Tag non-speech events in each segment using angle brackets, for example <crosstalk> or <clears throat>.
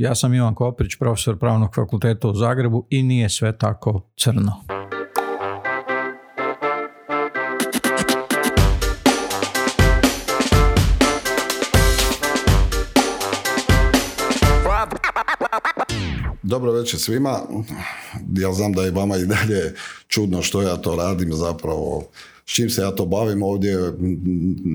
Ja sam Ivan Koprić, profesor Pravnog fakulteta u Zagrebu i nije sve tako crno. Dobro večer svima. Ja znam da je vama i dalje čudno što ja to radim zapravo s čim se ja to bavim ovdje,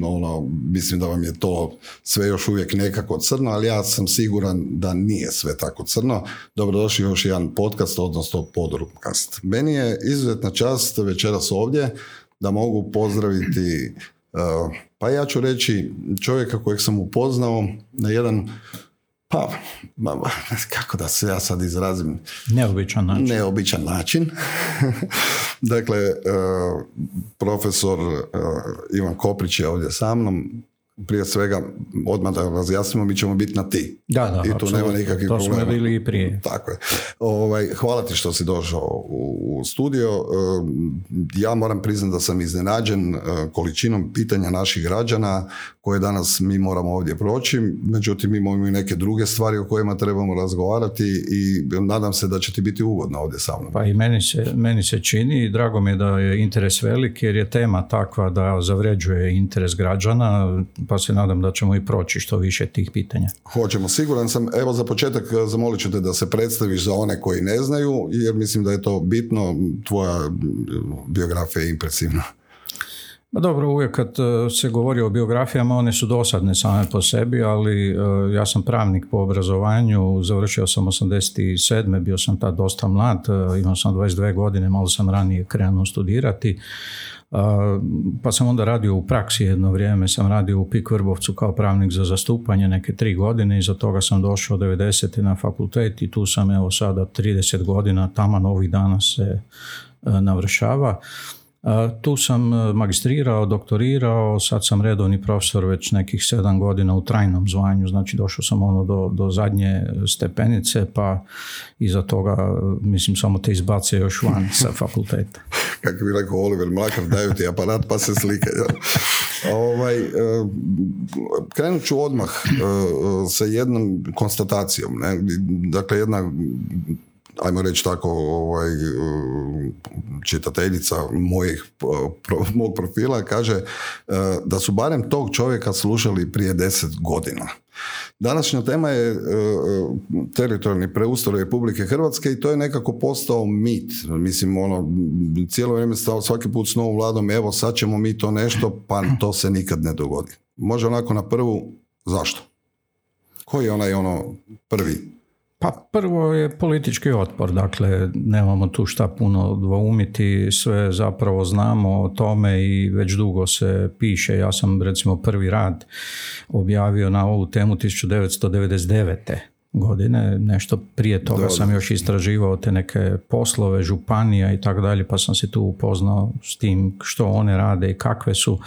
ono, mislim da vam je to sve još uvijek nekako crno, ali ja sam siguran da nije sve tako crno. Dobrodošli još jedan podcast, odnosno podcast. Meni je izuzetna čast večeras ovdje da mogu pozdraviti, uh, pa ja ću reći čovjeka kojeg sam upoznao na jedan pa, kako da se ja sad izrazim? Neobičan način. Neobičan način. <laughs> dakle, e, profesor e, Ivan Koprić je ovdje sa mnom, prije svega, odmah da razjasnimo, mi ćemo biti na ti. Da, da, I tu nema nikakvih to problema. smo bili i prije. Tako je. Ovaj, hvala ti što si došao u, studio. E, ja moram priznati da sam iznenađen količinom pitanja naših građana koje danas mi moramo ovdje proći, međutim imamo i neke druge stvari o kojima trebamo razgovarati i nadam se da će ti biti ugodno ovdje sa mnom. Pa i meni se, meni se čini i drago mi je da je interes velik jer je tema takva da zavređuje interes građana, pa se nadam da ćemo i proći što više tih pitanja. Hoćemo, siguran sam. Evo za početak zamolit ću te da se predstaviš za one koji ne znaju, jer mislim da je to bitno, tvoja biografija je impresivna. Pa dobro, uvijek kad e, se govori o biografijama, one su dosadne same po sebi, ali ja sam pravnik po obrazovanju, završio sam 87. bio sam tad dosta mlad, imao sam 22 godine, malo sam ranije krenuo studirati, pa sam onda radio u praksi jedno vrijeme, sam radio u Pik Vrbovcu kao pravnik za zastupanje neke tri godine, iza toga sam došao 90. na fakultet i tu sam evo sada 30 godina, tamo ovih dana se navršava. Tu sam e, magistrirao, doktorirao, sad sam redovni profesor već nekih sedam godina u trajnom zvanju, znači došao sam ono do, do zadnje stepenice, pa iza toga, mislim, samo te izbace još van <laughs> sa fakulteta. Kako bi rekao Oliver Mlakar, daju ti aparat pa se slike. ovaj, e, krenut ću odmah e, sa jednom konstatacijom. Ne? Dakle, jedna ajmo reći tako, ovaj, čitateljica mojih, <laughs> mog profila kaže e, da su barem tog čovjeka slušali prije deset godina. Današnja tema je e, teritorijalni preustroj Republike Hrvatske i to je nekako postao mit. Mislim, ono, cijelo vrijeme stao svaki put s novom vladom, evo sad ćemo mi to nešto, pa <clears throat> to se nikad ne dogodi. Može onako na prvu, zašto? Koji je onaj ono prvi pa prvo je politički otpor, dakle nemamo tu šta puno dvoumiti, sve zapravo znamo o tome i već dugo se piše. Ja sam recimo prvi rad objavio na ovu temu 1999 godine, nešto prije toga sam još istraživao te neke poslove, županija i tako dalje, pa sam se tu upoznao s tim što one rade i kakve su.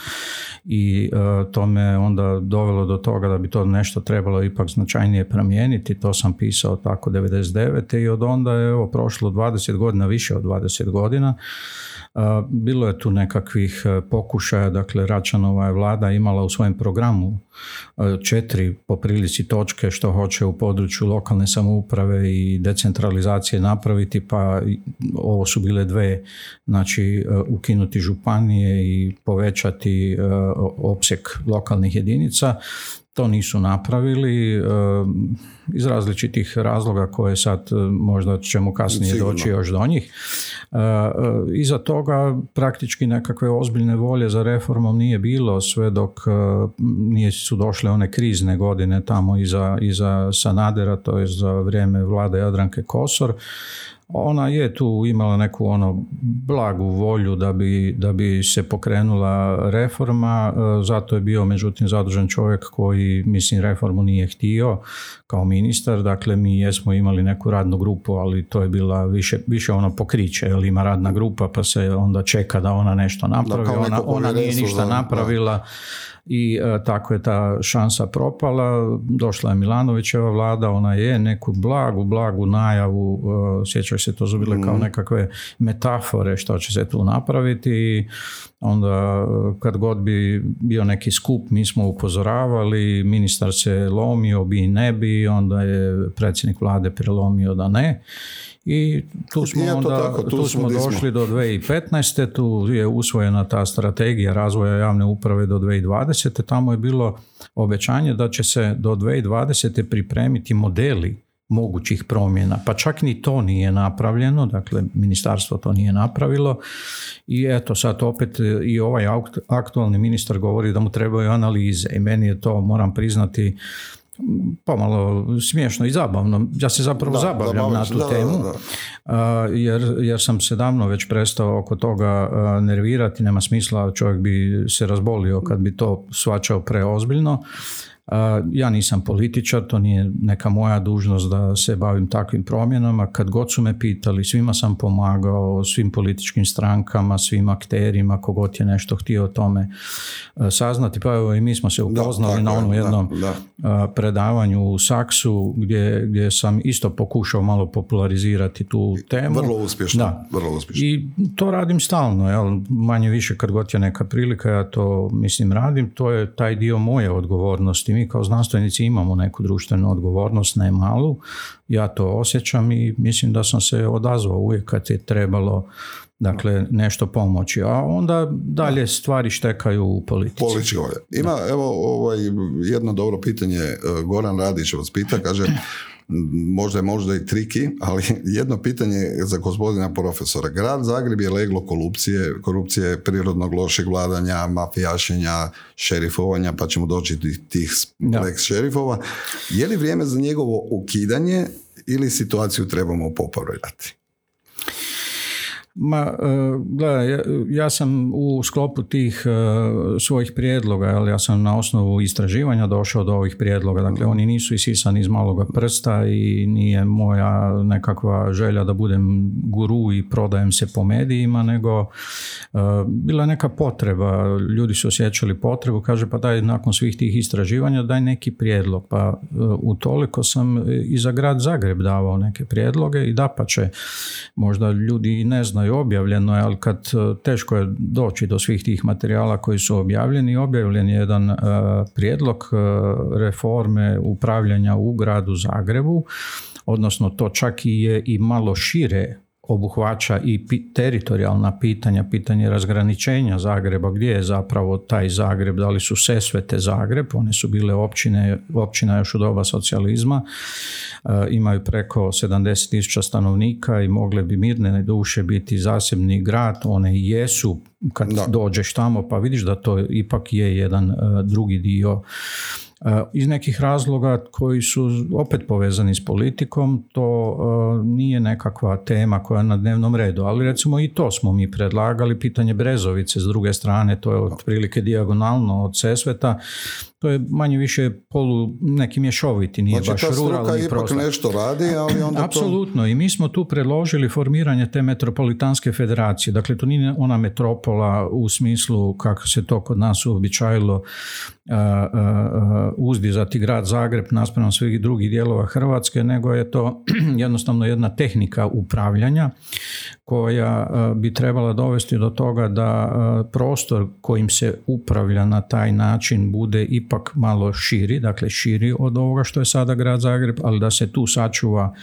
I uh, to me onda dovelo do toga da bi to nešto trebalo ipak značajnije promijeniti, to sam pisao tako 99. i od onda je evo prošlo 20 godina, više od 20 godina. Bilo je tu nekakvih e, pokušaja, dakle Račanova je vlada imala u svojem programu e, četiri po prilici točke što hoće u području lokalne samouprave i decentralizacije napraviti, pa ovo su bile dve, znači e, ukinuti županije i povećati opseg lokalnih jedinica. To nisu napravili e, iz različitih razloga koje sad e, možda ćemo kasnije doći još do njih. E, iza toga praktički nekakve ozbiljne volje za reformom nije bilo sve dok nije su došle one krizne godine tamo iza, iza Sanadera, to je za vrijeme vlade Jadranke Kosor ona je tu imala neku ono blagu volju da bi, da bi se pokrenula reforma, e, zato je bio međutim zadužen čovjek koji mislim reformu nije htio kao ministar, dakle mi jesmo imali neku radnu grupu, ali to je bila više, više ono pokriće, jer ima radna grupa pa se onda čeka da ona nešto napravi, ona, ona nije ništa napravila i tako je ta šansa propala. Došla je Milanovićeva vlada, ona je neku blagu, blagu najavu, sjećaju se to su bile kao mhm. nekakve metafore što će se tu napraviti i onda kad god bi bio neki skup mi smo upozoravali, ministar se lomio bi i ne bi, onda je predsjednik vlade prelomio da ne i tu smo, onda, tu, smo došli do 2015. Tu je usvojena ta strategija razvoja javne uprave do 2020. Tamo je bilo obećanje da će se do 2020. pripremiti modeli mogućih promjena, pa čak ni to nije napravljeno, dakle ministarstvo to nije napravilo i eto sad opet i ovaj aktualni ministar govori da mu trebaju analize i meni je to, moram priznati, pomalo smiješno i zabavno. Ja se zapravo zabavljam na tu temu, jer, jer sam se davno već prestao oko toga nervirati, nema smisla, čovjek bi se razbolio kad bi to svačao preozbiljno. Ja nisam političar, to nije neka moja dužnost da se bavim takvim promjenama. Kad god su me pitali, svima sam pomagao, svim političkim strankama, svim akterima, kogod je nešto htio o tome e, saznati. Pa evo i mi smo se upoznali na onom jednom e, predavanju u Saksu gdje, gdje sam isto pokušao malo popularizirati tu temu. Vrlo uspješno. Da. Vrlo uspješno. I to radim stalno, jel? manje više kad god je neka prilika, ja to mislim radim. To je taj dio moje odgovornosti mi kao znanstvenici imamo neku društvenu odgovornost, ne malu. Ja to osjećam i mislim da sam se odazvao uvijek kad je trebalo dakle nešto pomoći, a onda dalje stvari štekaju u politici. Politički Ima evo ovaj, jedno dobro pitanje, e, Goran Radić vas pita, kaže možda je možda i triki, ali <laughs> jedno pitanje za gospodina profesora. Grad Zagreb je leglo korupcije, korupcije prirodnog lošeg vladanja, mafijašenja, šerifovanja, pa ćemo doći do tih lex šerifova. Je li vrijeme za njegovo ukidanje ili situaciju trebamo popravljati? Ma, e, gledaj, ja, sam u sklopu tih e, svojih prijedloga, ali ja sam na osnovu istraživanja došao do ovih prijedloga. Dakle, oni nisu isisani iz maloga prsta i nije moja nekakva želja da budem guru i prodajem se po medijima, nego e, bila je neka potreba. Ljudi su osjećali potrebu, kaže pa daj nakon svih tih istraživanja daj neki prijedlog. Pa utoliko sam i za grad Zagreb davao neke prijedloge i da pa će možda ljudi ne znaju objavljeno je, ali kad e, teško je doći do svih tih materijala koji su objavljeni, objavljen je jedan e, prijedlog e, reforme upravljanja u gradu Zagrebu, odnosno to čak i je i malo šire obuhvaća i teritorijalna pitanja, pitanje razgraničenja Zagreba, gdje je zapravo taj Zagreb, da li su Sesvete Zagreb, one su bile općine, općina još u doba socijalizma, e, imaju preko 70.000 stanovnika i mogle bi mirne duše biti zasebni grad, one i jesu kad dođeš tamo pa vidiš da to ipak je jedan e, drugi dio iz nekih razloga koji su opet povezani s politikom, to e, nije nekakva tema koja je na dnevnom redu, ali recimo i to smo mi predlagali, pitanje Brezovice s druge strane, to je otprilike dijagonalno od Sesveta, to je manje više polu neki mješoviti, nije znači, baš ruralni ipak nešto radi, ali onda Apsolutno, i mi smo tu predložili formiranje te metropolitanske federacije. Dakle, to nije ona metropola u smislu kako se to kod nas uobičajilo uzdizati grad Zagreb naspram svih drugih dijelova Hrvatske, nego je to <clears throat> jednostavno jedna tehnika upravljanja koja bi trebala dovesti do toga da prostor kojim se upravlja na taj način bude ipak malo širi, dakle širi od ovoga što je sada grad Zagreb, ali da se tu sačuva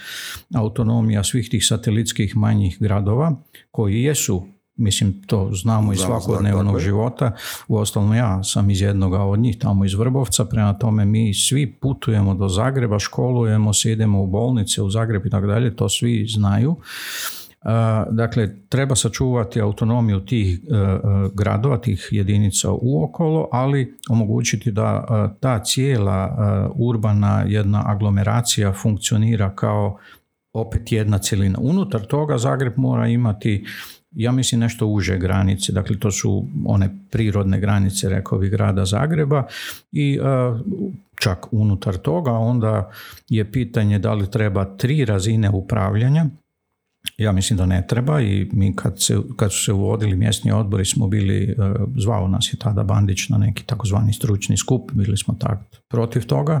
autonomija svih tih satelitskih manjih gradova koji jesu Mislim, to znamo iz svakodnevnog života. Uostalom, ja sam iz jednoga od njih, tamo iz Vrbovca, prema tome mi svi putujemo do Zagreba, školujemo se, idemo u bolnice u Zagreb i tako dalje, to svi znaju. Dakle, treba sačuvati autonomiju tih e, e, gradova, tih jedinica uokolo, ali omogućiti da e, ta cijela urbana jedna aglomeracija funkcionira kao opet jedna cjelina. Unutar toga Zagreb mora imati ja mislim nešto uže granice, dakle to su one prirodne granice, rekao bih, grada Zagreba i čak unutar toga onda je pitanje da li treba tri razine upravljanja, Ja mislim da ne treba i mi kad, se, kad su se uvodili mjesni odbori smo bili, e, zvao nas je tada Bandić na neki takozvani stručni skup, bili smo tak protiv toga.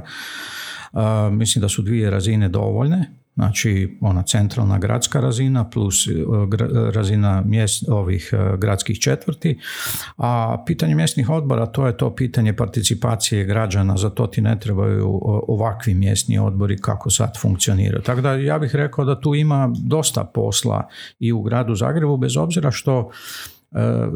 Mislim da su dvije razine dovoljne, znači ona centralna gradska razina plus e, razina mjest, ovih e, gradskih četvrti, a pitanje mjesnih odbora to je to pitanje participacije građana, za to ti ne trebaju ovakvi mjesni odbori kako sad funkcioniraju. Tako da ja bih rekao da tu ima dosta posla i u gradu Zagrebu, bez obzira što E,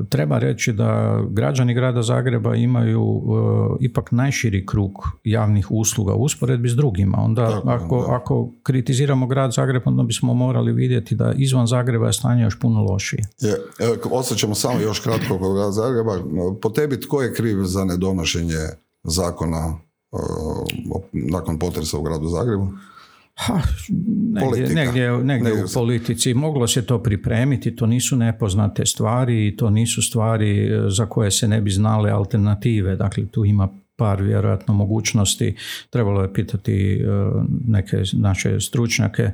treba reći da građani grada Zagreba imaju e, ipak najširi krug javnih usluga u usporedbi s drugima. Onda ako, ako kritiziramo grad Zagreb, onda bismo morali vidjeti da izvan Zagreba je stanje još puno lošije. Je, osjećamo samo još kratko kod grada Zagreba. Po tebi tko je kriv za nedonošenje zakona e, nakon potresa u gradu Zagrebu? Ha, negdje, negdje, negdje u politici moglo se to pripremiti, to nisu nepoznate stvari i to nisu stvari e, za koje se ne bi znale alternative. Dakle, tu ima par vjerojatno mogućnosti. Trebalo je pitati e, neke naše stručnjake.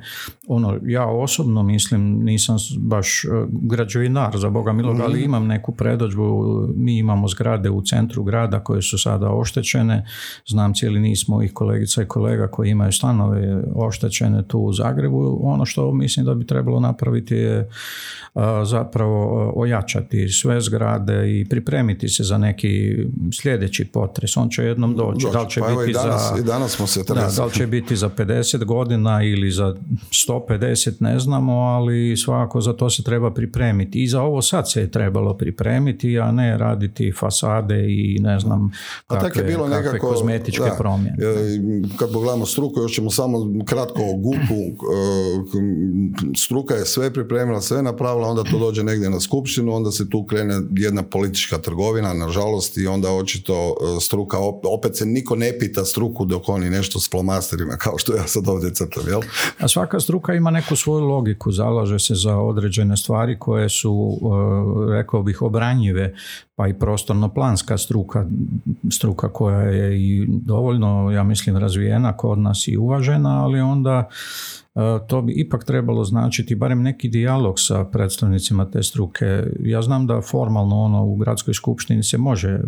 Ono, ja osobno mislim, nisam baš e, građevinar za Boga milog, ali mhm. imam neku predođbu. Mi imamo zgrade u centru grada koje su sada oštećene. Znam cijeli niz mojih kolegica i kolega koji imaju stanove oštećene tu u Zagrebu. Ono što mislim da bi trebalo napraviti je e, zapravo ojačati sve zgrade i pripremiti se za neki sljedeći potres. On će jednom doći. Da li će pa biti i danas, za, i danas smo se da, da li će biti za 50 godina ili za 150 ne znamo, ali svakako za to se treba pripremiti. I za ovo sad se je trebalo pripremiti, a ne raditi fasade i ne znam kakve, kakve, je bilo nekako, kozmetičke da, promjene. Kad pogledamo struku, još ćemo samo kratko o gupu. E, struka je sve pripremila, sve napravila, onda to dođe negdje na skupštinu, onda se tu krene jedna politička trgovina, nažalost, i onda očito e, struka opet se niko ne pita struku dok oni nešto s flomasterima, kao što ja sad ovdje crtam, jel? A svaka struka ima neku svoju logiku, zalaže se za određene stvari koje su, uh, rekao bih, obranjive, pa i prostorno-planska struka, struka koja je i dovoljno, ja mislim, razvijena kod nas i uvažena, ali onda E, to bi ipak trebalo značiti barem neki dijalog sa predstavnicima te struke. Ja znam da formalno ono u gradskoj skupštini se može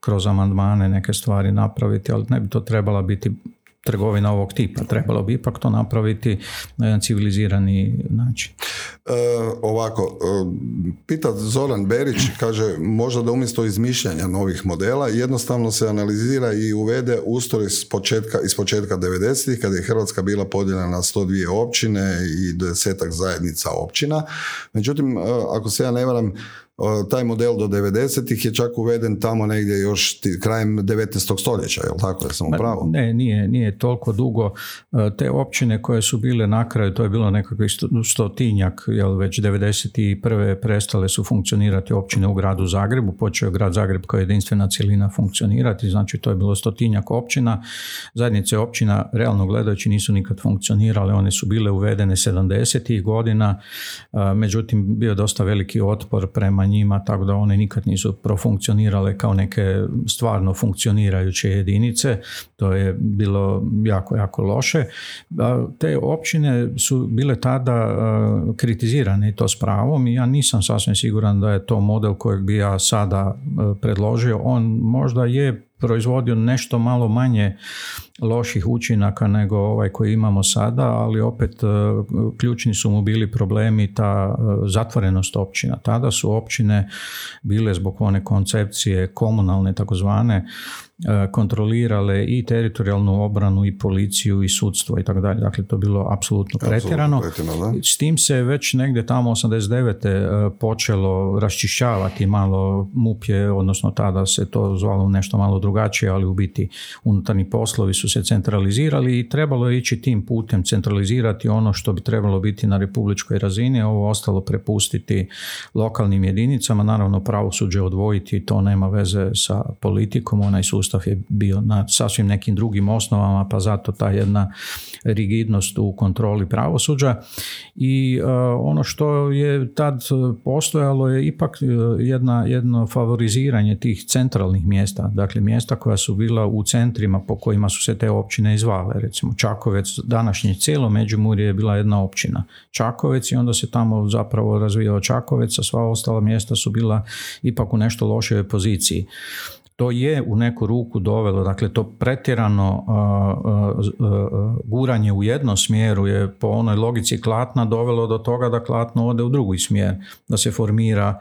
kroz amandmane neke stvari napraviti, ali ne bi to trebala biti trgovina ovog tipa. Trebalo bi ipak to napraviti na jedan civilizirani način. E, ovako, e, pita Zoran Berić, kaže možda da umjesto izmišljanja novih modela jednostavno se analizira i uvede ustroj iz početka, iz početka 90-ih kada je Hrvatska bila podijeljena na 102 općine i desetak zajednica općina. Međutim, e, ako se ja ne varam, taj model do 90-ih je čak uveden tamo negdje još krajem 19. stoljeća, je li tako? Ja sam pravo? Ne, nije, nije toliko dugo. E, te općine koje su bile na kraju, to je bilo nekakvih stotinjak, jel već 91. prestale su funkcionirati općine u gradu Zagrebu, počeo je grad Zagreb kao jedinstvena cjelina funkcionirati, znači to je bilo stotinjak općina. Zajednice općina, realno gledajući, nisu nikad funkcionirale, one su bile uvedene 70. godina, e, međutim bio dosta veliki otpor prema njima, tako da one nikad nisu profunkcionirale kao neke stvarno funkcionirajuće jedinice. To je bilo jako, jako loše. Te općine su bile tada kritizirane i to s pravom i ja nisam sasvim siguran da je to model kojeg bi ja sada predložio. On možda je proizvodio nešto malo manje loših učinaka nego ovaj koji imamo sada, ali opet e, ključni su mu bili problemi ta e, zatvorenost općina. Tada su općine bile zbog one koncepcije komunalne takozvane kontrolirale i teritorijalnu obranu i policiju i sudstvo i tako dalje. Dakle, to je bilo apsolutno pretjerano. S tim se već negdje tamo 89. E, počelo raščišćavati malo MUP je, odnosno tada se to zvalo nešto malo drugačije, ali u biti unutarnji poslovi su se centralizirali i trebalo je ići tim putem centralizirati ono što bi trebalo biti na republičkoj razini, ovo ostalo prepustiti lokalnim jedinicama, naravno pravosuđe odvojiti, to nema veze sa politikom, onaj sustav sustav je bio na sasvim nekim drugim osnovama, pa zato ta jedna rigidnost u kontroli pravosuđa. I ono što je tad postojalo je ipak jedna, jedno favoriziranje tih centralnih mjesta, dakle mjesta koja su bila u centrima po kojima su se te općine izvale, recimo Čakovec, današnje cijelo Međimurje je bila jedna općina. Čakovec i onda se tamo zapravo razvijao Čakovec, a sva ostala mjesta su bila ipak u nešto lošoj poziciji to je u neku ruku dovelo, dakle to pretjerano guranje u jednom smjeru je po onoj logici klatna dovelo do toga da klatno ode u drugi smjer, da se formira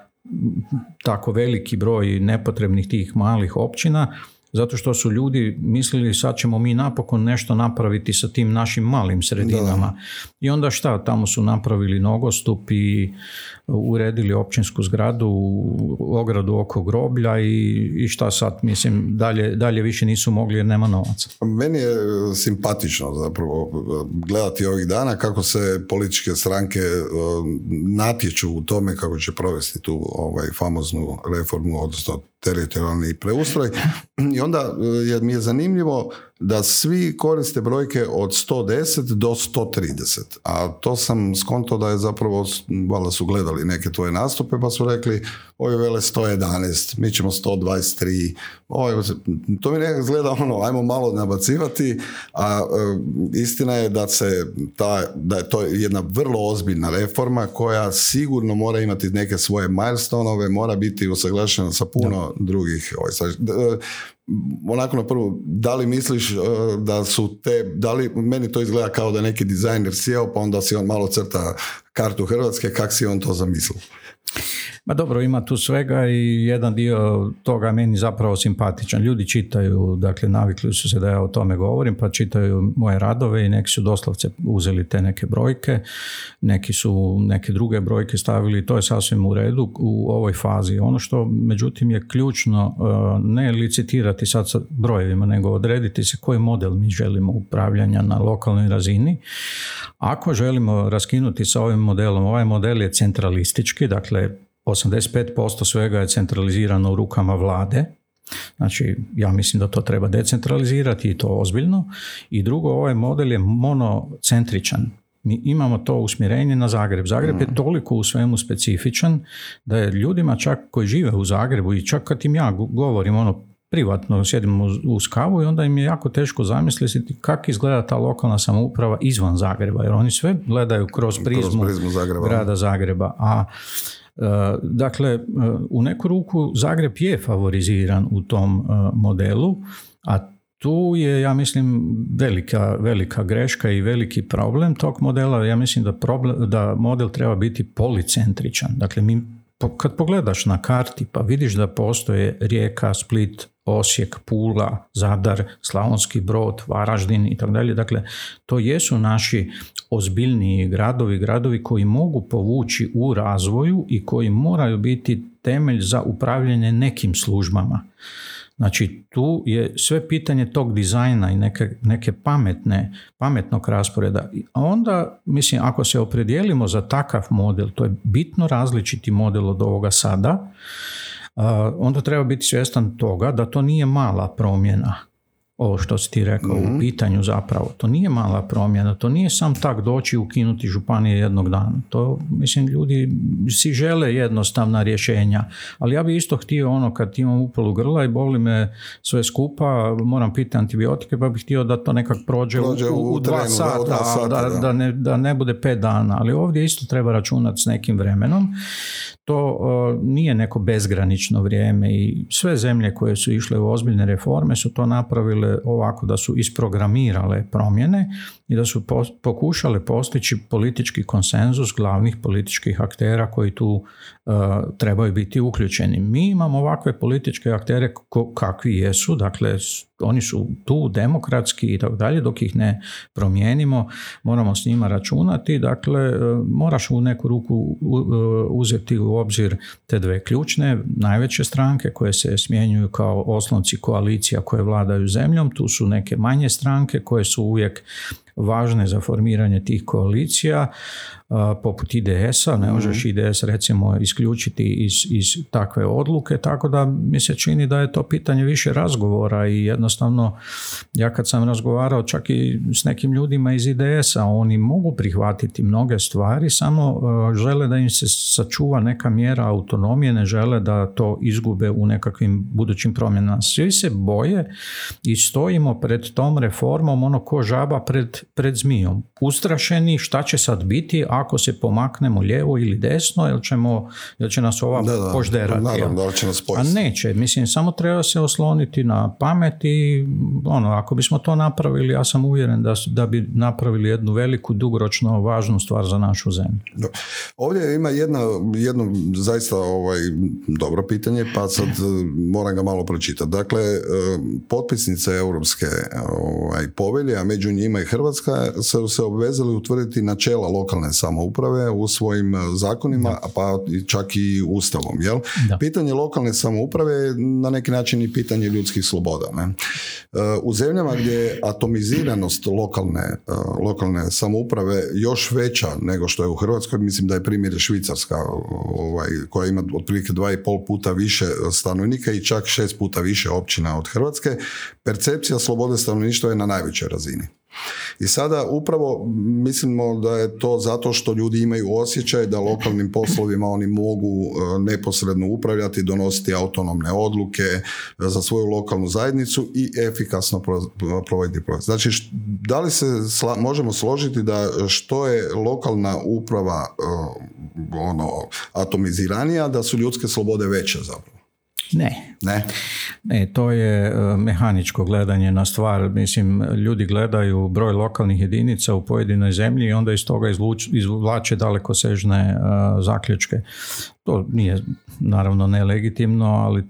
tako veliki broj nepotrebnih tih malih općina zato što su ljudi mislili sad ćemo mi napokon nešto napraviti sa tim našim malim sredinama. I onda šta, tamo su napravili nogostup i uredili općinsku zgradu, ogradu oko groblja i, i šta sad, mislim, dalje, dalje više nisu mogli jer nema novaca. Meni je simpatično zapravo gledati ovih dana kako se političke stranke e, natječu u tome kako će provesti tu ovaj famoznu reformu, odnosno teritorijalni preustroj. I onda je, mi je zanimljivo da svi koriste brojke od 110 do 130. A to sam skonto da je zapravo, valjda su gledali neke tvoje nastupe pa su rekli, ovi vele 111, mi ćemo 123, ovo, to mi nekako izgleda ono, ajmo malo nabacivati, a e, istina je da se ta, da je to jedna vrlo ozbiljna reforma koja sigurno mora imati neke svoje milestoneove, mora biti usaglašena sa puno drugih. Ovaj, onako na prvu, da li misliš e, da su te, da li, meni to izgleda kao da neki dizajner sjeo pa onda si on malo crta kartu Hrvatske, kak si on to zamislio? Ma dobro, ima tu svega i jedan dio toga meni zapravo simpatičan. Ljudi čitaju, dakle navikli su se da ja o tome govorim, pa čitaju moje radove i neki su doslovce uzeli te neke brojke, neki su neke druge brojke stavili, to je sasvim u redu u ovoj fazi. Ono što međutim je ključno e, ne licitirati sad sa brojevima, nego odrediti se koji model mi želimo upravljanja na lokalnoj razini. Ako želimo raskinuti sa ovim modelom, ovaj model je centralistički, dakle 85% svega je centralizirano u rukama vlade, Znači, ja mislim da to treba decentralizirati i to ozbiljno. I drugo, ovaj model je monocentričan. Mi imamo to usmjerenje na Zagreb. Zagreb je mm. toliko u svemu specifičan da je ljudima čak koji žive u Zagrebu i čak kad im ja govorim ono privatno sjedimo uz kavu i onda im je jako teško zamisliti kako izgleda ta lokalna samouprava izvan Zagreba, jer oni sve gledaju kroz prizmu, kroz prizmu Zagreba. grada Zagreba. A Dakle, u neku ruku Zagreb je favoriziran u tom e, modelu, a tu je, ja mislim, velika, velika greška i veliki problem tog modela. Ja mislim da, problem, da model treba biti policentričan. Dakle, mi kad pogledaš na karti pa vidiš da postoje Rijeka, Split, Osijek, Pula, Zadar, Slavonski Brod, Varaždin i tako dalje. Dakle, to jesu naši ozbiljniji gradovi, gradovi koji mogu povući u razvoju i koji moraju biti temelj za upravljanje nekim službama. Znači tu je sve pitanje tog dizajna i neke, neke pametne, pametnog rasporeda. A onda, mislim, ako se opredijelimo za takav model, to je bitno različiti model od ovoga sada, onda treba biti svjestan toga da to nije mala promjena ovo što si ti rekao u mhm. pitanju zapravo. To nije mala promjena, to nije sam tak doći i ukinuti županije jednog dana. To, mislim, ljudi si žele jednostavna rješenja, ali ja bi isto htio ono kad imam upalu grla i boli me sve skupa, moram pitati antibiotike, pa bih htio da to nekak prođe, u, u, dva sata, da, da, ne, da ne bude pet dana, ali ovdje isto treba računati s nekim vremenom to nije neko bezgranično vrijeme i sve zemlje koje su išle u ozbiljne reforme su to napravile ovako da su isprogramirale promjene i da su pokušale postići politički konsenzus glavnih političkih aktera koji tu trebaju biti uključeni. Mi imamo ovakve političke aktere kakvi jesu, dakle oni su tu demokratski i tako dalje, dok ih ne promijenimo, moramo s njima računati, dakle moraš u neku ruku uzeti u obzir te dve ključne, najveće stranke koje se smjenjuju kao oslonci koalicija koje vladaju zemljom, tu su neke manje stranke koje su uvijek važne za formiranje tih koalicija poput IDS-a, ne možeš mhm. IDS recimo isključiti iz, iz takve odluke, tako da mi se čini da je to pitanje više razgovora i jednostavno ja kad sam razgovarao čak i s nekim ljudima iz IDS-a, oni mogu prihvatiti mnoge stvari, samo žele da im se sačuva neka mjera autonomije, ne žele da to izgube u nekakvim budućim promjenama. Svi se boje i stojimo pred tom reformom ono ko žaba pred, pred zmijom. Ustrašeni šta će sad biti, a ako se pomaknemo lijevo ili desno, jel, ćemo, jel će nas ova da, požderati. Naravno, da će nas A neće, mislim, samo treba se osloniti na pamet i ono, ako bismo to napravili, ja sam uvjeren da, da bi napravili jednu veliku, dugoročno važnu stvar za našu zemlju. Ovdje ima jedna, jedno zaista ovaj, dobro pitanje, pa sad eh, moram ga malo pročitati. Dakle, eh, potpisnice Europske ovaj, povelje, a među njima i Hrvatska, su se obvezali utvrditi načela lokalne samouprave u svojim e, zakonima, da. pa čak i ustavom. Jel? Pitanje lokalne samouprave je na neki način i pitanje ljudskih sloboda. Ne? E, u zemljama gdje je atomiziranost lokalne, e, lokalne samouprave još veća nego što je u Hrvatskoj, mislim da je primjer Švicarska ovaj, koja ima otprilike dva i pol puta više stanovnika i čak šest puta više općina od Hrvatske, percepcija slobode stanovništva je na najvećoj razini. I sada upravo mislimo da je to zato što ljudi imaju osjećaj da lokalnim <laughs> poslovima oni mogu e, neposredno upravljati, donositi autonomne odluke za svoju lokalnu zajednicu i efikasno provoditi projekt. Znači, da li se možemo složiti da što je lokalna uprava e, ono atomiziranija, da su ljudske slobode veće zapravo? Ne. Ne? Ne, to je e, mehaničko gledanje na stvar. Mislim, ljudi gledaju broj lokalnih jedinica u pojedinoj zemlji i onda iz toga izvlače daleko sežne zaključke. To nije naravno nelegitimno, ali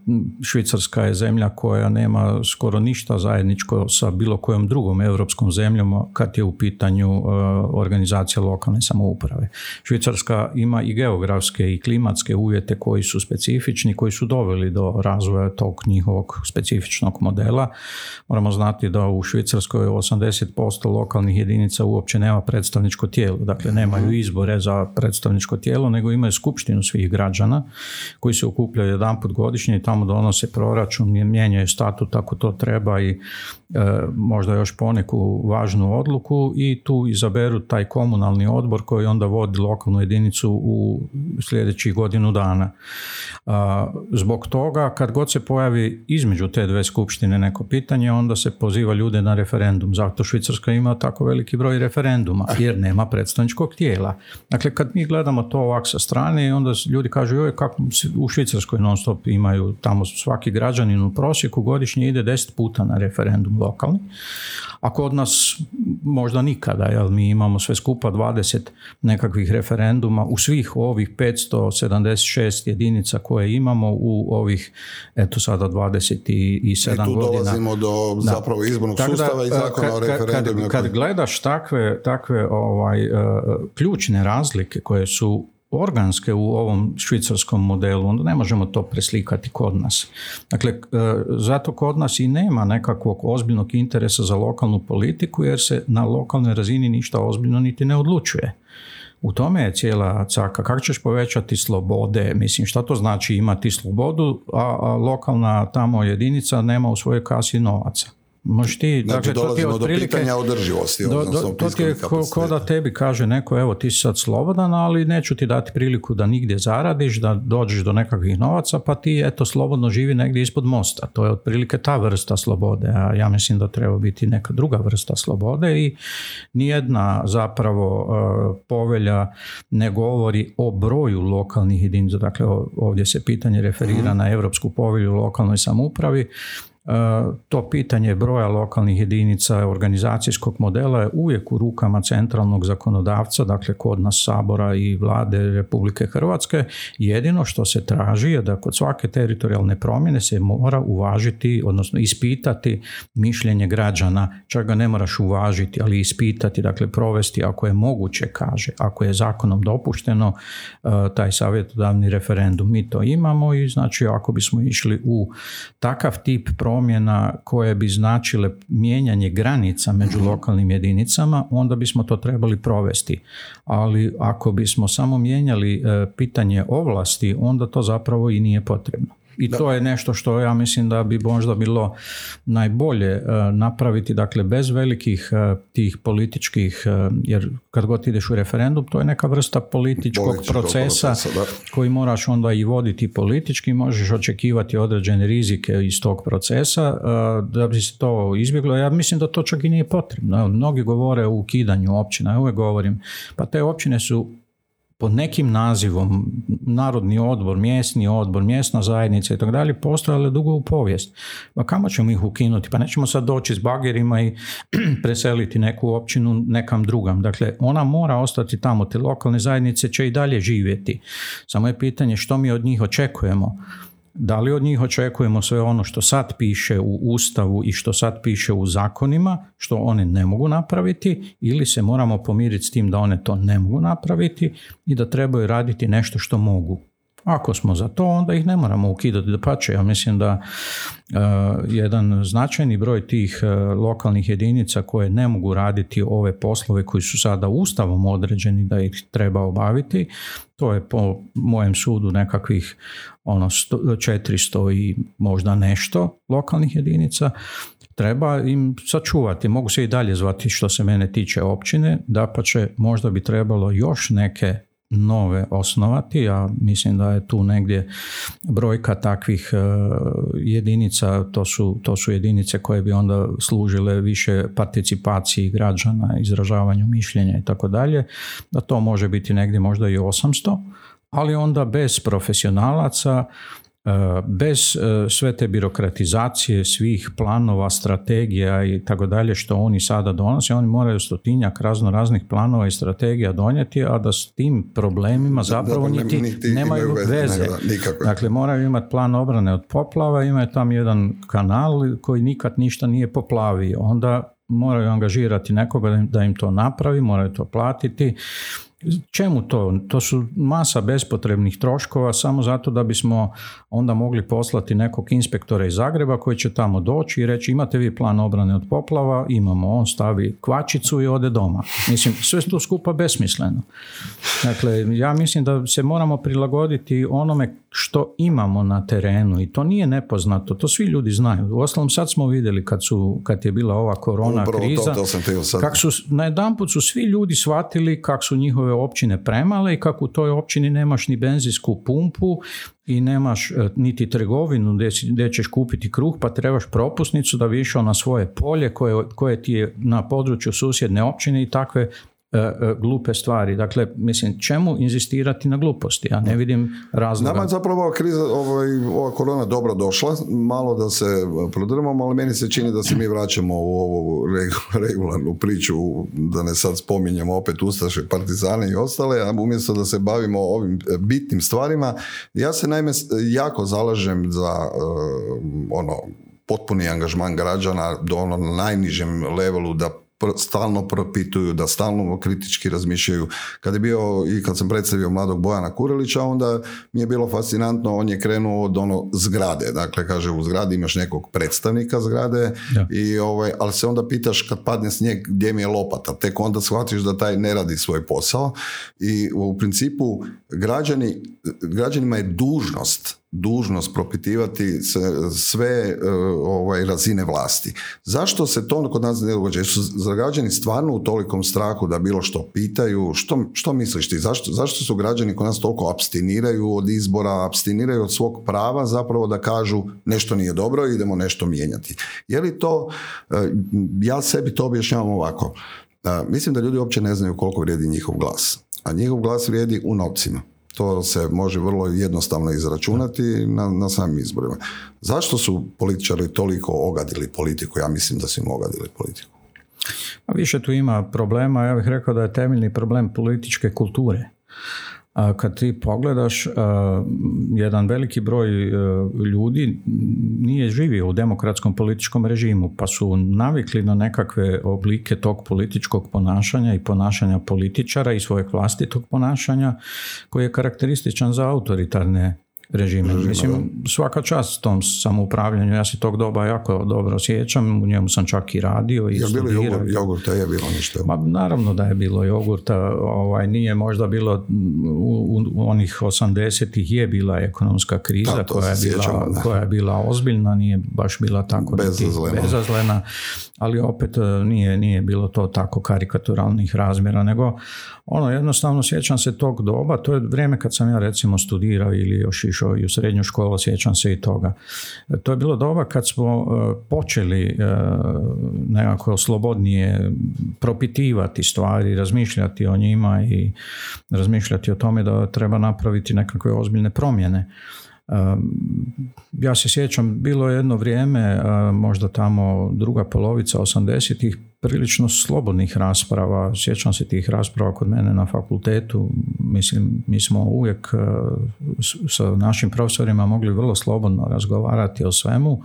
Švicarska je zemlja koja nema skoro ništa zajedničko sa bilo kojom drugom europskom zemljom kad je u pitanju e, organizacija lokalne samouprave. Švicarska ima i geografske i klimatske uvjete koji su specifični, koji su doveli do razvoja tog njihovog specifičnog modela. Moramo znati da u Švicarskoj 80% lokalnih jedinica uopće nema predstavničko tijelo, dakle nemaju mhm. izbore za predstavničko tijelo, nego imaju skupštinu svih građana koji se okupljaju jedanput godišnje i tamo donose proračun, mijenjaju statut ako to treba i možda još poneku važnu odluku i tu izaberu taj komunalni odbor koji onda vodi lokalnu jedinicu u sljedećih godinu dana. Zbog toga kad god se pojavi između te dve skupštine neko pitanje onda se poziva ljude na referendum. Zato Švicarska ima tako veliki broj referenduma jer nema predstavničkog tijela. Dakle kad mi gledamo to ovak sa strane onda ljudi kažu joj kako u Švicarskoj non stop imaju tamo svaki građanin u prosjeku godišnje ide deset puta na referendum lokalni, a kod nas možda nikada, jer mi imamo sve skupa 20 nekakvih referenduma u svih ovih 576 jedinica koje imamo u ovih, eto sada 27 godina. I tu dolazimo do da. zapravo izbornog sustava i zakona o referendumima. Kad, kad gledaš takve, takve ovaj, uh, ključne razlike koje su organske u ovom švicarskom modelu, onda ne možemo to preslikati kod nas. Dakle, e, zato kod nas i nema nekakvog ozbiljnog interesa za lokalnu politiku jer se na lokalnoj razini ništa ozbiljno niti ne odlučuje. U tome je cijela caka. Kako ćeš povećati slobode? Mislim, šta to znači imati slobodu, a lokalna tamo jedinica nema u svojoj kasi novaca? Možeš ti, znači, dakle, to ti je otprilike, do pitanja održivosti. Do, do, to ti je ko, da tebi kaže neko, evo ti si sad slobodan, ali neću ti dati priliku da nigdje zaradiš, da dođeš do nekakvih novaca, pa ti eto slobodno živi negdje ispod mosta. To je otprilike ta vrsta slobode, a ja mislim da treba biti neka druga vrsta slobode i nijedna zapravo uh, povelja ne govori o broju lokalnih jedinica, dakle ovdje se pitanje referira mhm. na Europsku povelju lokalnoj samoupravi, to pitanje broja lokalnih jedinica organizacijskog modela je uvijek u rukama centralnog zakonodavca, dakle kod nas Sabora i vlade Republike Hrvatske. Jedino što se traži je da kod svake teritorijalne promjene se mora uvažiti, odnosno ispitati mišljenje građana, čak ga ne moraš uvažiti, ali ispitati, dakle provesti ako je moguće, kaže, ako je zakonom dopušteno e, taj savjetodavni referendum. Mi to imamo i znači ako bismo išli u takav tip promjena koje bi značile mijenjanje granica među mhm. lokalnim jedinicama, onda bismo to trebali provesti. Ali ako bismo samo mijenjali e, pitanje ovlasti, onda to zapravo i nije potrebno. I to je nešto što ja mislim da bi možda bilo najbolje e, napraviti, dakle bez velikih e, tih političkih, e, jer kad god ideš u referendum, to je neka vrsta političkog procesa koji moraš onda i voditi politički, možeš očekivati određene rizike iz tog procesa da bi se to izbjeglo. Ja mislim da to čak i nije potrebno. Mnogi govore o ukidanju općina, ja uvijek govorim, pa te općine su pod nekim nazivom narodni odbor, mjesni odbor, mjesna zajednica i tako dalje postojale dugo u povijest. Pa kamo ćemo ih ukinuti? Pa nećemo sad doći s bagerima i <clears throat> preseliti neku općinu nekam drugam. Dakle, ona mora ostati tamo. Te lokalne zajednice će i dalje živjeti. Samo je pitanje što mi od njih očekujemo. Da li od njih očekujemo sve ono što sad piše u Ustavu i što sad piše u zakonima, što one ne mogu napraviti, ili se moramo pomiriti s tim da one to ne mogu napraviti i da trebaju raditi nešto što mogu. Ako smo za to, onda ih ne moramo ukidati. Da pače, ja mislim da uh, jedan značajni broj tih uh, lokalnih jedinica koje ne mogu raditi ove poslove koji su sada ustavom određeni da ih treba obaviti, to je po mojem sudu nekakvih ono 400 i možda nešto lokalnih jedinica, treba im sačuvati. Mogu se i dalje zvati što se mene tiče općine, da pa će možda bi trebalo još neke nove osnovati, ja mislim da je tu negdje brojka takvih e, jedinica, to su, to su jedinice koje bi onda služile više participaciji građana, izražavanju mišljenja i tako dalje, da to može biti negdje možda i 800, ali onda bez profesionalaca bez e, sve te birokratizacije svih planova, strategija i tako dalje što oni sada donose, oni moraju stotinjak razno raznih planova i strategija donijeti, a da s tim problemima zapravo niti, nemaju veze. dakle, moraju imati plan obrane od poplava, imaju tam jedan kanal koji nikad ništa nije poplavio. Onda moraju angažirati nekoga da im to napravi, moraju to platiti Čemu to? To su masa bespotrebnih troškova samo zato da bismo onda mogli poslati nekog inspektora iz Zagreba koji će tamo doći i reći imate vi plan obrane od poplava, imamo, on stavi kvačicu i ode doma. Mislim, sve to skupa besmisleno. Dakle, ja mislim da se moramo prilagoditi onome što imamo na terenu i to nije nepoznato, to svi ljudi znaju. U ostalom sad smo vidjeli kad, su, kad je bila ova korona kriza, kako su, na jedan put su svi ljudi shvatili kako su njihove općine premale i kako u toj općini nemaš ni benzinsku pumpu i nemaš e, niti trgovinu gdje, ćeš kupiti kruh pa trebaš propusnicu da bi išao na svoje polje koje, koje ti je na području susjedne općine i takve glupe stvari. Dakle, mislim, čemu inzistirati na gluposti? Ja ne vidim razloga. Nama je zapravo ova kriza, ovaj, ova korona dobro došla, malo da se prodrmamo, ali meni se čini da se mi vraćamo u ovu <laughs> regularnu priču, da ne sad spominjemo opet Ustaše, Partizane i ostale, a umjesto da se bavimo ovim bitnim stvarima, ja se naime jako zalažem za ono potpuni angažman građana do ono najnižem levelu da stalno propituju, da stalno kritički razmišljaju. Kad je bio i kad sam predstavio mladog Bojana Kurelića, onda mi je bilo fascinantno, on je krenuo od ono zgrade. Dakle, kaže, u zgradi imaš nekog predstavnika zgrade, i ovaj, ali se onda pitaš kad padne snijeg gdje mi je lopata. Tek onda shvatiš da taj ne radi svoj posao i u principu građani, građanima je dužnost dužnost propitivati sve e, ovaj, razine vlasti. Zašto se to kod nas ne događa? Su građani stvarno u tolikom strahu da bilo što pitaju? Što, što misliš ti? Zašto, zašto su građani kod nas toliko abstiniraju od izbora, abstiniraju od svog prava zapravo da kažu nešto nije dobro i idemo nešto mijenjati? Je li to, e, ja sebi to objašnjavam ovako. E, mislim da ljudi uopće ne znaju koliko vrijedi njihov glas. A njihov glas vrijedi u novcima. To se može vrlo jednostavno izračunati na, na samim izborima. Zašto su političari toliko ogadili politiku? Ja mislim da su im ogadili politiku. A više tu ima problema, ja bih rekao da je temeljni problem političke kulture. Kad ti pogledaš, jedan veliki broj e, ljudi nije živio u demokratskom političkom režimu, pa su navikli na nekakve oblike tog političkog ponašanja i ponašanja političara i svojeg vlastitog ponašanja koji je karakterističan za autoritarne režime. Mislim, svaka čast tom samoupravljanju, ja se tog doba jako dobro sjećam, u njemu sam čak i radio i je bilo jogurta, je bilo nešto? Ma, naravno da je bilo jogurta, ovaj, nije možda bilo u, u onih 80-ih je bila ekonomska kriza koja, je bila, koja je bila ozbiljna, nije baš bila tako bezazlena, bezazlena ali opet e, nije, nije bilo to tako karikaturalnih razmjera, nego ono jednostavno sjećam se tog doba, to je vrijeme kad sam ja recimo studirao ili još išao i u srednju školu, sjećam se i toga. E, to je bilo doba kad smo e, počeli nekako slobodnije propitivati stvari, razmišljati o njima i razmišljati o tome da treba napraviti nekakve ozbiljne promjene. Ja se sjećam, bilo je jedno vrijeme, možda tamo druga polovica 80-ih, prilično slobodnih rasprava. Sjećam se tih rasprava kod mene na fakultetu. Mislim, mi smo uvijek sa našim profesorima mogli vrlo slobodno razgovarati o svemu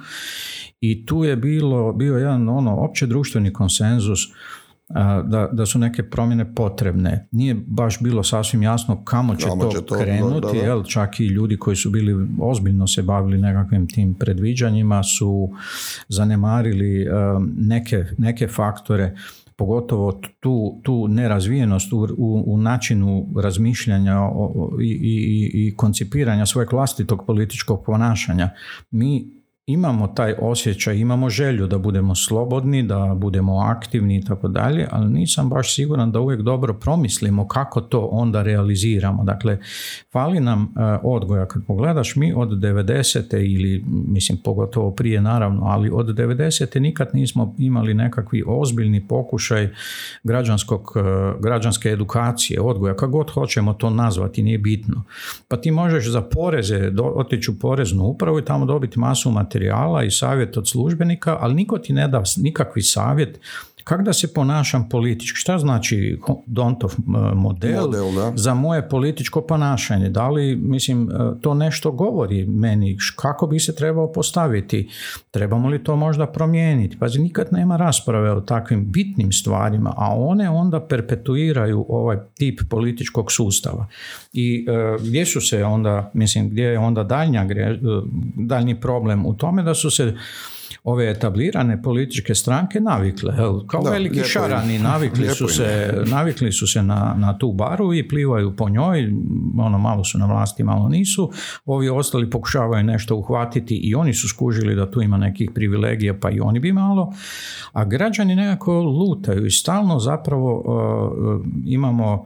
i tu je bilo, bio jedan ono opće društveni konsenzus da, da su neke promjene potrebne. Nije baš bilo sasvim jasno kamo će to, to krenuti, Jel, čak i ljudi koji su bili ozbiljno se bavili nekakvim tim predviđanjima su zanemarili neke, neke faktore pogotovo tu, tu nerazvijenost u, u, načinu razmišljanja i, i, i koncipiranja svojeg vlastitog političkog ponašanja. Mi imamo taj osjećaj, imamo želju da budemo slobodni, da budemo aktivni i tako dalje, ali nisam baš siguran da uvijek dobro promislimo kako to onda realiziramo. Dakle, fali nam e, odgoja. Kad pogledaš mi od 90. ili, mislim, pogotovo prije naravno, ali od 90. nikad nismo imali nekakvi ozbiljni pokušaj građanskog, e, građanske edukacije, odgoja, kako god hoćemo to nazvati, nije bitno. Pa ti možeš za poreze otići u poreznu upravu i tamo dobiti masu materijala i savjet od službenika, ali niko ti ne da nikakvi savjet kako da se ponašam politički. Šta znači Dontov model, model za moje političko ponašanje? Da li, mislim, to nešto govori meni? Kako bi se trebao postaviti? Trebamo li to možda promijeniti? Pazi, nikad nema rasprave o takvim bitnim stvarima, a one onda perpetuiraju ovaj tip političkog sustava. I e, gdje su se onda, mislim, gdje je onda daljnja, daljnji problem u tome da su se ove etablirane političke stranke navikle, kao veliki šarani, navikli su, se, <laughs> navikli su se na, na tu baru i plivaju po njoj, ono malo su na vlasti, malo nisu, ovi ostali pokušavaju nešto uhvatiti i oni su skužili da tu ima nekih privilegija pa i oni bi malo, a građani nekako lutaju i stalno zapravo uh, imamo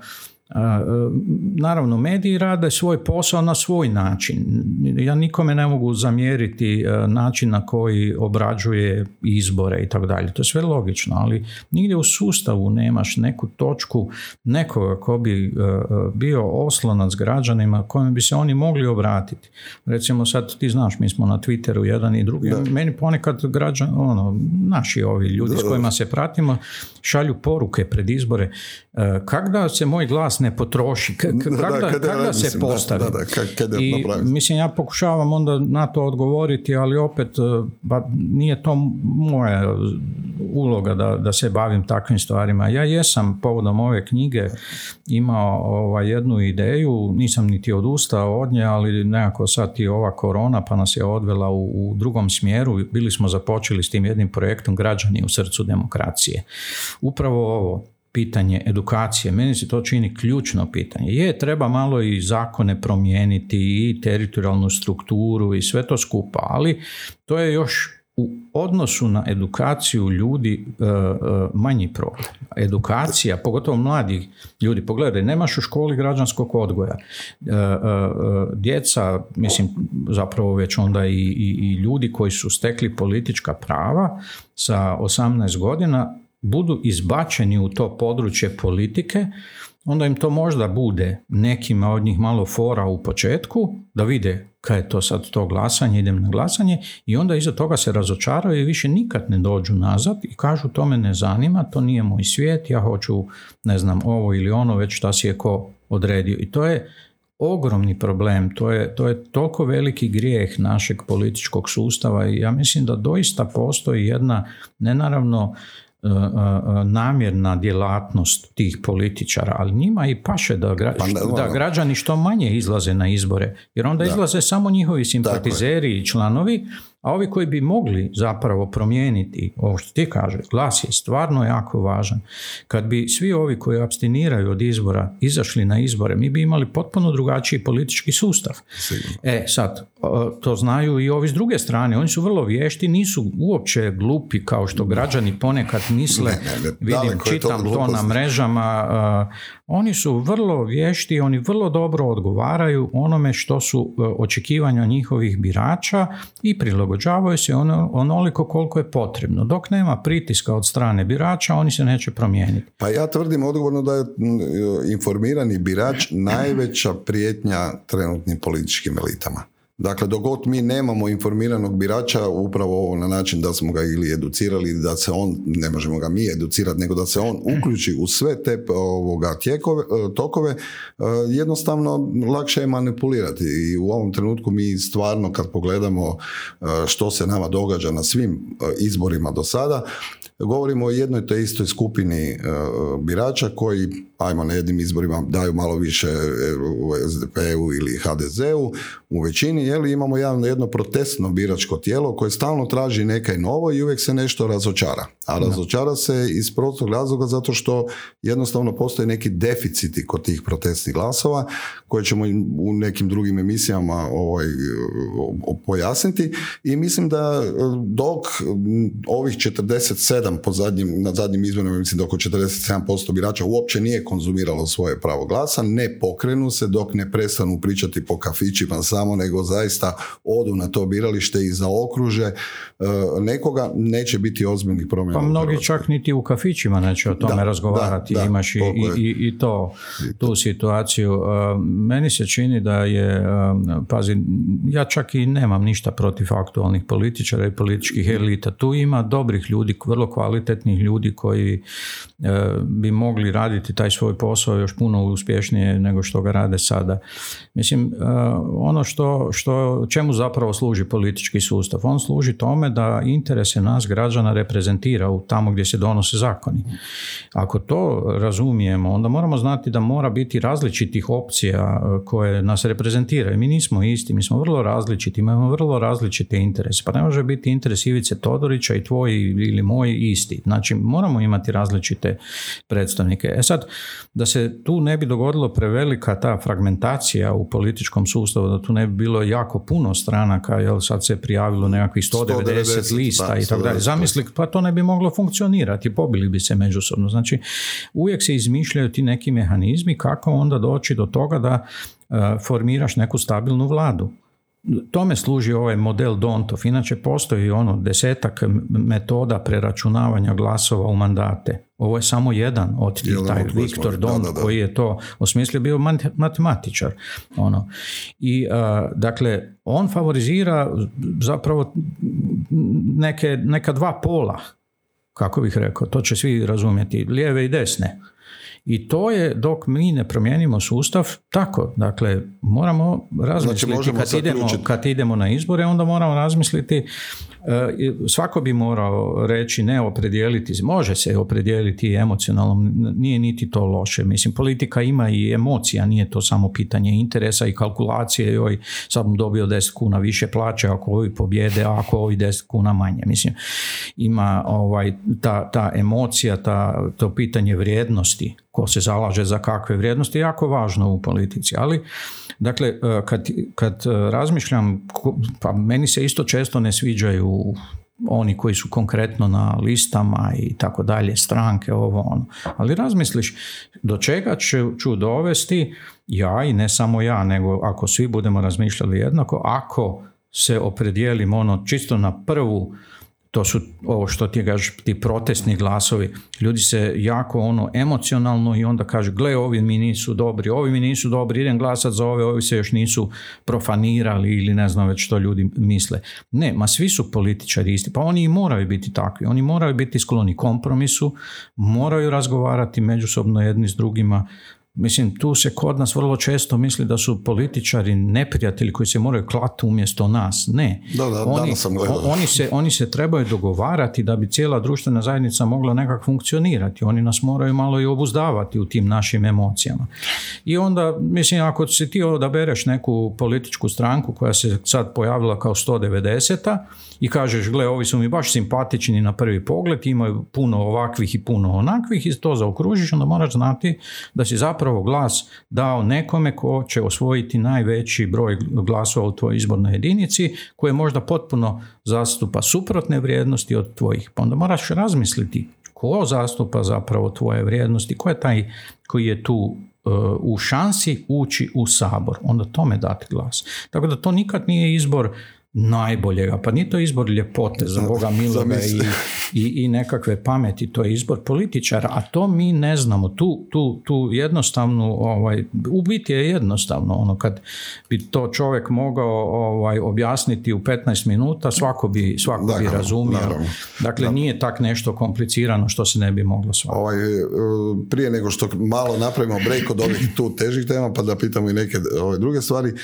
Naravno, mediji rade svoj posao na svoj način. Ja nikome ne mogu zamjeriti način na koji obrađuje izbore i tako dalje. To je sve logično, ali nigdje u sustavu nemaš neku točku nekoga ko bi bio oslonac građanima kojim bi se oni mogli obratiti. Recimo sad ti znaš, mi smo na Twitteru jedan i drugi. Meni ponekad građan, ono, naši ovi ljudi s kojima se pratimo šalju poruke pred izbore. Kak da se moj glas ne potroši, kada da, se postavi. I, mislim, ja pokušavam onda na to odgovoriti, ali opet ba, nije to moja uloga da, da se bavim takvim stvarima. Ja jesam povodom ove knjige imao ovaj, jednu ideju, nisam niti odustao od nje, ali nekako sad i ova korona pa nas je odvela u, u drugom smjeru. Bili smo započeli s tim jednim projektom Građani u srcu demokracije. Upravo ovo, pitanje edukacije. Meni se to čini ključno pitanje. Je, treba malo i zakone promijeniti i teritorijalnu strukturu i sve to skupa, ali to je još u odnosu na edukaciju ljudi e, e, manji problem. Edukacija, pogotovo mladih ljudi, pogledaj, nemaš u školi građanskog odgoja. E, djeca, mislim, zapravo već onda i, i, i ljudi koji su stekli politička prava sa 18 godina budu izbačeni u to područje politike onda im to možda bude nekima od njih malo fora u početku, da vide kaj je to sad to glasanje, idem na glasanje i onda iza toga se razočaraju i više nikad ne dođu nazad i kažu to me ne zanima, to nije moj svijet, ja hoću ne znam ovo ili ono, već šta si je ko odredio. I to je ogromni problem, to je, to je toliko veliki grijeh našeg političkog sustava i ja mislim da doista postoji jedna, ne E, e, namjerna djelatnost tih političara, ali njima i paše da, pa da građani što manje izlaze na izbore, jer onda izlaze samo njihovi simpatizeri i članovi, a ovi koji bi mogli zapravo promijeniti ovo što ti kaže, glas je stvarno jako važan. Kad bi svi ovi koji abstiniraju od izbora izašli na izbore, mi bi imali potpuno drugačiji politički sustav. E sad, to znaju i ovi s druge strane, oni su vrlo vješti, nisu uopće glupi kao što građani ponekad misle, vidim, čitam to, na mrežama, oni su vrlo vješti, oni vrlo dobro odgovaraju onome što su e, očekivanja njihovih birača i prilagođavaju se ono, onoliko koliko je potrebno. Dok nema pritiska od strane birača, oni se neće promijeniti. Pa ja tvrdim odgovorno da je informirani birač najveća prijetnja trenutnim političkim elitama. Dakle, dok god mi nemamo informiranog birača upravo ovo na način da smo ga ili educirali, da se on, ne možemo ga mi educirati, nego da se on <clears throat> uključi u sve te ovoga tijekove, e, tokove, e, jednostavno lakše je manipulirati. I u ovom trenutku mi stvarno kad pogledamo e, što se nama događa na svim izborima do sada, govorimo o jednoj te istoj skupini birača koji ajmo na jednim izborima daju malo više u SDP-u ili HDZ-u, u većini jeli, imamo jedno, jedno protestno biračko tijelo koje stalno traži nekaj novo i uvijek se nešto razočara. A razočara se iz prostog razloga zato što jednostavno postoje neki deficiti kod tih protestnih glasova koje ćemo u nekim drugim emisijama ovaj, pojasniti i mislim da e, dok ovih 47 po zadnjim, na zadnjim izborima mislim da oko 47% birača uopće nije konzumiralo svoje pravo glasa, ne pokrenu se dok ne prestanu pričati po kafićima samo nego zaista odu na to biralište i zaokruže e, nekoga, neće biti ozbiljnih promjena. Pa mnogi čak niti u kafićima neće o tome razgovarati, imaš i, i, i, to, tu situaciju. E, meni se čini da je, e, pazi, ja čak i nemam ništa protiv aktualnih političara i političkih elita. Tu ima dobrih ljudi, vrlo kvalitetnih ljudi koji bi mogli raditi taj svoj posao još puno uspješnije nego što ga rade sada. Mislim, ono što, što, čemu zapravo služi politički sustav? On služi tome da interese nas građana reprezentira u tamo gdje se donose zakoni. Ako to razumijemo, onda moramo znati da mora biti različitih opcija e, koje nas reprezentiraju. Mi nismo isti, mi smo vrlo različiti, imamo vrlo različite interese. Pa ne može biti interes Ivice Todorića i tvoj ili moj isti. Znači, moramo imati različite predstavnike. E sad, da se tu ne bi dogodilo prevelika ta fragmentacija u političkom sustavu, da tu ne bi bilo jako puno stranaka, jel sad se prijavilo nekakvih 190, 190 lista i tako dalje. Zamisli, pa to ne bi moglo funkcionirati, pobili bi se međusobno. Znači, uvijek se izmišljaju ti neki mehanizmi kako onda doći do toga da uh, formiraš neku stabilnu vladu tome služi ovaj model Dontov. Inače postoji ono desetak metoda preračunavanja glasova u mandate. Ovo je samo jedan od tih, taj Viktor Don koji je to osmislio, bio matematičar. Ono. I dakle, on favorizira zapravo neke, neka dva pola, kako bih rekao, to će svi razumjeti, lijeve i desne. I to je dok mi ne promijenimo sustav tako. Dakle, moramo razmisliti znači, kad, idemo, kad idemo na izbore, onda moramo razmisliti svako bi morao reći ne opredijeliti, može se opredijeliti emocionalno, nije niti to loše. Mislim, politika ima i emocija, nije to samo pitanje interesa i kalkulacije, joj, sad mu dobio 10 kuna više plaće ako ovi pobjede, ako ovi 10 kuna manje. Mislim, ima ovaj, ta, ta emocija, ta, to pitanje vrijednosti, ko se zalaže za kakve vrijednosti, jako važno u politici, ali Dakle, e, kad, kad e, razmišljam, pa meni se isto često ne sviđaju oni koji su konkretno na listama i tako dalje, stranke, ovo ono. Ali razmisliš do čega ću, ću dovesti ja i ne samo ja, nego ako svi budemo razmišljali jednako, ako se opredijelimo ono čisto na prvu to su ovo što ti kažeš, ti protestni glasovi, ljudi se jako ono emocionalno i onda kaže, gle, ovi mi nisu dobri, ovi mi nisu dobri, idem glasat za ove, ovi se još nisu profanirali ili ne znam već što ljudi misle. Ne, ma svi su političari isti, pa oni i moraju biti takvi, oni moraju biti skloni kompromisu, moraju razgovarati međusobno jedni s drugima, Mislim, tu se kod nas vrlo često misli da su političari neprijatelji koji se moraju klati umjesto nas. Ne. Da, da, oni, sam oni, se, oni se trebaju dogovarati da bi cijela društvena zajednica mogla nekako funkcionirati. Oni nas moraju malo i obuzdavati u tim našim emocijama. I onda, mislim, ako si ti odabereš neku političku stranku koja se sad pojavila kao 190 i kažeš, gle, ovi su mi baš simpatični na prvi pogled, imaju puno ovakvih i puno onakvih i to zaokružiš, onda moraš znati da si zapravo glas dao nekome ko će osvojiti najveći broj glasova u tvojoj izbornoj jedinici, koje možda potpuno zastupa suprotne vrijednosti od tvojih. Pa onda moraš razmisliti ko zastupa zapravo tvoje vrijednosti, ko je taj koji je tu uh, u šansi ući u sabor, onda tome dati glas. Tako da to nikad nije izbor najboljega. Pa nije to izbor ljepote za Boga miloga i, i, i, nekakve pameti, to je izbor političara, a to mi ne znamo. Tu, tu, tu jednostavno, ovaj, u biti je jednostavno, ono kad bi to čovjek mogao ovaj, objasniti u 15 minuta, svako bi, svako bi razumio. Dakle, nije tak nešto komplicirano što se ne bi moglo shvatiti. Ovaj, e, prije nego što malo napravimo break od ovih tu težih tema, pa da pitamo i neke ove druge stvari, e,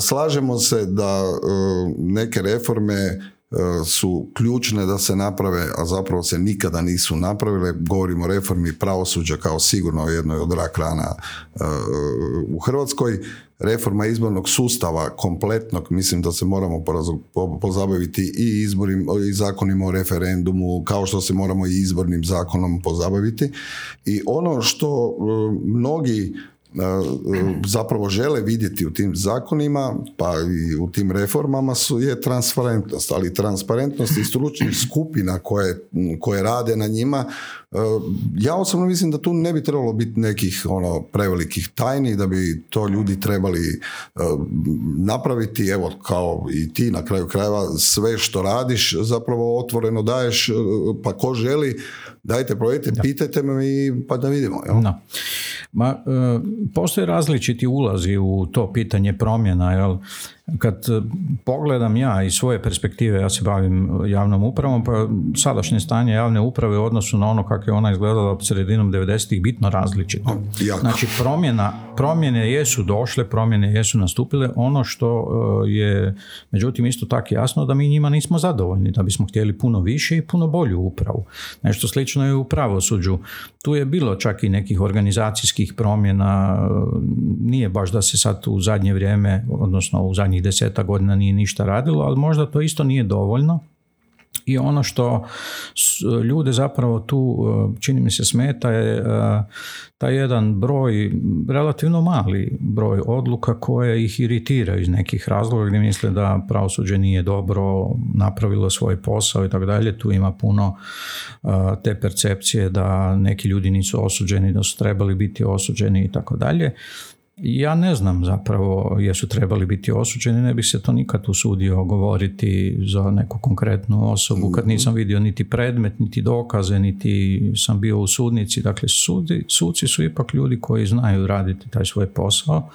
slažemo se da e, neke reforme e, su ključne da se naprave, a zapravo se nikada nisu napravile. Govorimo o reformi pravosuđa kao sigurno jednoj od rak rana e, u Hrvatskoj. Reforma izbornog sustava kompletnog, mislim da se moramo pozabaviti i izborim, i zakonima o referendumu, kao što se moramo i izbornim zakonom pozabaviti. I ono što e, mnogi zapravo žele vidjeti u tim zakonima pa i u tim reformama su je transparentnost, ali transparentnost i stručnih skupina koje, koje rade na njima ja osobno mislim da tu ne bi trebalo biti nekih ono prevelikih tajni, da bi to ljudi trebali napraviti, evo kao i ti na kraju krajeva sve što radiš zapravo otvoreno daješ, pa ko želi dajte provjerite, pitajte me i pa da vidimo. Jel? No. Ma, e, postoje različiti ulazi u to pitanje promjena, jel? Kad e, pogledam ja iz svoje perspektive, ja se bavim javnom upravom, pa sadašnje stanje javne uprave u odnosu na ono kako je ona izgledala sredinom 90-ih bitno različito. Znači promjena, promjene jesu došle, promjene jesu nastupile, ono što e, je međutim isto tako jasno da mi njima nismo zadovoljni, da bismo htjeli puno više i puno bolju upravu. Nešto slično je u pravosuđu. Tu je bilo čak i nekih organizacijskih promjena, nije baš da se sad u zadnje vrijeme, odnosno u zadnjih deseta godina nije ništa radilo, ali možda to isto nije dovoljno. I ono što ljude zapravo tu e, čini mi se smeta je e, taj jedan broj, relativno mali broj odluka koje ih iritiraju iz nekih razloga gdje misle da pravosuđe nije dobro napravilo svoj posao i tako dalje. Tu ima puno e, te percepcije da neki ljudi nisu osuđeni, da su trebali biti osuđeni i tako dalje. Ja ne znam zapravo jesu trebali biti osuđeni, ne bih se to nikad usudio govoriti za neku konkretnu osobu. Kad nisam vidio niti predmet, niti dokaze, niti sam bio u sudnici. Dakle, sudi, suci su ipak ljudi koji znaju raditi taj svoj posao.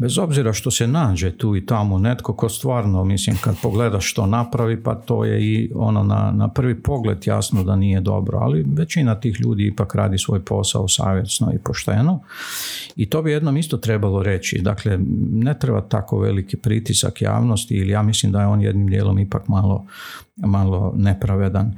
Bez obzira što se nađe tu i tamo netko ko stvarno, mislim, kad pogledaš što napravi, pa to je i ono na, na prvi pogled jasno da nije dobro, ali većina tih ljudi ipak radi svoj posao savjesno i pošteno. I to bi jednom isto trebalo reći. Dakle, ne treba tako veliki pritisak javnosti ili ja mislim da je on jednim dijelom ipak malo, malo nepravedan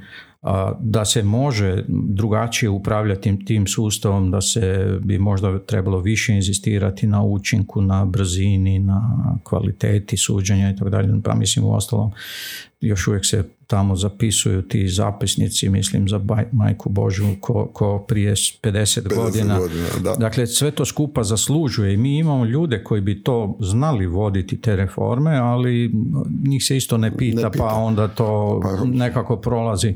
da se može drugačije upravljati tim sustavom, da se bi možda trebalo više inzistirati na učinku, na brzini, na kvaliteti suđenja i tako dalje. Pa mislim u ostalom još uvijek se tamo zapisuju ti zapisnici, mislim za majku Božu ko, ko prije 50, godina. Dakle, sve to skupa zaslužuje i mi imamo ljude koji bi to znali voditi te reforme, ali njih se isto ne pita, pa onda to pa- nekako prolazi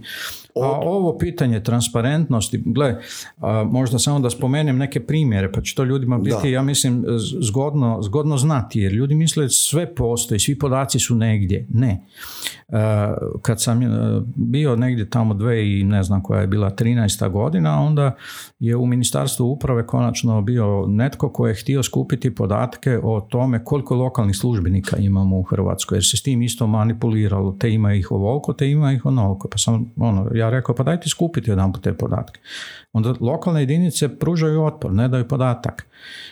A ovo pitanje transparentnosti, gle, možda samo da spomenem neke primjere, pa će to ljudima biti, ja mislim, zgodno, zgodno znati, jer ljudi misle sve postoji, svi podaci su negdje. Ne. Kad sam bio negdje tamo dve i ne znam koja je bila 13. godina, onda je u Ministarstvu uprave konačno bio netko ko je htio skupiti podatke o tome koliko lokalnih službenika imamo u Hrvatskoj, jer se s tim isto manipuliralo, te ima ih ovoliko, te ima ih onoliko. Pa sam, ono, ja rekao, pa dajte skupiti jedan te podatke. Onda lokalne jedinice pružaju otpor, ne daju podatak.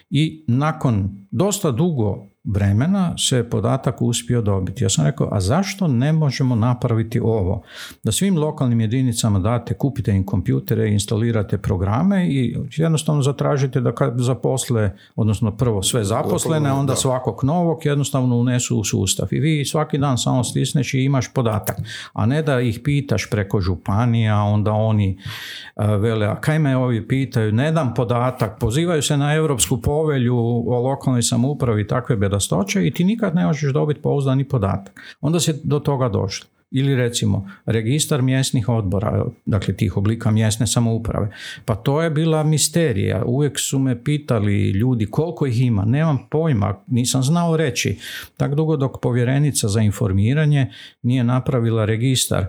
I nakon dosta dugo vremena se podatak uspio dobiti. Ja sam rekao, a zašto ne možemo napraviti ovo? Da svim lokalnim jedinicama date, kupite im kompjutere, instalirate programe i jednostavno zatražite da kad zaposle, odnosno prvo sve zaposlene, onda svakog novog jednostavno unesu u sustav. I vi svaki dan samo stisneš i imaš podatak. A ne da ih pitaš preko županija, onda oni vele, a kaj me ovi pitaju, ne dam podatak, pozivaju se na Europsku povelju o lokalnoj samoupravi takve bedastoće i ti nikad ne možeš dobiti pouzdani podatak. Onda se do toga došlo. Ili recimo registar mjesnih odbora, dakle tih oblika mjesne samouprave. Pa to je bila misterija. Uvijek su me pitali ljudi koliko ih ima. Nemam pojma, nisam znao reći. Tak dugo dok povjerenica za informiranje nije napravila registar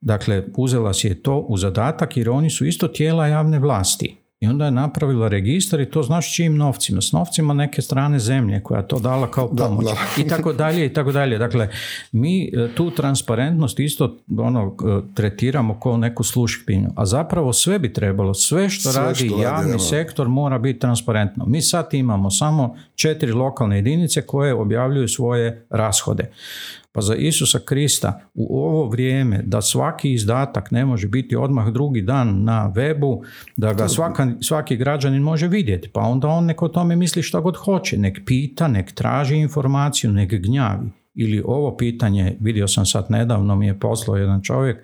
Dakle, uzela si je to u zadatak jer oni su isto tijela javne vlasti. I onda je napravila registar i to znaš čijim novcima. S novcima neke strane zemlje koja to dala kao pomoć. I tako dalje i tako dalje. Dakle, mi e, tu transparentnost isto ono, e, tretiramo kao neku slušpinju. A zapravo sve bi trebalo, sve što radi javni sektor mora biti transparentno. Mi sad imamo samo četiri lokalne jedinice koje objavljuju svoje rashode. Pa za Isusa Krista u ovo vrijeme da svaki izdatak ne može biti odmah drugi dan na webu, da ga svaka, svaki građanin može vidjeti, pa onda on nek o tome misli što god hoće, nek pita, nek traži informaciju, nek gnjavi. Ili ovo pitanje, vidio sam sad nedavno, mi je poslao jedan čovjek,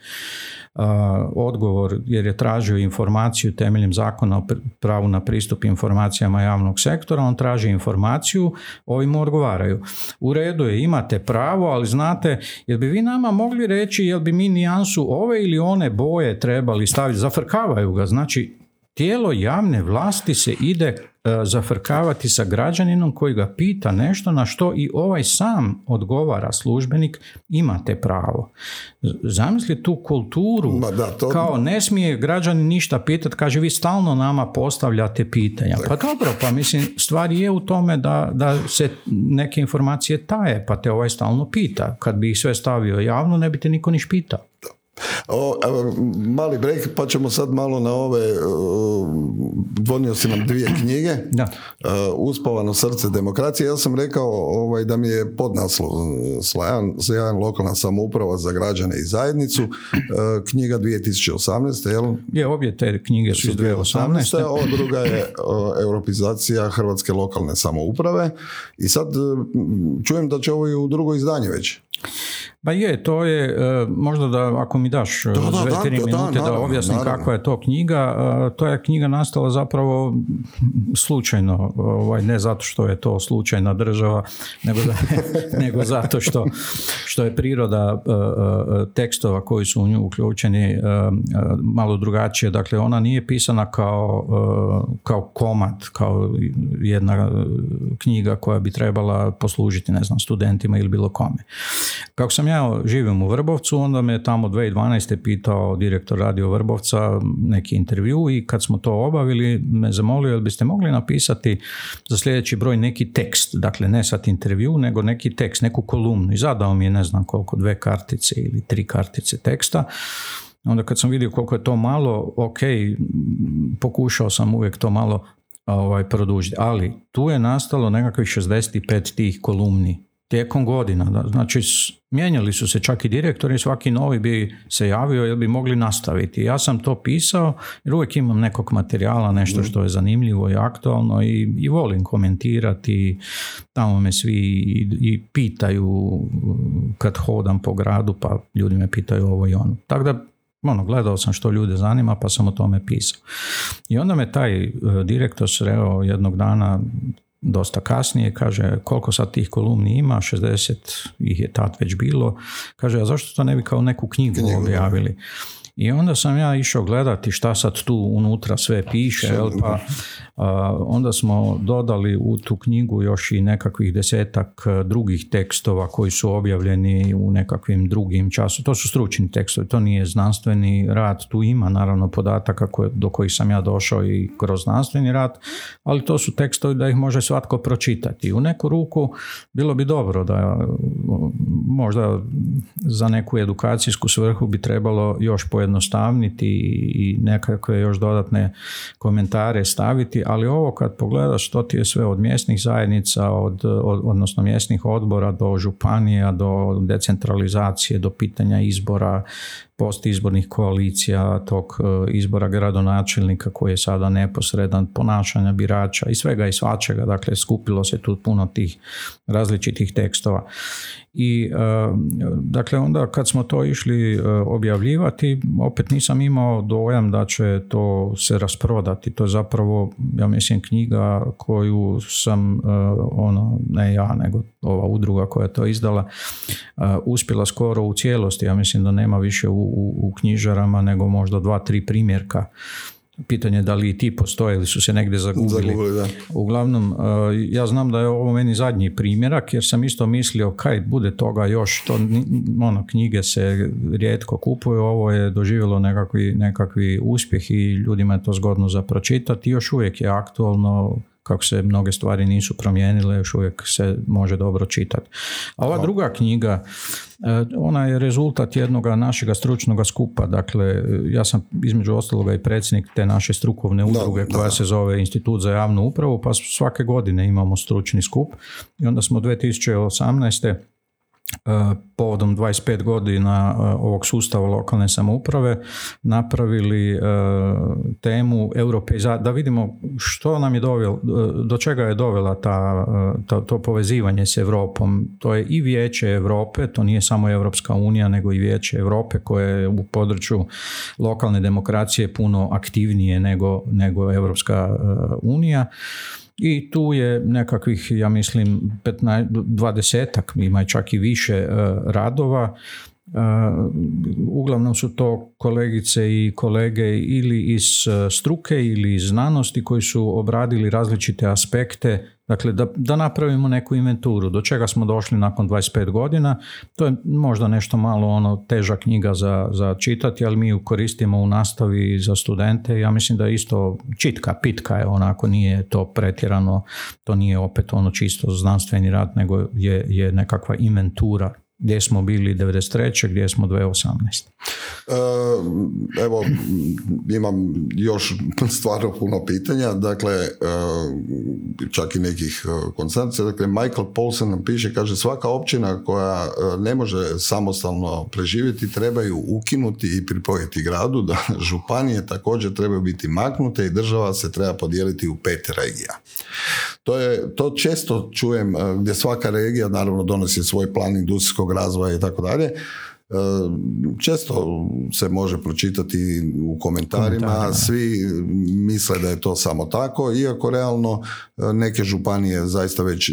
odgovor jer je tražio informaciju temeljem zakona o pravu na pristup informacijama javnog sektora, on traži informaciju, ovi mu odgovaraju. U redu je, imate pravo, ali znate, jel bi vi nama mogli reći jel bi mi nijansu ove ili one boje trebali staviti, zafrkavaju ga, znači tijelo javne vlasti se ide e, zafrkavati sa građaninom koji ga pita nešto na što i ovaj sam odgovara službenik imate pravo. Zamisli tu kulturu kao ne smije građanin ništa pitati, kaže vi stalno nama postavljate pitanja. Pa dobro, pa mislim stvar je u tome da, da se neke informacije taje, pa te ovaj stalno pita. Kad bi ih sve stavio javno ne bi te niko niš pitao. O, mali break, pa ćemo sad malo na ove, dvonio si nam dvije knjige, da. Uspavano srce demokracije. Ja sam rekao ovaj, da mi je podnaslov slajan, slajan lokalna samouprava za građane i zajednicu, knjiga 2018. Jel? Je, obje te knjige su 2018. Ovo druga je europizacija Hrvatske lokalne samouprave i sad čujem da će ovo i u drugo izdanje već. Pa je, to je, e, možda da ako mi daš da, da, minute da, objasnim kakva je to knjiga, e, to je knjiga nastala zapravo slučajno, ovaj, ne zato što je to slučajna država, nego, <laughs> nego zato što, što je priroda e, tekstova koji su u nju uključeni malo drugačije. Dakle, ona nije pisana kao, kao komad, kao jedna knjiga koja bi trebala poslužiti, ne znam, studentima ili bilo kome. Kako sam ja živim u Vrbovcu, onda me tamo 2012. pitao direktor radio Vrbovca neki intervju i kad smo to obavili me zamolio jel biste mogli napisati za sljedeći broj neki tekst, dakle ne sad intervju nego neki tekst, neku kolumnu i zadao mi je ne znam koliko, dve kartice ili tri kartice teksta. Onda kad sam vidio koliko je to malo, ok, pokušao sam uvijek to malo ovaj, produžiti, ali tu je nastalo nekakvih 65 tih kolumni tijekom godina. Znači, mijenjali su se čak i direktori, svaki novi bi se javio jer bi mogli nastaviti. Ja sam to pisao jer uvijek imam nekog materijala, nešto što je zanimljivo i aktualno i, i volim komentirati. Tamo me svi i, i pitaju kad hodam po gradu, pa ljudi me pitaju ovo i ono. Tako da ono, gledao sam što ljude zanima pa sam o tome pisao. I onda me taj e, direktor sreo jednog dana dosta kasnije, kaže koliko sad tih kolumni ima, 60 ih je tad već bilo, kaže a zašto to ne bi kao neku knjigu, objavili? I onda sam ja išao gledati šta sad tu unutra sve piše, jel, pa onda smo dodali u tu knjigu još i nekakvih desetak e, drugih tekstova koji su objavljeni u nekakvim drugim času. To su stručni tekstovi, to nije znanstveni rad. Tu ima naravno podataka koje, do kojih sam ja došao i kroz znanstveni rad, ali to su tekstovi da ih može svatko pročitati. U neku ruku bilo bi dobro da možda za neku edukacijsku svrhu bi trebalo još pojednostavniti i nekakve još dodatne komentare staviti, ali ovo kad pogledaš što ti je sve od mjesnih zajednica, od, odnosno mjesnih odbora do županija, do decentralizacije, do pitanja izbora, postizbornih koalicija, tog e, izbora gradonačelnika koji je sada neposredan, ponašanja birača i svega i svačega, dakle skupilo se tu puno tih različitih tekstova. I e, dakle onda kad smo to išli e, objavljivati, opet nisam imao dojam da će to se rasprodati. To je zapravo, ja mislim, knjiga koju sam, ono, ne ja, nego ova udruga koja je to izdala, uspjela skoro u cijelosti. Ja mislim da nema više u u, knjižarama nego možda dva, tri primjerka. Pitanje je da li i ti postoje ili su se negdje zagubili. Uglavnom, e, ja znam da je ovo meni zadnji primjerak jer sam isto mislio kaj bude toga još, to ono, knjige se rijetko kupuju, ovo je doživjelo nekakvi, nekakvi uspjeh i ljudima je to zgodno za pročitati. Još uvijek je aktualno kako se mnoge stvari nisu promijenile, još uvijek se može dobro čitati. A ova druga knjiga, e, ona je rezultat jednog našega stručnog skupa. Dakle, ja sam između ostaloga i predsjednik te naše strukovne udruge koja se zove Institut za javnu upravu, pa svake godine imamo stručni skup i onda smo 2018 E, povodom 25 godina e, ovog sustava lokalne samouprave napravili e, temu europeiza da vidimo što nam je dovelo, do čega je dovela ta, to, to povezivanje s Europom. To je i Vijeće Europe, to nije samo Europska unija, nego i Vijeće Europe koje je u području lokalne demokracije puno aktivnije nego, nego Europska unija i tu je nekakvih, ja mislim, 15, 20 ima čak i više e, radova. Uglavnom su to kolegice i kolege ili iz e, struke ili iz znanosti koji su obradili različite aspekte. Dakle, da, da napravimo neku inventuru, do čega smo došli nakon 25 godina, to je možda nešto malo ono teža knjiga za, za čitati, ali mi ju koristimo u nastavi za studente. Ja mislim da je isto čitka, pitka je onako, nije to pretjerano, to nije opet ono čisto znanstveni rad, nego je, je nekakva inventura gdje smo bili 93. gdje smo 2018. E, evo, imam još <laughs> stvarno puno pitanja, dakle, e, čak i nekih e, koncentracija. Dakle, Michael Paulsen nam piše, kaže, svaka općina koja ne može samostalno preživjeti trebaju ukinuti i pripojiti gradu, da <laughs> županije također trebaju biti maknute i država se treba podijeliti u pet regija. To, je, to često čujem gdje svaka regija naravno donosi svoj plan industrijskog razvoja i tako dalje. E, često se može pročitati u komentarima, svi misle da je to samo tako, iako realno e, neke županije zaista već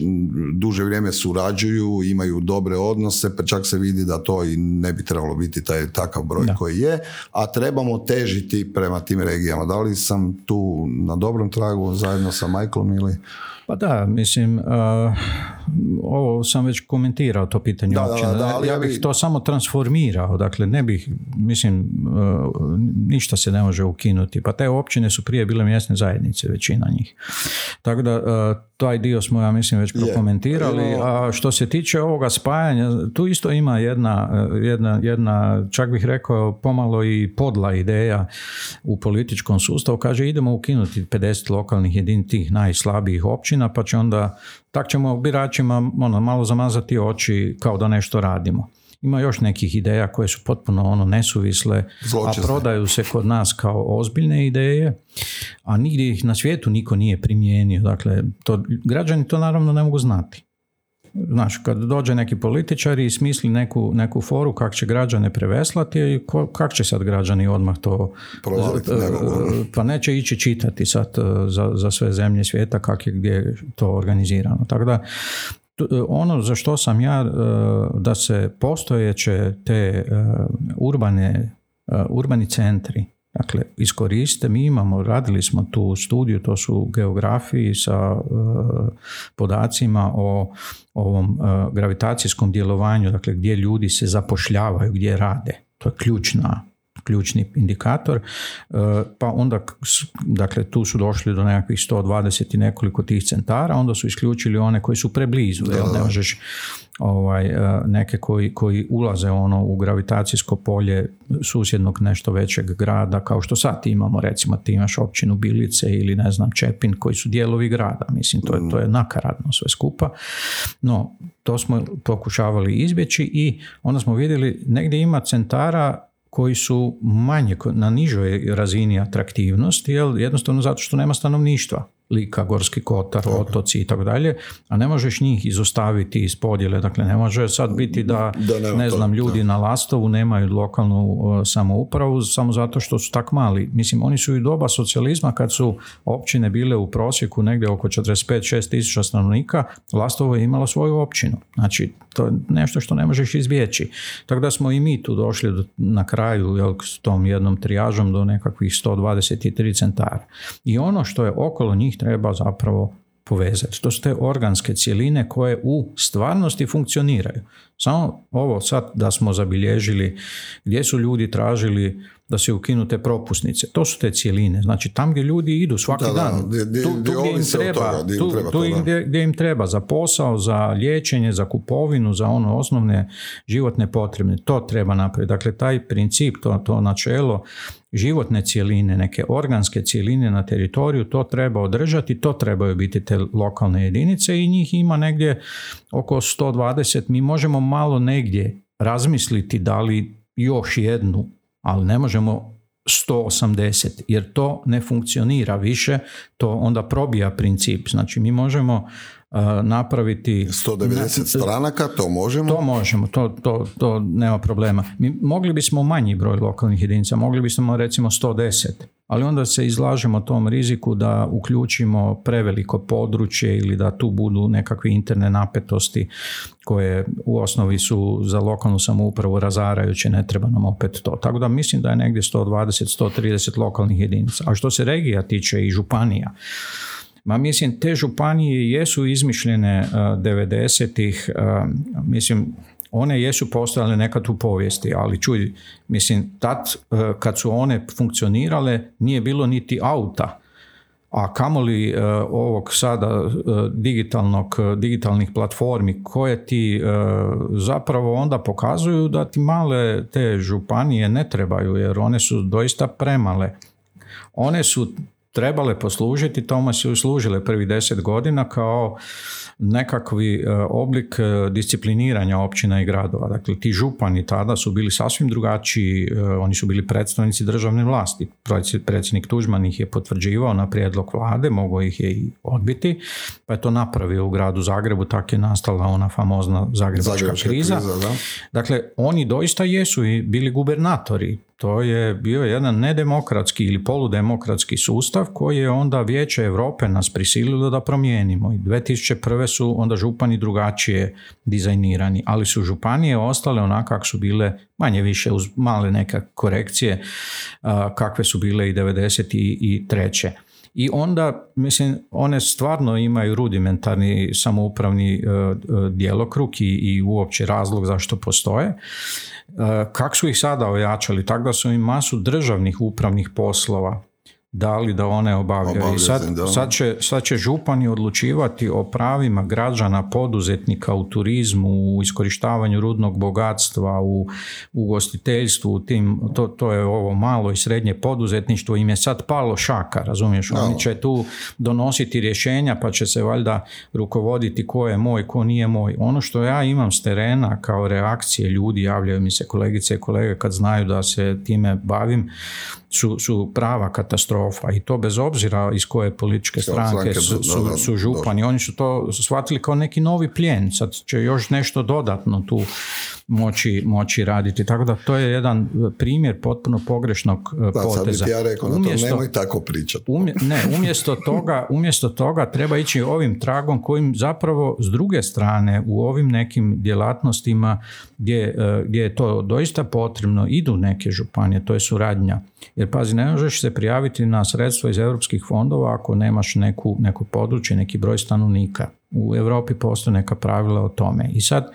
duže vrijeme surađuju, imaju dobre odnose, pa čak se vidi da to i ne bi trebalo biti taj takav broj koji je, a trebamo težiti prema tim regijama. Da li sam tu na dobrom tragu zajedno sa Michaelom ili... Pa da, mislim, uh, ovo sam već komentirao to pitanje da, ja bih to samo transformirao, dakle ne bih, mislim, uh, ništa se ne može ukinuti. Pa te općine su prije bile mjesne zajednice, većina njih. Tako da uh, taj dio smo, ja mislim, već prokomentirali. A što se tiče ovoga spajanja, tu isto ima jedna, jedna, jedna, čak bih rekao, pomalo i podla ideja u političkom sustavu. Kaže, idemo ukinuti 50 lokalnih jedin tih najslabijih općina, pa će onda, tak ćemo biračima ono, malo zamazati oči kao da nešto radimo. Ima još nekih ideja koje su potpuno ono nesuvisle, a prodaju se kod nas kao ozbiljne ideje, a nigdje ih na svijetu niko nije primijenio. Dakle, to, građani to naravno ne mogu znati. Znaš, kad dođe neki političar i smisli neku, neku foru kako će građane preveslati, kako će sad građani odmah to... Provaliti, pa neće ići čitati sad e, za, za sve zemlje svijeta kako je gdje to organizirano. Tako da, ono za što sam ja e, da se postojeće te e, urbane urbani centri, Dakle, iskoriste, mi imamo, radili smo tu studiju, to su geografiji sa podacima o ovom gravitacijskom djelovanju, dakle gdje ljudi se zapošljavaju, gdje rade. To je ključna ključni indikator, e, pa onda, dakle, tu su došli do nekakvih 120 i nekoliko tih centara, onda su isključili one koji su preblizu, jel, ne možeš ovaj, e, neke koji, koji ulaze ono u gravitacijsko polje susjednog nešto većeg grada, kao što sad imamo, recimo ti imaš općinu Bilice ili ne znam Čepin, koji su dijelovi grada, mislim, to je, to je nakaradno sve skupa, no, to smo pokušavali izbjeći i onda smo vidjeli, negdje ima centara koji su manje na nižoj razini atraktivnosti, jel, jednostavno zato što nema stanovništva. Lika, Gorski kotar, otoci i tako dalje, a ne možeš njih izostaviti iz podjele. Dakle, ne može sad biti da, ne znam, ljudi na Lastovu nemaju lokalnu samoupravu samo zato što su tak mali. Mislim, oni su i doba socijalizma kad su općine bile u prosjeku negdje oko 45-6 tisuća stanovnika, Lastovo je imalo svoju općinu. Znači, to je nešto što ne možeš izbjeći. Tako da smo i mi tu došli na kraju jel, s tom jednom trijažom do nekakvih 123 centara. I ono što je okolo njih treba zapravo povezati. To su te organske cjeline koje u stvarnosti funkcioniraju. Samo ovo sad da smo zabilježili gdje su ljudi tražili da se ukinu te propusnice. To su te cijeline. Znači tam gdje ljudi idu svaki dan. tu, gdje im treba, tu, gdje, im treba za posao, za liječenje, za kupovinu, za ono osnovne životne potrebne. To treba napraviti. Dakle, taj princip, to, to načelo životne cijeline, neke organske cijeline na teritoriju, to treba održati, to trebaju biti te lokalne jedinice i njih ima negdje oko 120. Mi možemo malo negdje razmisliti da li još jednu ali ne možemo 180 jer to ne funkcionira više, to onda probija princip. Znači mi možemo napraviti 190 stranaka, to možemo? To možemo, to, to, to nema problema. Mi mogli bismo manji broj lokalnih jedinica, mogli bismo recimo 110 ali onda se izlažemo tom riziku da uključimo preveliko područje ili da tu budu nekakve interne napetosti koje u osnovi su za lokalnu samoupravu razarajuće, ne treba nam opet to. Tako da mislim da je negdje 120-130 lokalnih jedinica. A što se regija tiče i županija, Ma mislim, te županije jesu izmišljene 90-ih, mislim, one jesu postojale nekad u povijesti, ali čuj, mislim, tad e, kad su one funkcionirale nije bilo niti auta, a kamoli e, ovog sada e, digitalnog, digitalnih platformi koje ti zapravo onda pokazuju da ti male te županije ne trebaju jer one su doista premale. One su trebale poslužiti, tome su služile prvi deset godina kao nekakvi e, oblik e, discipliniranja općina i gradova. Dakle, ti župani tada su bili sasvim drugačiji, e, oni su bili predstavnici državne vlasti. Predsjednik Tužman ih je potvrđivao na prijedlog vlade, mogao ih je i odbiti, pa je to napravio u gradu Zagrebu, tako je nastala ona famozna zagrebačka kriza. Dakle, oni doista jesu i bili gubernatori to je bio jedan nedemokratski ili poludemokratski sustav koji je onda Vijeće Europe nas prisililo da promijenimo. I 2001. su onda župani drugačije dizajnirani, ali su županije ostale onako kako su bile manje više uz male neke korekcije kakve su bile i 93. I onda, mislim, one stvarno imaju rudimentarni samoupravni e, e, djelokrug i, i uopće razlog zašto postoje. E, kako su ih sada ojačali? Tako da su im masu državnih upravnih poslova dali da one obavljaju. I sad, sad, će, sad će župani odlučivati o pravima građana, poduzetnika u turizmu, u iskorištavanju rudnog bogatstva, u ugostiteljstvu, u tim, to, to je ovo malo i srednje poduzetništvo, im je sad palo šaka, razumiješ? Oni će tu donositi rješenja pa će se valjda rukovoditi ko je moj, ko nije moj. Ono što ja imam s terena kao reakcije ljudi, javljaju mi se kolegice i kolege kad znaju da se time bavim, su, su prava katastrofa i to bez obzira iz koje političke stranke su, su, su župani. Oni su to shvatili kao neki novi plijen. Sad će još nešto dodatno tu moći, moći raditi. Tako da to je jedan primjer potpuno pogrešnog e, da, poteza. Sad ja rekao, umjesto, to nemoj tako pričati. ne, umjesto toga, umjesto toga treba ići ovim tragom kojim zapravo s druge strane u ovim nekim djelatnostima gdje, e, gdje je to doista potrebno idu neke županije, to je suradnja. Jer pazi, ne možeš se prijaviti na sredstva iz europskih fondova ako nemaš neku, neko područje, neki broj stanovnika. U Europi postoje neka pravila o tome. I sad,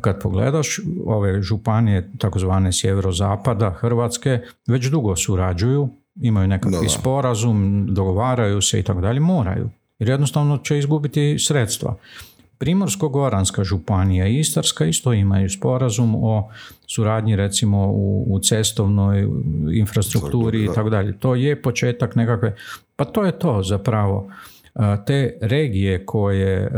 kad pogledaš ove županije takozvane sjeverozapada Hrvatske već dugo surađuju, imaju nekakvi sporazum, dogovaraju se i tako dalje, moraju. Jer jednostavno će izgubiti sredstva. Primorsko-goranska županija i Istarska isto imaju sporazum o suradnji recimo u, u cestovnoj infrastrukturi i tako dalje. To je početak nekakve, pa to je to zapravo te regije koje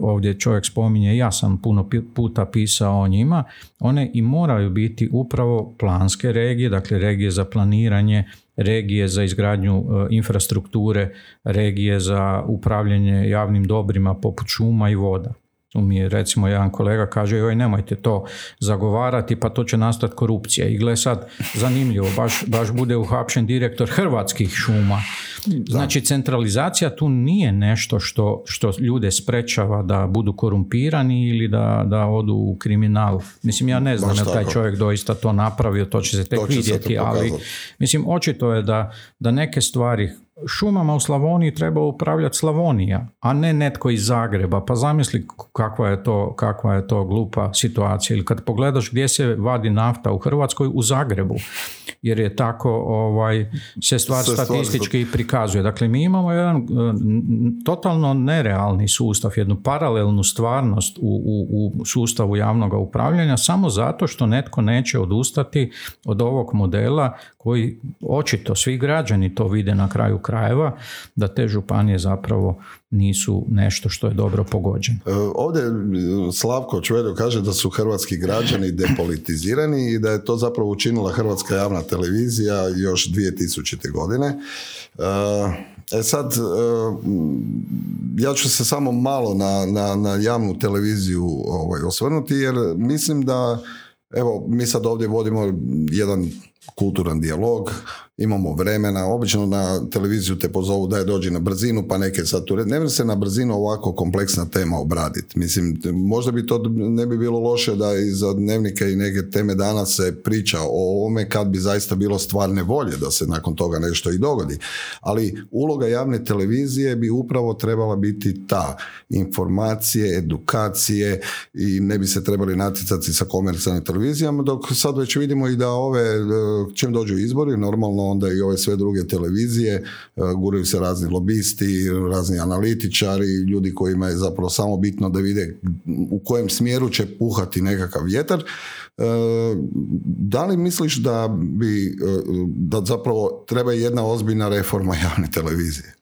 ovdje čovjek spominje, ja sam puno puta pisao o njima, one i moraju biti upravo planske regije, dakle regije za planiranje, regije za izgradnju infrastrukture, regije za upravljanje javnim dobrima poput šuma i voda. Tu mi recimo jedan kolega kaže joj nemojte to zagovarati pa to će nastati korupcija. I gle sad zanimljivo, baš, baš bude uhapšen direktor hrvatskih šuma. Znači centralizacija tu nije nešto što, što ljude sprečava da budu korumpirani ili da, da odu u kriminal. Mislim ja ne znam je taj čovjek doista to napravio, to će se tek vidjeti, ali mislim očito je da, da neke stvari šumama u Slavoniji treba upravljati Slavonija, a ne netko iz Zagreba. Pa zamisli kakva je to, kakva je to glupa situacija. Ili kad pogledaš gdje se vadi nafta u Hrvatskoj, u Zagrebu. Jer je tako ovaj, se stvar statistički prikazuje. Dakle, mi imamo jedan e, totalno nerealni sustav, jednu paralelnu stvarnost u, u, u sustavu javnog upravljanja samo zato što netko neće odustati od ovog modela koji očito svi građani to vide na kraju krajeva, da te županije zapravo nisu nešto što je dobro pogođeno. E, ovdje Slavko Čveljo kaže da su hrvatski građani depolitizirani i da je to zapravo učinila Hrvatska javna televizija još 2000. godine. E, e sad, e, ja ću se samo malo na, na, na javnu televiziju ovaj, osvrnuti jer mislim da Evo, mi sad ovdje vodimo jedan kulturan dijalog, imamo vremena, obično na televiziju te pozovu da je dođi na brzinu, pa neke sad tu... Ne se na brzinu ovako kompleksna tema obraditi. Mislim, možda bi to ne bi bilo loše da i za dnevnike i neke teme danas se priča o ovome kad bi zaista bilo stvarne volje da se nakon toga nešto i dogodi. Ali uloga javne televizije bi upravo trebala biti ta informacije, edukacije i ne bi se trebali natjecati sa komercijalnim televizijama, dok sad već vidimo i da ove, e, čim dođu izbori, normalno onda i ove sve druge televizije, e, guraju se razni lobisti, razni analitičari, ljudi kojima je zapravo samo bitno da vide u kojem smjeru će puhati nekakav vjetar. E, da li misliš da bi, e, da zapravo treba jedna ozbiljna reforma javne televizije?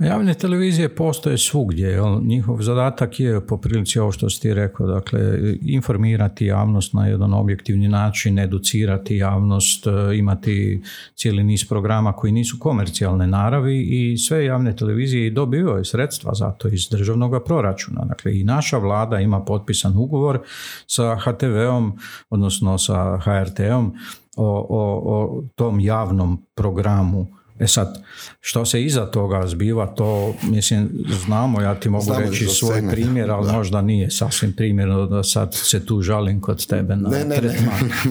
Javne televizije postoje svugdje, njihov zadatak je po prilici ovo što si ti rekao, dakle informirati javnost na jedan objektivni način, educirati javnost, e, imati cijeli niz programa koji nisu komercijalne naravi i sve javne televizije i dobivaju sredstva za to iz državnog proračuna. Dakle i naša vlada ima potpisan ugovor sa HTV-om, odnosno sa HRT-om o, o, o tom javnom programu E sad, što se iza toga zbiva, to mislim znamo, ja ti mogu reći svoj primjer, ali možda nije sasvim primjerno da sad se tu žalim kod tebe na ne, ne, tretman. Ne,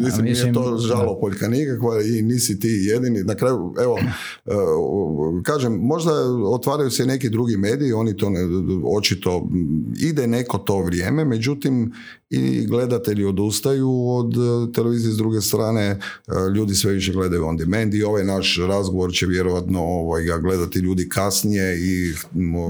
<laughs> mislim, nije to žalo poljka nikakva i nisi ti jedini. Na kraju, evo, <laughs> e, kažem, možda otvaraju se neki drugi mediji, oni to ne, očito ide neko to vrijeme, međutim i gledatelji odustaju od e, televizije s druge strane, e, ljudi sve više gledaju on demand i ovaj naš razgovor će vjerojatno ovaj, ga gledati ljudi kasnije i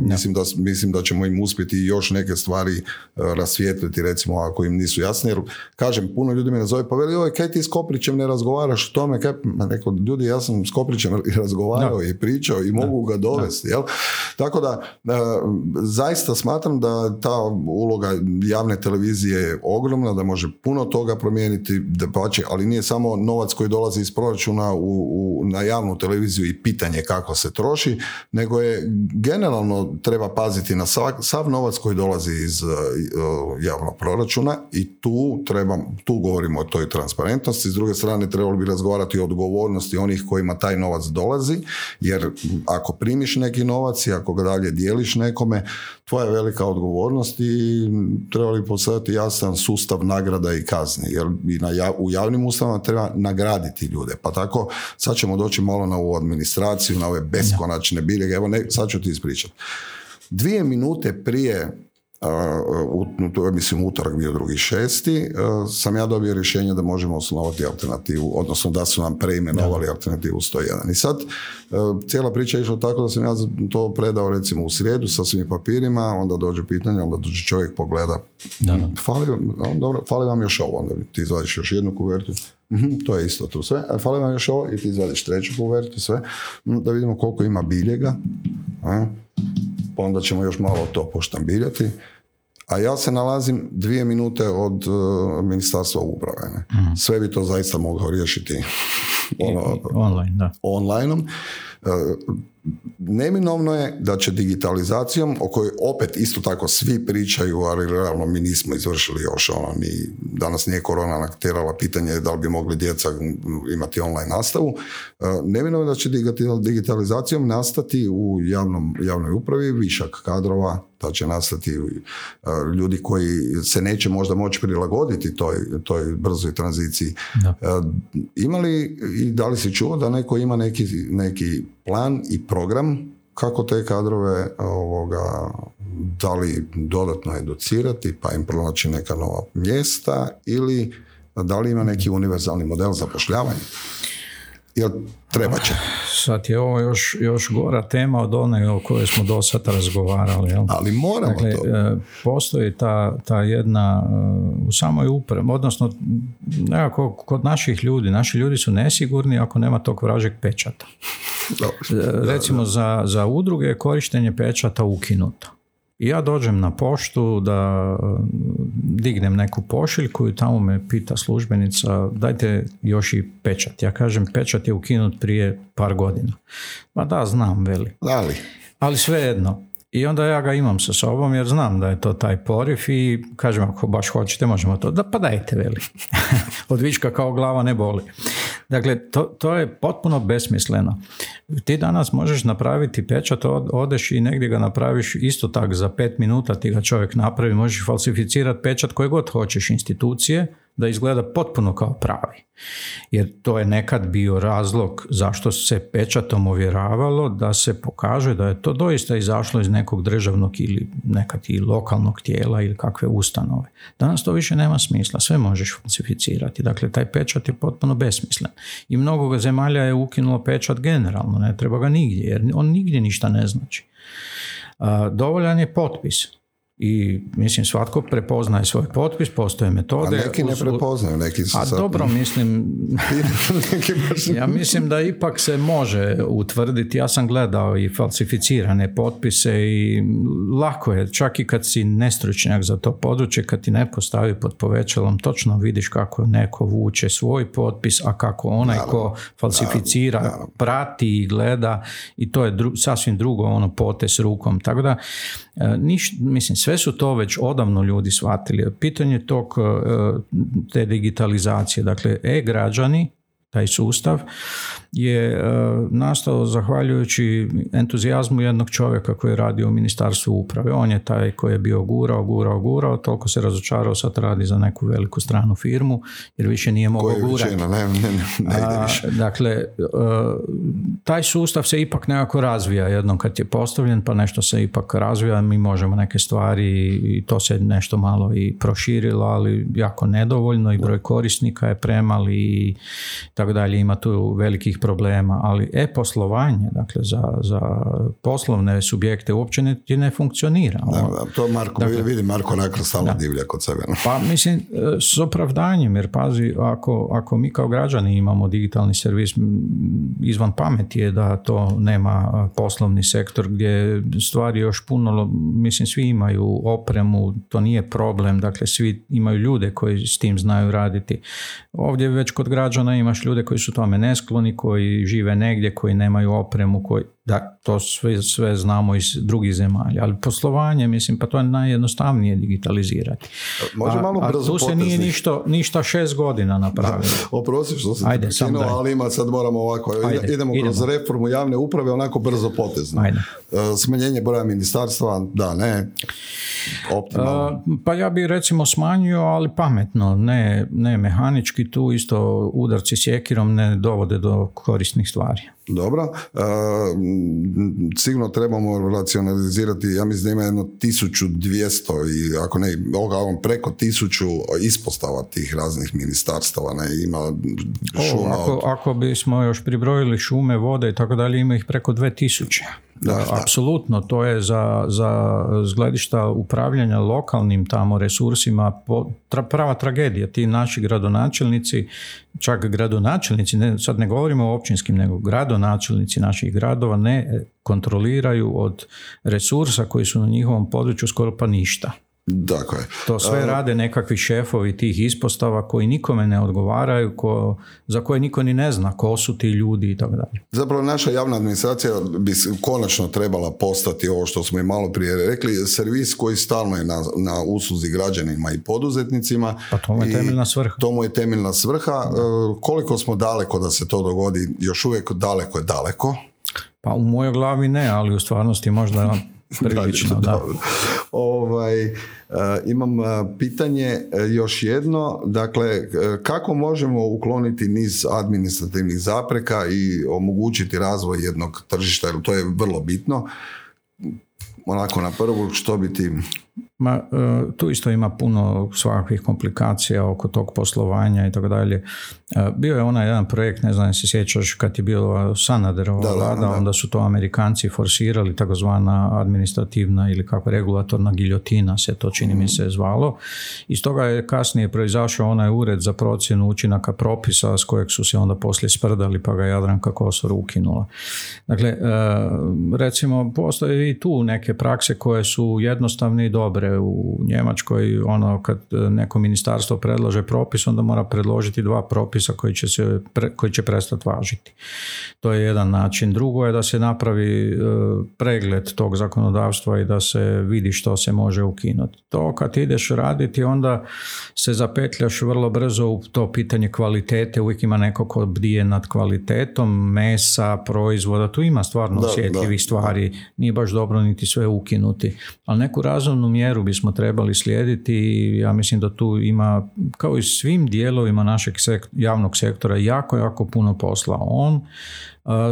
mislim, da, mislim da ćemo im uspjeti još neke stvari uh, rasvijetliti recimo ako im nisu jasne jer kažem puno ljudi me nazove pa veli oj kaj ti s Koprićem ne razgovaraš o tome? Kaj ma neko ljudi ja sam s Koprićem razgovarao i pričao i mogu ga dovesti jel? tako da zaista smatram da ta uloga javne televizije je ogromna, da može puno toga promijeniti, da pače, ali nije samo novac koji dolazi iz proračuna u, u, na javnu televiziju i pitanje kako se troši, nego je generalno treba paziti na sav, sav novac koji dolazi iz uh, javnog proračuna i tu treba, tu govorimo o toj transparentnosti, s druge strane trebalo bi razgovarati o odgovornosti onih kojima taj novac dolazi, jer ako primiš neki novac i ako ga dalje dijeliš nekome, tvoja je velika odgovornost i trebali postaviti jasan sustav nagrada i kazni, jer i na, u javnim ustavama treba nagraditi ljude. Pa tako, sad ćemo doći malo na ovu administraciju, na ove beskonačne biljege. Evo, ne, sad ću ti ispričati. Dvije minute prije u, to je mislim utorak bio drugi šesti, sam ja dobio rješenje da možemo osnovati alternativu, odnosno da su nam preimenovali alternativu 101. I sad cijela priča je išla tako da sam ja to predao recimo u srijedu sa svim papirima, onda dođe pitanje, onda dođe čovjek pogleda, da, Fali, dobro, fali vam još ovo, onda ti izvadiš još jednu kuvertu, mhm, to je isto tu sve, a fali vam još ovo i ti izvadiš treću kuvertu, sve, da vidimo koliko ima biljega, pa onda ćemo još malo to poštambiljati. A ja se nalazim dvije minute od uh, ministarstva uprave. Ne? Mhm. Sve bi to zaista mogao riješiti ono, online, da. onlineom. Uh, neminovno je da će digitalizacijom, o kojoj opet isto tako svi pričaju, ali realno mi nismo izvršili još ono, ni, danas nije korona nakterala pitanje da li bi mogli djeca imati online nastavu, e, neminovno je da će digitalizacijom nastati u javnom, javnoj upravi višak kadrova, da će nastati e, ljudi koji se neće možda moći prilagoditi toj, toj brzoj tranziciji. Da. E, ima li i da li si čuo da neko ima neki, neki plan i program kako te kadrove ovoga, da li dodatno educirati pa im pronaći neka nova mjesta ili da li ima neki univerzalni model zapošljavanja. Jer treba će. Sad je ovo još, još gora tema od one o kojoj smo do sada razgovarali. Jel? Ali moramo dakle, to. E, postoji ta, ta jedna e, u samoj upravi, odnosno nekako kod naših ljudi, naši ljudi su nesigurni ako nema tog vražeg pečata. E, recimo Za, za udruge je korištenje pečata ukinuto. I ja dođem na poštu da dignem neku pošiljku i tamo me pita službenica dajte još i pečat. Ja kažem pečat je ukinut prije par godina. Ma da, znam, veli. Ali, Ali svejedno, i onda ja ga imam sa sobom jer znam da je to taj poriv i kažem ako baš hoćete možemo to. Da, pa dajte veli. <laughs> Od vička kao glava ne boli. Dakle, to, to je potpuno besmisleno. Ti danas možeš napraviti pečat, odeš i negdje ga napraviš isto tak za pet minuta ti ga čovjek napravi, možeš falsificirati pečat koje god hoćeš institucije, da izgleda potpuno kao pravi. Jer to je nekad bio razlog zašto se pečatom ovjeravalo da se pokaže da je to doista izašlo iz nekog državnog ili nekad i lokalnog tijela ili kakve ustanove. Danas to više nema smisla, sve možeš falsificirati. Dakle, taj pečat je potpuno besmislen. I mnogo zemalja je ukinulo pečat generalno, ne treba ga nigdje, jer on nigdje ništa ne znači. Dovoljan je potpis i mislim svatko prepoznaje svoj potpis, postoje metode. A neki ne prepoznaju, neki su A dobro, mislim, <laughs> ja mislim da ipak se može utvrditi, ja sam gledao i falsificirane potpise i lako je, čak i kad si nestručnjak za to područje, kad ti neko stavi pod povećalom, točno vidiš kako neko vuče svoj potpis, a kako onaj ko falsificira, prati i gleda i to je sasvim drugo ono potes rukom, tako da e, niš, mislim, sve su to već odavno ljudi shvatili. Pitanje tog, e, te digitalizacije, dakle e-građani, taj sustav je e, nastao zahvaljujući entuzijazmu jednog čovjeka koji je radio u ministarstvu uprave. On je taj koji je bio gurao, gurao, gurao, toliko se razočarao, sad radi za neku veliku stranu firmu, jer više nije mogao gurati. Ne, ne, ne, dakle, e, taj sustav se ipak nekako razvija jednom kad je postavljen, pa nešto se ipak razvija, mi možemo neke stvari i to se nešto malo i proširilo, ali jako nedovoljno i broj korisnika je premali i tako dalje, ima tu velikih problema, ali e-poslovanje, dakle za, za poslovne subjekte uopće ne, ne funkcionira. Da, da, to Marko, dakle, vidi Marko Nakr stalno divlja kod sebe. Pa mislim, s opravdanjem, jer pazi, ako, ako mi kao građani imamo digitalni servis, izvan pameti je da to nema poslovni sektor gdje stvari još puno, mislim, svi imaju opremu, to nije problem, dakle svi imaju ljude koji s tim znaju raditi. Ovdje već kod građana imaš ljude koji su tome neskloni, koji žive negdje, koji nemaju opremu, koji da, to sve, sve znamo iz drugih zemalja, ali poslovanje, mislim, pa to je najjednostavnije digitalizirati. Može malo a, a tu se nije ništa, ništa šest godina napravilo. Oprosti što sam Ajde, sam ali ima sad moramo ovako, Ajde, idemo, idemo kroz reformu javne uprave onako brzo potezno. Ajde. E, smanjenje broja ministarstva, da, ne, optimalno. E, pa ja bih recimo smanjio, ali pametno, ne, ne mehanički, tu isto udarci sjekirom ne dovode do korisnih stvari. Dobro. E, sigurno trebamo racionalizirati, ja mislim da ima jedno 1200 i ako ne, on preko tisuću ispostava tih raznih ministarstava, ne, ima šuma. ako, ako bismo još pribrojili šume, vode i tako dalje, ima ih preko 2000. Da, apsolutno, to je za, za zgledišta upravljanja lokalnim tamo resursima prava tragedija. Ti naši gradonačelnici, čak gradonačelnici, ne, sad ne govorimo o općinskim, nego gradonačelnici naših gradova ne kontroliraju od resursa koji su na njihovom području skoro pa ništa. Dakle, to sve rade nekakvi šefovi tih ispostava koji nikome ne odgovaraju, ko, za koje niko ni ne zna ko su ti ljudi i tako dalje. Zapravo naša javna administracija bi konačno trebala postati ovo što smo i malo prije rekli, servis koji stalno je na, na usluzi građanima i poduzetnicima. Pa to mu je temeljna svrha. To mu je temeljna svrha. E, koliko smo daleko da se to dogodi, još uvijek daleko je daleko. Pa u mojoj glavi ne, ali u stvarnosti možda <laughs> prilično, da. Ovaj, e, imam e, pitanje e, još jedno, dakle, kako možemo ukloniti niz administrativnih zapreka i omogućiti razvoj jednog tržišta, jer to je vrlo bitno. Onako na prvu, što bi ti Ma, e, tu isto ima puno svakakvih komplikacija oko tog poslovanja i tako dalje. E, bio je onaj jedan projekt, ne znam se sjećaš, kad je bilo Sanaderova vlada, onda su to Amerikanci forsirali, takozvana administrativna ili kako regulatorna giljotina se to čini mi se zvalo. Iz toga je kasnije proizašao onaj ured za procjenu učinaka propisa s kojeg su se onda poslije sprdali pa ga Jadranka Kosor ukinula. Dakle, e, recimo, postoje i tu neke prakse koje su jednostavne i dobre u Njemačkoj ono kad neko ministarstvo predlaže propis onda mora predložiti dva propisa koji će, se, koji će prestati važiti. To je jedan način. Drugo je da se napravi e, pregled tog zakonodavstva i da se vidi što se može ukinuti. To kad ideš raditi onda se zapetljaš vrlo brzo u to pitanje kvalitete, uvijek ima neko ko bdije nad kvalitetom mesa, proizvoda, tu ima stvarno osjetljivih stvari, nije baš dobro niti sve ukinuti, ali neku razumnu mjeru bismo trebali slijediti i ja mislim da tu ima, kao i svim dijelovima našeg javnog sektora, jako, jako puno posla. On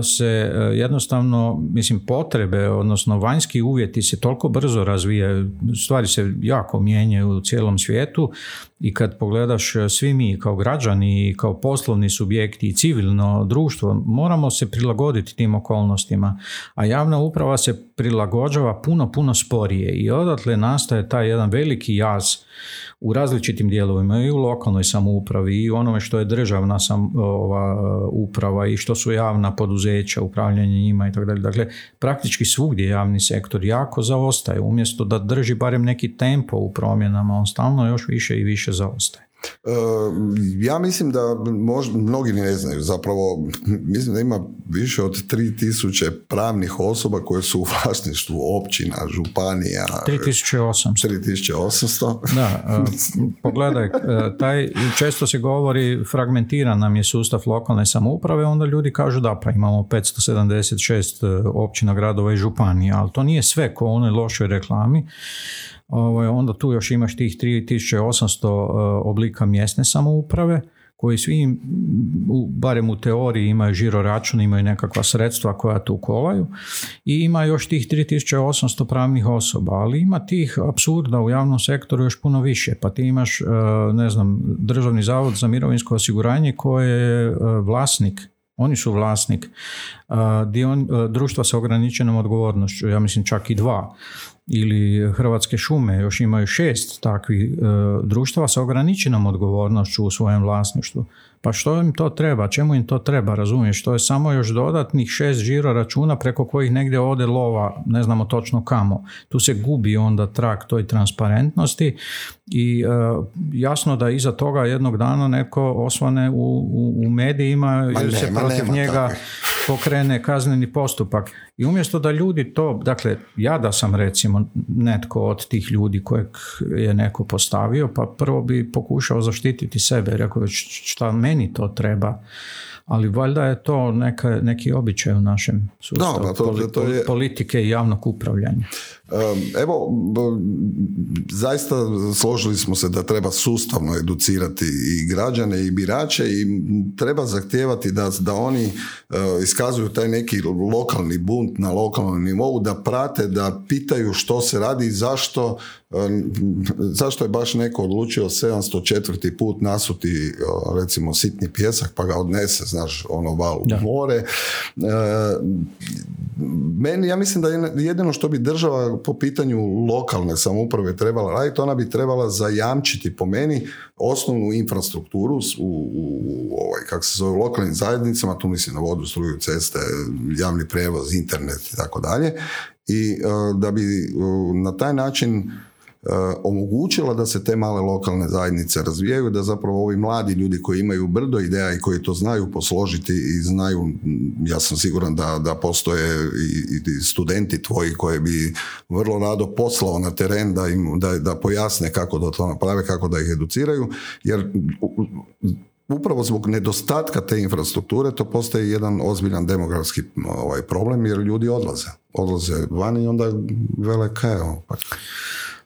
se e, jednostavno, mislim, potrebe, odnosno vanjski uvjeti se toliko brzo razvijaju, stvari se jako mijenjaju u cijelom svijetu i kad pogledaš e, svi mi kao građani kao poslovni subjekti i civilno društvo, moramo se prilagoditi tim okolnostima, a javna uprava se prilagođava puno, puno sporije i odatle nastaje taj jedan veliki jaz u različitim dijelovima i u lokalnoj samoupravi i onome što je državna sam, ova, uprava i što su javna poduzeća, upravljanje njima i tako dalje. Dakle, praktički svugdje javni sektor jako zaostaje. Umjesto da drži barem neki tempo u promjenama, on stalno još više i više zaostaje. E, ja mislim da možda, mnogi ne znaju zapravo, mislim da ima više od 3000 pravnih osoba koje su u vlasništvu općina, županija. 3800. 3800. Da, <laughs> e, pogledaj, e, taj, često se govori fragmentiran nam je sustav lokalne samouprave, onda ljudi kažu da pa imamo 576 općina, gradova i županija, ali to nije sve ko u onoj lošoj reklami ovaj, onda tu još imaš tih 3800 e, oblika mjesne samouprave koji svi, barem u teoriji, imaju žiro račun, imaju nekakva sredstva koja tu kolaju i ima još tih 3800 pravnih osoba, ali ima tih apsurda u javnom sektoru još puno više. Pa ti imaš, e, ne znam, Državni zavod za mirovinsko osiguranje koje je e, vlasnik Oni su vlasnik dion, društva sa ograničenom odgovornošću, ja mislim čak i dva ili Hrvatske šume još imaju šest takvih e, društava sa ograničenom odgovornošću u svojem vlasništvu. Pa što im to treba? Čemu im to treba? Razumiješ? To je samo još dodatnih šest žiro računa preko kojih negdje ode lova, ne znamo točno kamo. Tu se gubi onda trak toj transparentnosti i e, jasno da iza toga jednog dana neko osvane u, u, medijima jer se protiv njega pokrene kazneni postupak. I umjesto da ljudi to, dakle, ja da sam recimo netko od tih ljudi kojeg je neko postavio, pa prvo bi pokušao zaštititi sebe, rekao šta meni to treba, ali valjda je to neka, neki običaj u našem sustavu to, to je... politike i javnog upravljanja. Evo, zaista složili smo se da treba sustavno educirati i građane i birače i treba zahtijevati da, da oni e, iskazuju taj neki lokalni bunt na lokalnom nivou, da prate, da pitaju što se radi i zašto zašto je baš neko odlučio 704. put nasuti recimo sitni pjesak pa ga odnese, znaš, ono val u more. E, meni, ja mislim da jedino što bi država po pitanju lokalne samouprave trebala raditi, ona bi trebala zajamčiti po meni osnovnu infrastrukturu u, u ovaj, kako se zove, lokalnim zajednicama, tu mislim na vodu, struju, ceste, javni prijevoz, internet i tako dalje. I e, da bi e, na taj način omogućila da se te male lokalne zajednice razvijaju, da zapravo ovi mladi ljudi koji imaju brdo ideja i koji to znaju posložiti i znaju, ja sam siguran da, da postoje i, studenti tvoji koji bi vrlo rado poslao na teren da, im, da, da pojasne kako da to naprave, kako da ih educiraju, jer upravo zbog nedostatka te infrastrukture to postaje jedan ozbiljan demografski ovaj, problem jer ljudi odlaze. Odlaze vani i onda vele kaj, pa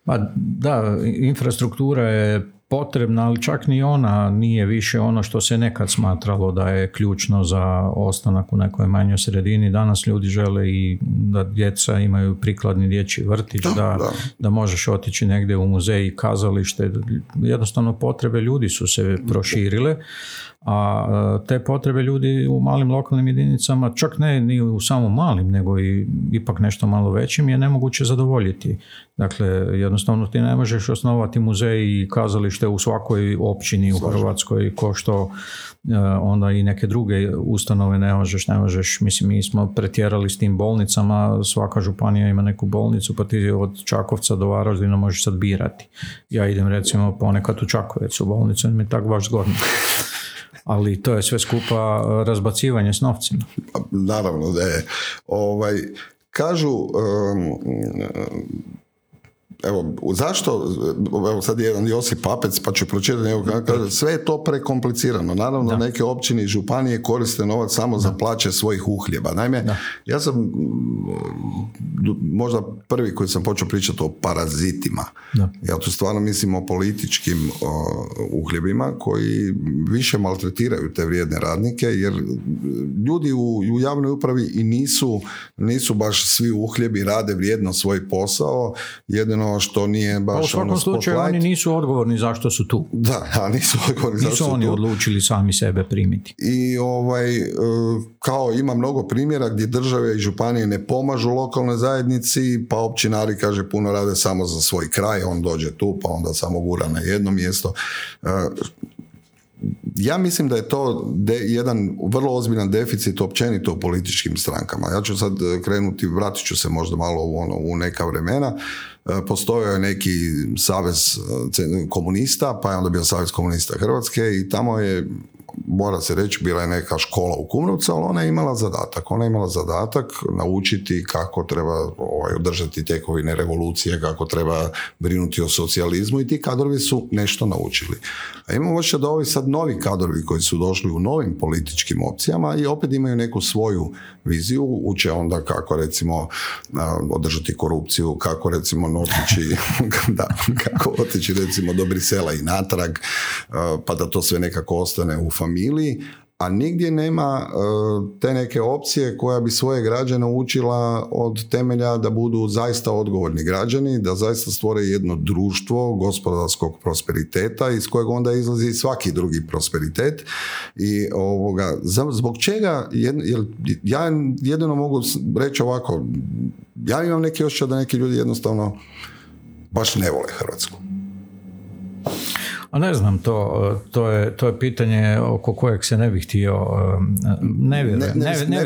pa da, infrastruktura je potrebna, ali čak ni ona nije više ono što se nekad smatralo da je ključno za ostanak u nekoj manjoj sredini. Danas ljudi žele i da djeca imaju prikladni dječji vrtić, da, da, možeš otići negdje u muzej i kazalište. Jednostavno potrebe ljudi su se proširile, a e, te potrebe ljudi u malim lokalnim jedinicama, čak ne ni u samo malim, nego i ipak nešto malo većim, je nemoguće zadovoljiti. Dakle, jednostavno ti ne možeš osnovati muzej i kazalište u svakoj općini u Hrvatskoj, ko što e, onda i neke druge ustanove ne možeš, ne možeš, mislim mi smo pretjerali s tim bolnicama, svaka županija ima neku bolnicu, pa ti od Čakovca do Varaždina možeš sad birati. Ja idem recimo ponekad u Čakovec u bolnicu, mi je tako baš zgodno <laughs> ali to je sve skupa razbacivanje s novcima. Naravno da je. Ovaj, kažu evo, zašto, evo sad je jedan Josip Papec, pa ću pročitati, kaže, sve je to prekomplicirano. Naravno, neke općine i županije koriste novac samo za plaće svojih uhljeba. Naime, ja sam možda prvi koji sam počeo pričati o parazitima. Ja tu stvarno mislim o političkim uhljebima koji više maltretiraju te vrijedne radnike, jer ljudi u, u javnoj upravi i nisu, nisu baš svi uhljebi, rade vrijedno svoj posao, jedino što nije baš pa u svakom ono slučaju oni nisu odgovorni zašto su tu. Da, a nisu odgovorni zašto su oni tu. odlučili sami sebe primiti. I ovaj, e, kao ima mnogo primjera gdje države i županije ne pomažu lokalnoj zajednici, pa općinari kaže puno rade samo za svoj kraj, on dođe tu pa onda samo gura na jedno mjesto. E, ja mislim da je to jedan vrlo ozbiljan deficit općenito u političkim strankama. Ja ću sad krenuti, vratit ću se možda malo u, ono, u neka vremena. E, postojao je neki savez e, komunista, pa je onda bio savez komunista Hrvatske i tamo je mora se reći, bila je neka škola u Kumrovcu, ali ona je imala zadatak. Ona je imala zadatak naučiti kako treba ovaj, održati tekovine revolucije, kako treba brinuti o socijalizmu i ti kadrovi su nešto naučili. A imamo još da ovi sad novi kadrovi koji su došli u novim političkim opcijama i opet imaju neku svoju viziju, uče onda kako recimo održati korupciju, kako recimo otići, <laughs> da, kako otići recimo do Brisela i natrag, pa da to sve nekako ostane u familiji, a nigdje nema e, te neke opcije koja bi svoje građane učila od temelja da budu zaista odgovorni građani, da zaista stvore jedno društvo gospodarskog prosperiteta iz kojeg onda izlazi svaki drugi prosperitet. I ovoga, zbog čega ja jedino mogu reći ovako ja imam neki osjećaj da neki ljudi jednostavno baš ne vole Hrvatsku a ne znam, to, to, je, to je pitanje oko kojeg se ne bih htio, ne vjerujem. Ne, ne,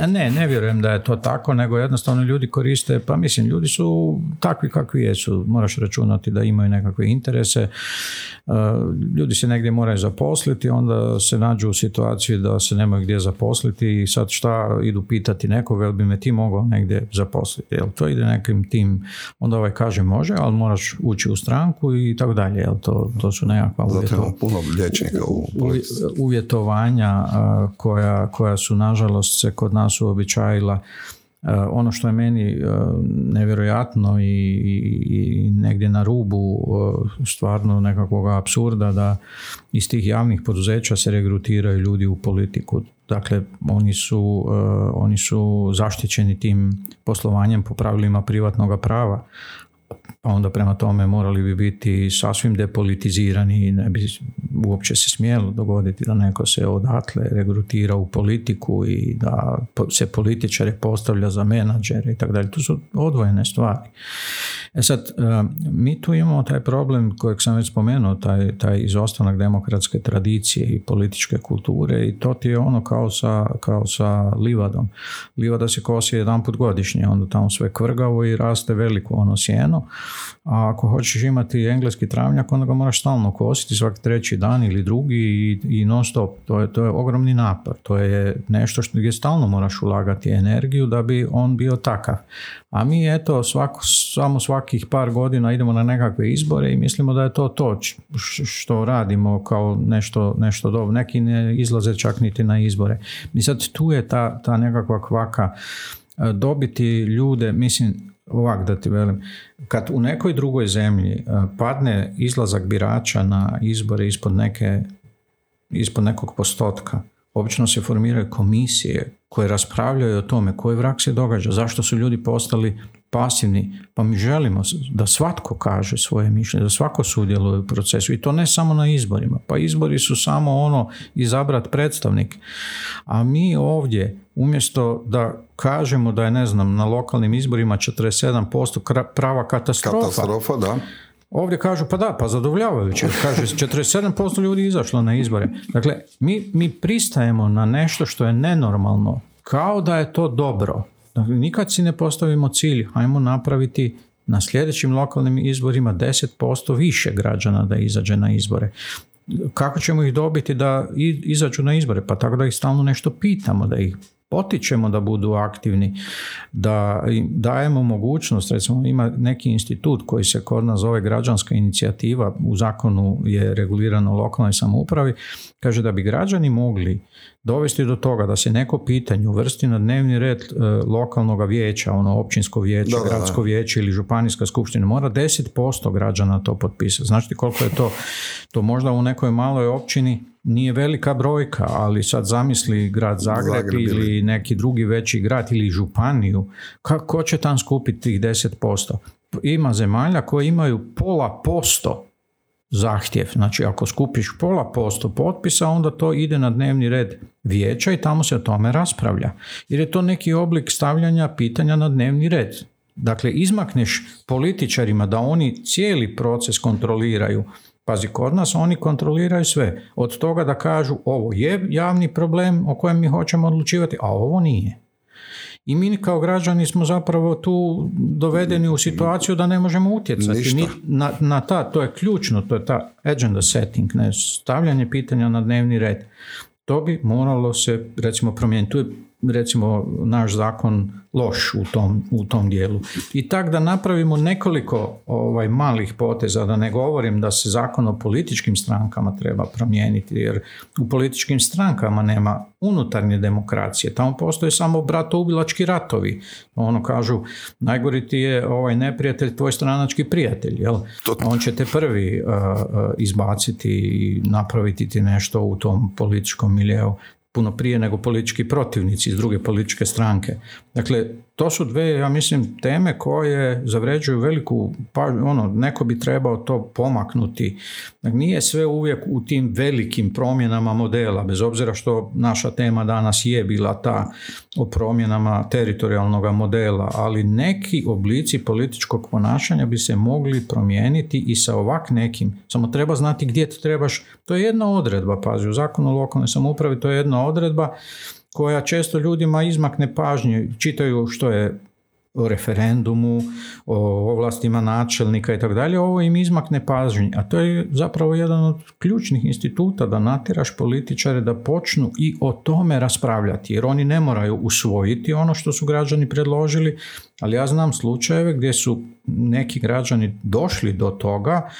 ne, ne, ne vjerujem da je to tako, nego jednostavno ljudi koriste, pa mislim, ljudi su takvi kakvi jesu, moraš računati da imaju nekakve interese, ljudi se negdje moraju zaposliti, onda se nađu u situaciji da se nemaju gdje zaposliti i sad šta idu pitati nekoga, jel bi me ti mogao negdje zaposliti, jel to ide nekim tim, onda ovaj kaže može, ali moraš ući u stranku i tako dalje, jel to, to su nekakva puno u uvjetovanja koja, koja su nažalost se kod nas uobičajila ono što je meni nevjerojatno i, i, negdje na rubu stvarno nekakvog apsurda da iz tih javnih poduzeća se regrutiraju ljudi u politiku. Dakle, oni su, oni su zaštićeni tim poslovanjem po pravilima privatnog prava pa onda prema tome morali bi biti sasvim depolitizirani i ne bi uopće se smjelo dogoditi da neko se odatle regrutira u politiku i da se političare postavlja za menadžere i tako dalje. To su odvojene stvari. E sad, e, mi tu imamo taj problem kojeg sam već spomenuo, taj, taj izostanak demokratske tradicije i političke kulture i to ti je ono kao sa, kao sa livadom. Livada se kosi jedan put godišnje, onda tamo sve kvrgavo i raste veliko ono sjeno, a ako hoćeš imati engleski travnjak, onda ga moraš stalno kositi svaki treći dan ili drugi i, i non stop. To je, to je ogromni napor. To je nešto što gdje stalno moraš ulagati energiju da bi on bio takav. A mi eto svako, samo svakih par godina idemo na nekakve izbore i mislimo da je to to što radimo kao nešto, nešto dobro. Neki ne izlaze čak niti na izbore. I sad tu je ta, ta nekakva kvaka e, dobiti ljude, mislim, ovak da ti velim, kad u nekoj drugoj zemlji e, padne izlazak birača na izbore ispod neke ispod nekog postotka, obično se formiraju komisije koje raspravljaju o tome koji vrak se događa, zašto su ljudi postali pasivni, pa mi želimo da svatko kaže svoje mišljenje, da svako sudjeluje u procesu i to ne samo na izborima, pa izbori su samo ono izabrat predstavnik, a mi ovdje umjesto da kažemo da je ne znam na lokalnim izborima 47% prava katastrofa, katastrofa da. Ovdje kažu pa da, pa zadovoljavajuće. Kaže 47% ljudi izašlo na izbore. Dakle, mi, mi pristajemo na nešto što je nenormalno, kao da je to dobro. Dakle, nikad si ne postavimo cilj, hajmo napraviti na sljedećim lokalnim izborima 10% više građana da izađe na izbore. Kako ćemo ih dobiti da izađu na izbore? Pa tako da ih stalno nešto pitamo, da ih potičemo da budu aktivni, da im dajemo mogućnost, recimo ima neki institut koji se kod nas zove građanska inicijativa, u zakonu je regulirano lokalnoj samoupravi, kaže da bi građani mogli dovesti do toga da se neko pitanje uvrsti na dnevni red e, lokalnog vijeća, ono općinsko vijeće, gradsko vijeće ili županijska skupština, mora 10% građana to potpisati. Znači koliko je to? To možda u nekoj maloj općini nije velika brojka, ali sad zamisli grad Zagreb, ili neki drugi veći grad ili županiju, kako će tam skupiti tih 10%? Ima zemalja koje imaju pola posto zahtjev. Znači ako skupiš pola posto potpisa, onda to ide na dnevni red vijeća i tamo se o tome raspravlja. Jer je to neki oblik stavljanja pitanja na dnevni red. Dakle, izmakneš političarima da oni cijeli proces kontroliraju. Pazi, kod nas oni kontroliraju sve. Od toga da kažu ovo je javni problem o kojem mi hoćemo odlučivati, a ovo nije. I mi kao građani smo zapravo tu dovedeni u situaciju da ne možemo utjecati Ni na, na ta, to je ključno, to je ta agenda setting, ne, stavljanje pitanja na dnevni red. To bi moralo se recimo promijeniti. Tu je recimo naš zakon loš u tom, u tom dijelu. I tak da napravimo nekoliko ovaj, malih poteza, da ne govorim da se zakon o političkim strankama treba promijeniti, jer u političkim strankama nema unutarnje demokracije. Tamo postoje samo bratoubilački ratovi. Ono kažu, najgori ti je ovaj neprijatelj, tvoj stranački prijatelj. Jel? On će te prvi uh, izbaciti i napraviti ti nešto u tom političkom miljeu puno prije nego politički protivnici iz druge političke stranke. Dakle, to su dve, ja mislim, teme koje zavređuju veliku, pa ono, neko bi trebao to pomaknuti. Dakle, nije sve uvijek u tim velikim promjenama modela, bez obzira što naša tema danas je bila ta o promjenama teritorijalnog modela, ali neki oblici političkog ponašanja bi se mogli promijeniti i sa ovak nekim, samo treba znati gdje to trebaš, to je jedna odredba, pazi, u zakonu o lokalnoj samoupravi to je jedna odredba koja često ljudima izmakne pažnje, čitaju što je o referendumu, o ovlastima načelnika i tako dalje, ovo im izmakne pažnje, a to je zapravo jedan od ključnih instituta da natiraš političare da počnu i o tome raspravljati, jer oni ne moraju usvojiti ono što su građani predložili, ali ja znam slučajeve gdje su neki građani došli do toga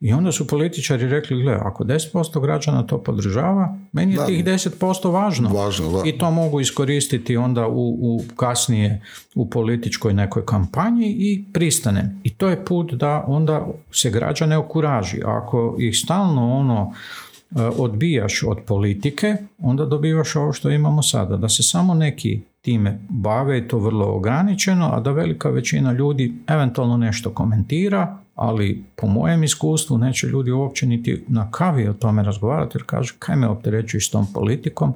i onda su političari rekli, gle, ako 10% građana to podržava, meni je tih 10% važno. važno I to mogu iskoristiti onda u, u kasnije u političkoj nekoj kampanji i pristane. I to je put da onda se građane okuraži. Ako ih stalno ono e, odbijaš od politike, onda dobivaš ovo što imamo sada. Da se samo neki time bave i to vrlo ograničeno, a da velika većina ljudi eventualno nešto komentira, ali po mojem iskustvu neće ljudi uopće niti na kavi o tome razgovarati jer kažu kaj me opterećuješ s tom politikom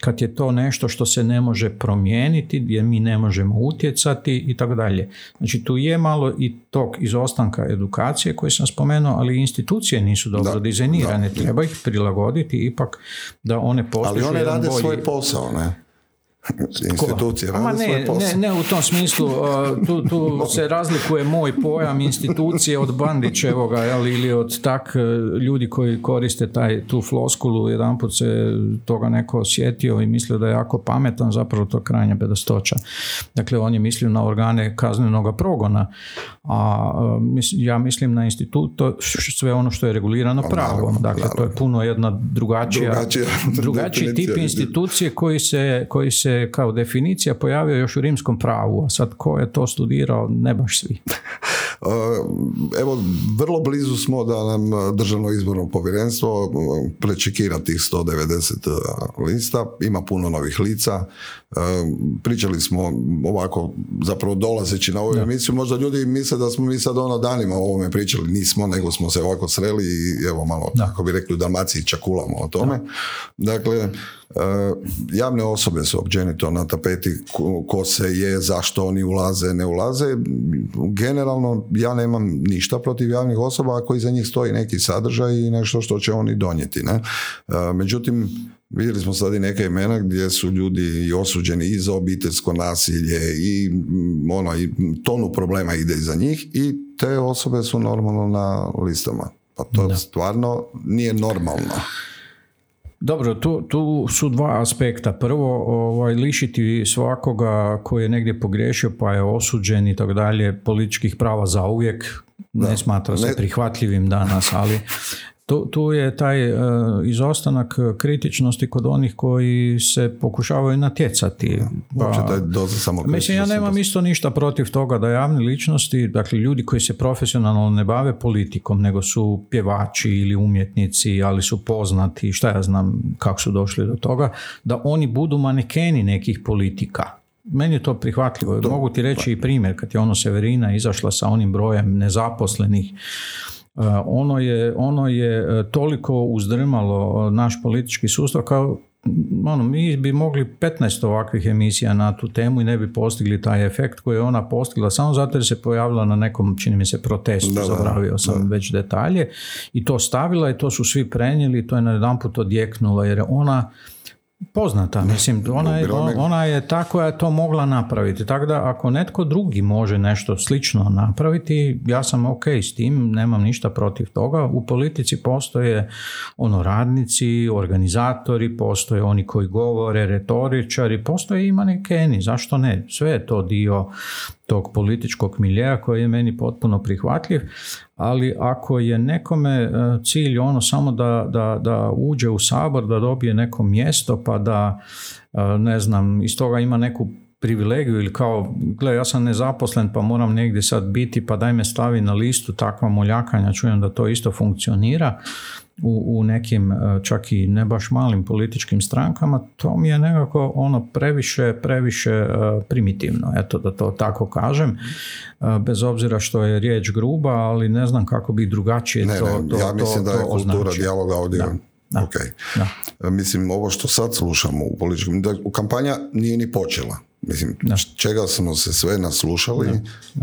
kad je to nešto što se ne može promijeniti, gdje mi ne možemo utjecati i tako dalje. Znači tu je malo i tog izostanka edukacije koje sam spomenuo, ali institucije nisu dobro da, dizajnirane, treba ih prilagoditi ipak da one postižu Ali one rade svoj posao, ne? Institucije rade ne, Ne, ne u tom smislu, uh, tu, tu <laughs> se razlikuje moj pojam institucije od Bandićevoga ili od tak uh, ljudi koji koriste taj, tu floskulu, jedanput se toga neko osjetio i mislio da je jako pametan, zapravo to krajnja bedastoća. Dakle, on je mislio na organe kaznenog progona, a uh, ja mislim na institut, to sve ono što je regulirano pravom. Dakle, to je puno jedna drugačija, <laughs> drugačiji tip institucije koji se, koji se se kao definicija pojavio još u rimskom pravu, a sad ko je to studirao, ne baš svi. <laughs> Evo, vrlo blizu smo da nam državno izborno povjerenstvo prečekira tih 190 lista, ima puno novih lica. Pričali smo ovako, zapravo dolazeći na ovu emisiju, možda ljudi misle da smo mi sad ono danima o ovome pričali, nismo, nego smo se ovako sreli i evo malo, kako bi rekli u Dalmaciji, čakulamo o tome. Dakle, javne osobe su općenito na tapeti ko se je, zašto oni ulaze, ne ulaze. Generalno ja nemam ništa protiv javnih osoba ako iza njih stoji neki sadržaj i nešto što će oni donijeti. Ne? Međutim, Vidjeli smo sad i neke imena gdje su ljudi i osuđeni i za obiteljsko nasilje i ono i tonu problema ide iza njih i te osobe su normalno na listama. Pa to stvarno nije normalno. Dobro, tu, tu su dva aspekta. Prvo, ovaj, lišiti svakoga koji je negdje pogriješio pa je osuđen i tako dalje političkih prava za uvijek ne smatra se prihvatljivim danas, ali tu, tu je taj uh, izostanak kritičnosti kod onih koji se pokušavaju natjecati. Pa, taj mislim, ja nemam isto ništa protiv toga da javne ličnosti, dakle ljudi koji se profesionalno ne bave politikom, nego su pjevači ili umjetnici, ali su poznati, šta ja znam kako su došli do toga, da oni budu manekeni nekih politika. Meni je to prihvatljivo. Mogu ti reći i primjer, kad je ono Severina izašla sa onim brojem nezaposlenih E, ono je, ono je e, toliko uzdrmalo e, naš politički sustav kao ono, mi bi mogli 15 ovakvih emisija na tu temu i ne bi postigli taj efekt koji je ona postigla samo zato jer se pojavila na nekom, čini mi se, protestu, da, zabravio sam već detalje i to stavila i to su svi prenijeli, to je na jedan put odjeknulo jer ona poznata, mislim, ona je, ona je ta koja je to mogla napraviti, tako da ako netko drugi može nešto slično napraviti, ja sam ok s tim, nemam ništa protiv toga, u politici postoje ono radnici, organizatori, postoje oni koji govore, retoričari, postoje i manekeni, zašto ne, sve je to dio tog političkog miljeja koji je meni potpuno prihvatljiv, ali ako je nekome e, cilj ono samo da, da, da uđe u sabor, da dobije neko mjesto pa da e, ne znam, iz toga ima neku privilegiju ili kao, gle, ja sam nezaposlen pa moram negdje sad biti pa daj me stavi na listu takva moljakanja, čujem da to isto funkcionira u, u nekim e, čak i ne baš malim političkim strankama, to mi je nekako ono previše, previše e, primitivno, eto da to tako kažem, e, bez obzira što je riječ gruba, ali ne znam kako bi drugačije ne, to, ne, to Ja mislim to, da je kultura dijaloga ovdje da. Da. ok. Mislim, ovo što sad slušamo u političkom, da kampanja nije ni počela. Mislim, da. čega smo se sve naslušali,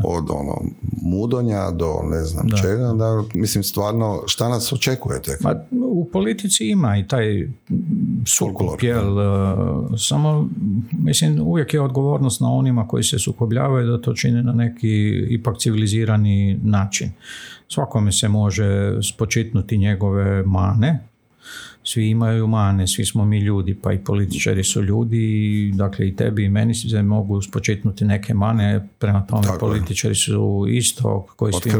od ono, mudonja do ne znam čega, da, mislim, stvarno, šta nas očekujete? Ma, u politici ima i taj sukob, jel, e, samo, mislim, uvijek je odgovornost na onima koji se sukobljavaju da to čine na neki ipak civilizirani način. Svakome se može spočitnuti njegove mane, svi imaju mane, svi smo mi ljudi, pa i političari su ljudi, i, dakle i tebi i meni se mogu spočetnuti neke mane, prema tome Tako političari su isto koji svi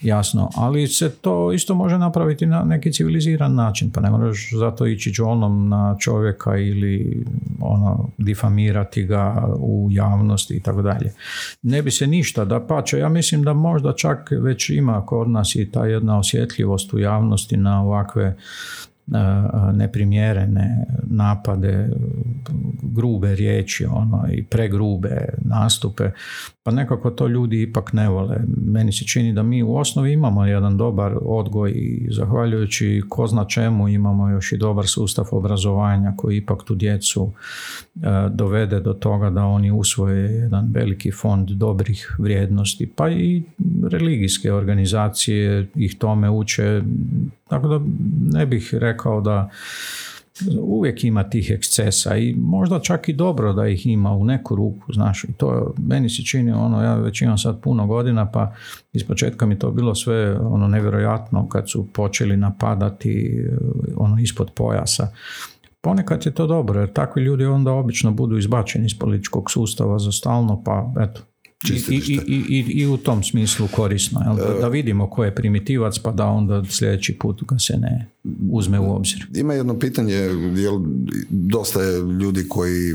jasno, ali se to isto može napraviti na neki civiliziran način, pa ne moraš zato ići džonom na čovjeka ili ono, difamirati ga u javnosti i tako dalje. Ne bi se ništa, da pače, ja mislim da možda čak već ima kod nas i ta jedna osjetljivost u javnosti na ovakve neprimjerene napade, grube riječi ono, i pregrube nastupe, pa nekako to ljudi ipak ne vole. Meni se čini da mi u osnovi imamo jedan dobar odgoj i zahvaljujući ko zna čemu imamo još i dobar sustav obrazovanja koji ipak tu djecu dovede do toga da oni usvoje jedan veliki fond dobrih vrijednosti, pa i religijske organizacije ih tome uče tako da ne bih rekao da uvijek ima tih ekscesa i možda čak i dobro da ih ima u neku ruku, znaš, i to meni se čini ono, ja već imam sad puno godina pa iz početka mi to bilo sve ono nevjerojatno kad su počeli napadati ono ispod pojasa. Ponekad je to dobro jer takvi ljudi onda obično budu izbačeni iz političkog sustava za stalno pa eto, i, i, i, I, u tom smislu korisno, jel? Da, da, vidimo ko je primitivac pa da onda sljedeći put ga se ne uzme u obzir. Ima jedno pitanje, jel, dosta je ljudi koji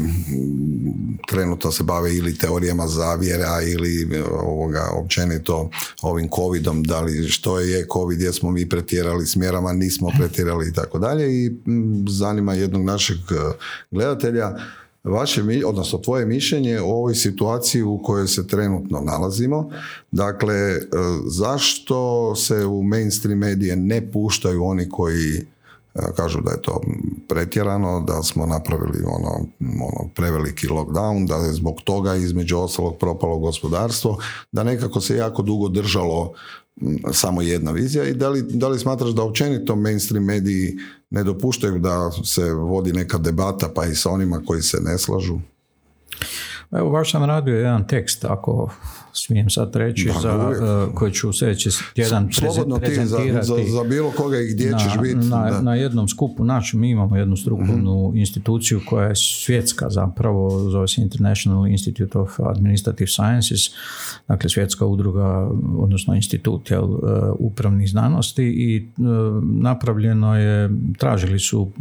trenutno se bave ili teorijama zavjera ili ovoga, općenito ovim covidom, da li što je covid, jesmo mi pretjerali s mjerama, nismo pretjerali i tako dalje i zanima jednog našeg gledatelja vaše, odnosno tvoje mišljenje o ovoj situaciji u kojoj se trenutno nalazimo. Dakle, e, zašto se u mainstream medije ne puštaju oni koji e, kažu da je to pretjerano, da smo napravili ono, ono preveliki lockdown, da je zbog toga između ostalog propalo gospodarstvo, da nekako se jako dugo držalo samo jedna vizija i da li, da li smatraš da općenito mainstream mediji ne dopuštaju da se vodi neka debata pa i sa onima koji se ne slažu? Evo, baš sam radio jedan tekst, ako smijem sad reći, za, uh, koji ću sljedeći tjedan Slobodno prezentirati. Za, za, bilo koga i gdje na, ćeš biti. Na, na, jednom skupu, znači mi imamo jednu strukovnu mm instituciju koja je svjetska zapravo, zove se International Institute of Administrative Sciences, dakle svjetska udruga, odnosno institut jel, uh, upravnih znanosti i uh, napravljeno je, tražili su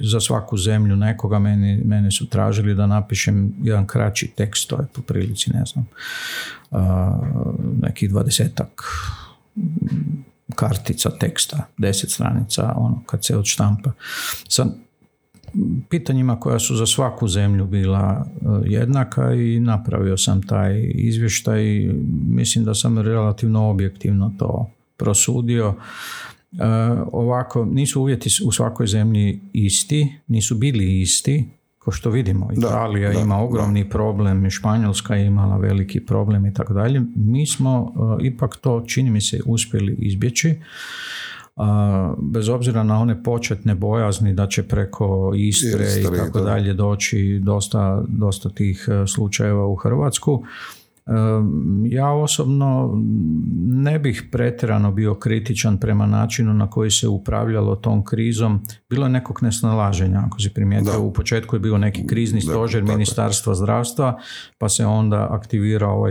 za svaku zemlju nekoga, meni, mene su tražili da napišem jedan kraći tekst, to je po prilici, ne znam, nekih dvadesetak kartica teksta, deset stranica, ono, kad se odštampa. Sa pitanjima koja su za svaku zemlju bila e, jednaka i napravio sam taj izvještaj. Mislim da sam relativno objektivno to prosudio. E, ovako, nisu uvjeti u svakoj zemlji isti, nisu bili isti, kao što vidimo, Italija ima ogromni problem, Španjolska je imala veliki problem i tako dalje. Mi smo uh, ipak to, čini mi se, uspjeli izbjeći, bez obzira na one početne bojazni da će preko Istre, i tako dalje doći dosta, dosta tih e, slučajeva u Hrvatsku. Ja osobno ne bih pretjerano bio kritičan prema načinu na koji se upravljalo tom krizom. Bilo je nekog nesnalaženja, ako si primijetio. U početku je bio neki krizni stožer Ministarstva zdravstva, pa se onda aktivirao ovaj,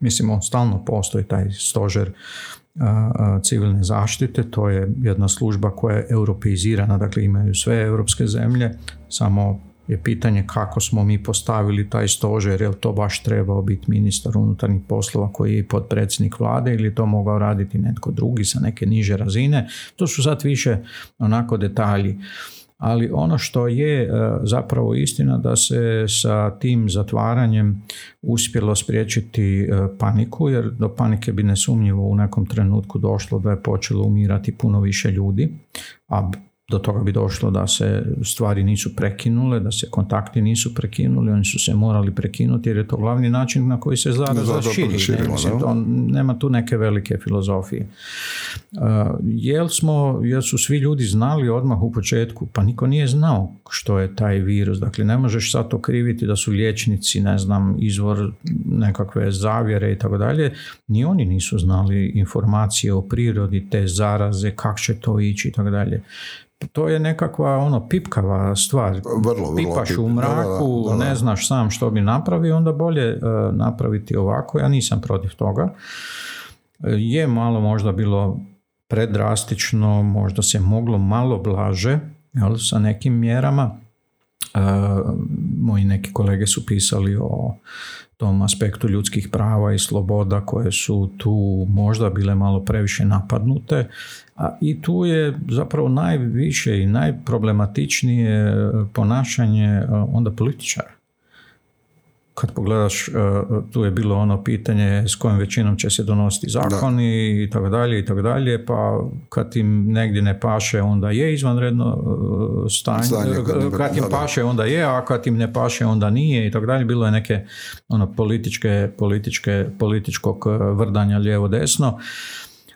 mislim, stalno postoji taj stožer civilne zaštite, to je jedna služba koja je europeizirana, dakle imaju sve europske zemlje, samo je pitanje kako smo mi postavili taj stožer, je li to baš trebao biti ministar unutarnjih poslova koji je potpredsjednik vlade ili to mogao raditi netko drugi sa neke niže razine. To su sad više onako detalji ali ono što je e, zapravo istina da se sa tim zatvaranjem uspjelo spriječiti e, paniku, jer do panike bi nesumnjivo u nekom trenutku došlo da je počelo umirati puno više ljudi, a do toga bi došlo da se stvari nisu prekinule, da se kontakti nisu prekinuli, oni su se morali prekinuti jer je to glavni način na koji se zaraza širi. nema tu neke velike filozofije. Uh, jel, smo, jel su svi ljudi znali odmah u početku? Pa niko nije znao što je taj virus. Dakle, ne možeš sad to kriviti da su liječnici, ne znam, izvor nekakve zavjere i tako dalje. Ni oni nisu znali informacije o prirodi te zaraze, kako će to ići i tako dalje to je nekakva ono pipkava stvar. Vrlo, Pipaš u mraku, ne znaš sam što bi napravio, onda bolje uh, napraviti ovako. Ja nisam protiv toga. Je malo možda bilo predrastično, možda se moglo malo blaže jel, sa nekim mjerama. Uh, moji neki kolege su pisali o tom aspektu ljudskih prava i sloboda koje su tu možda bile malo previše napadnute a i tu je zapravo najviše i najproblematičnije ponašanje onda političara. Kad pogledaš, tu je bilo ono pitanje s kojom većinom će se donositi zakoni i tako dalje i tako dalje, pa kad im negdje ne paše onda je izvanredno stanje, kad, im paše onda je, a kad im ne paše onda nije i tako dalje. Bilo je neke ono političke, političke, političkog vrdanja lijevo desno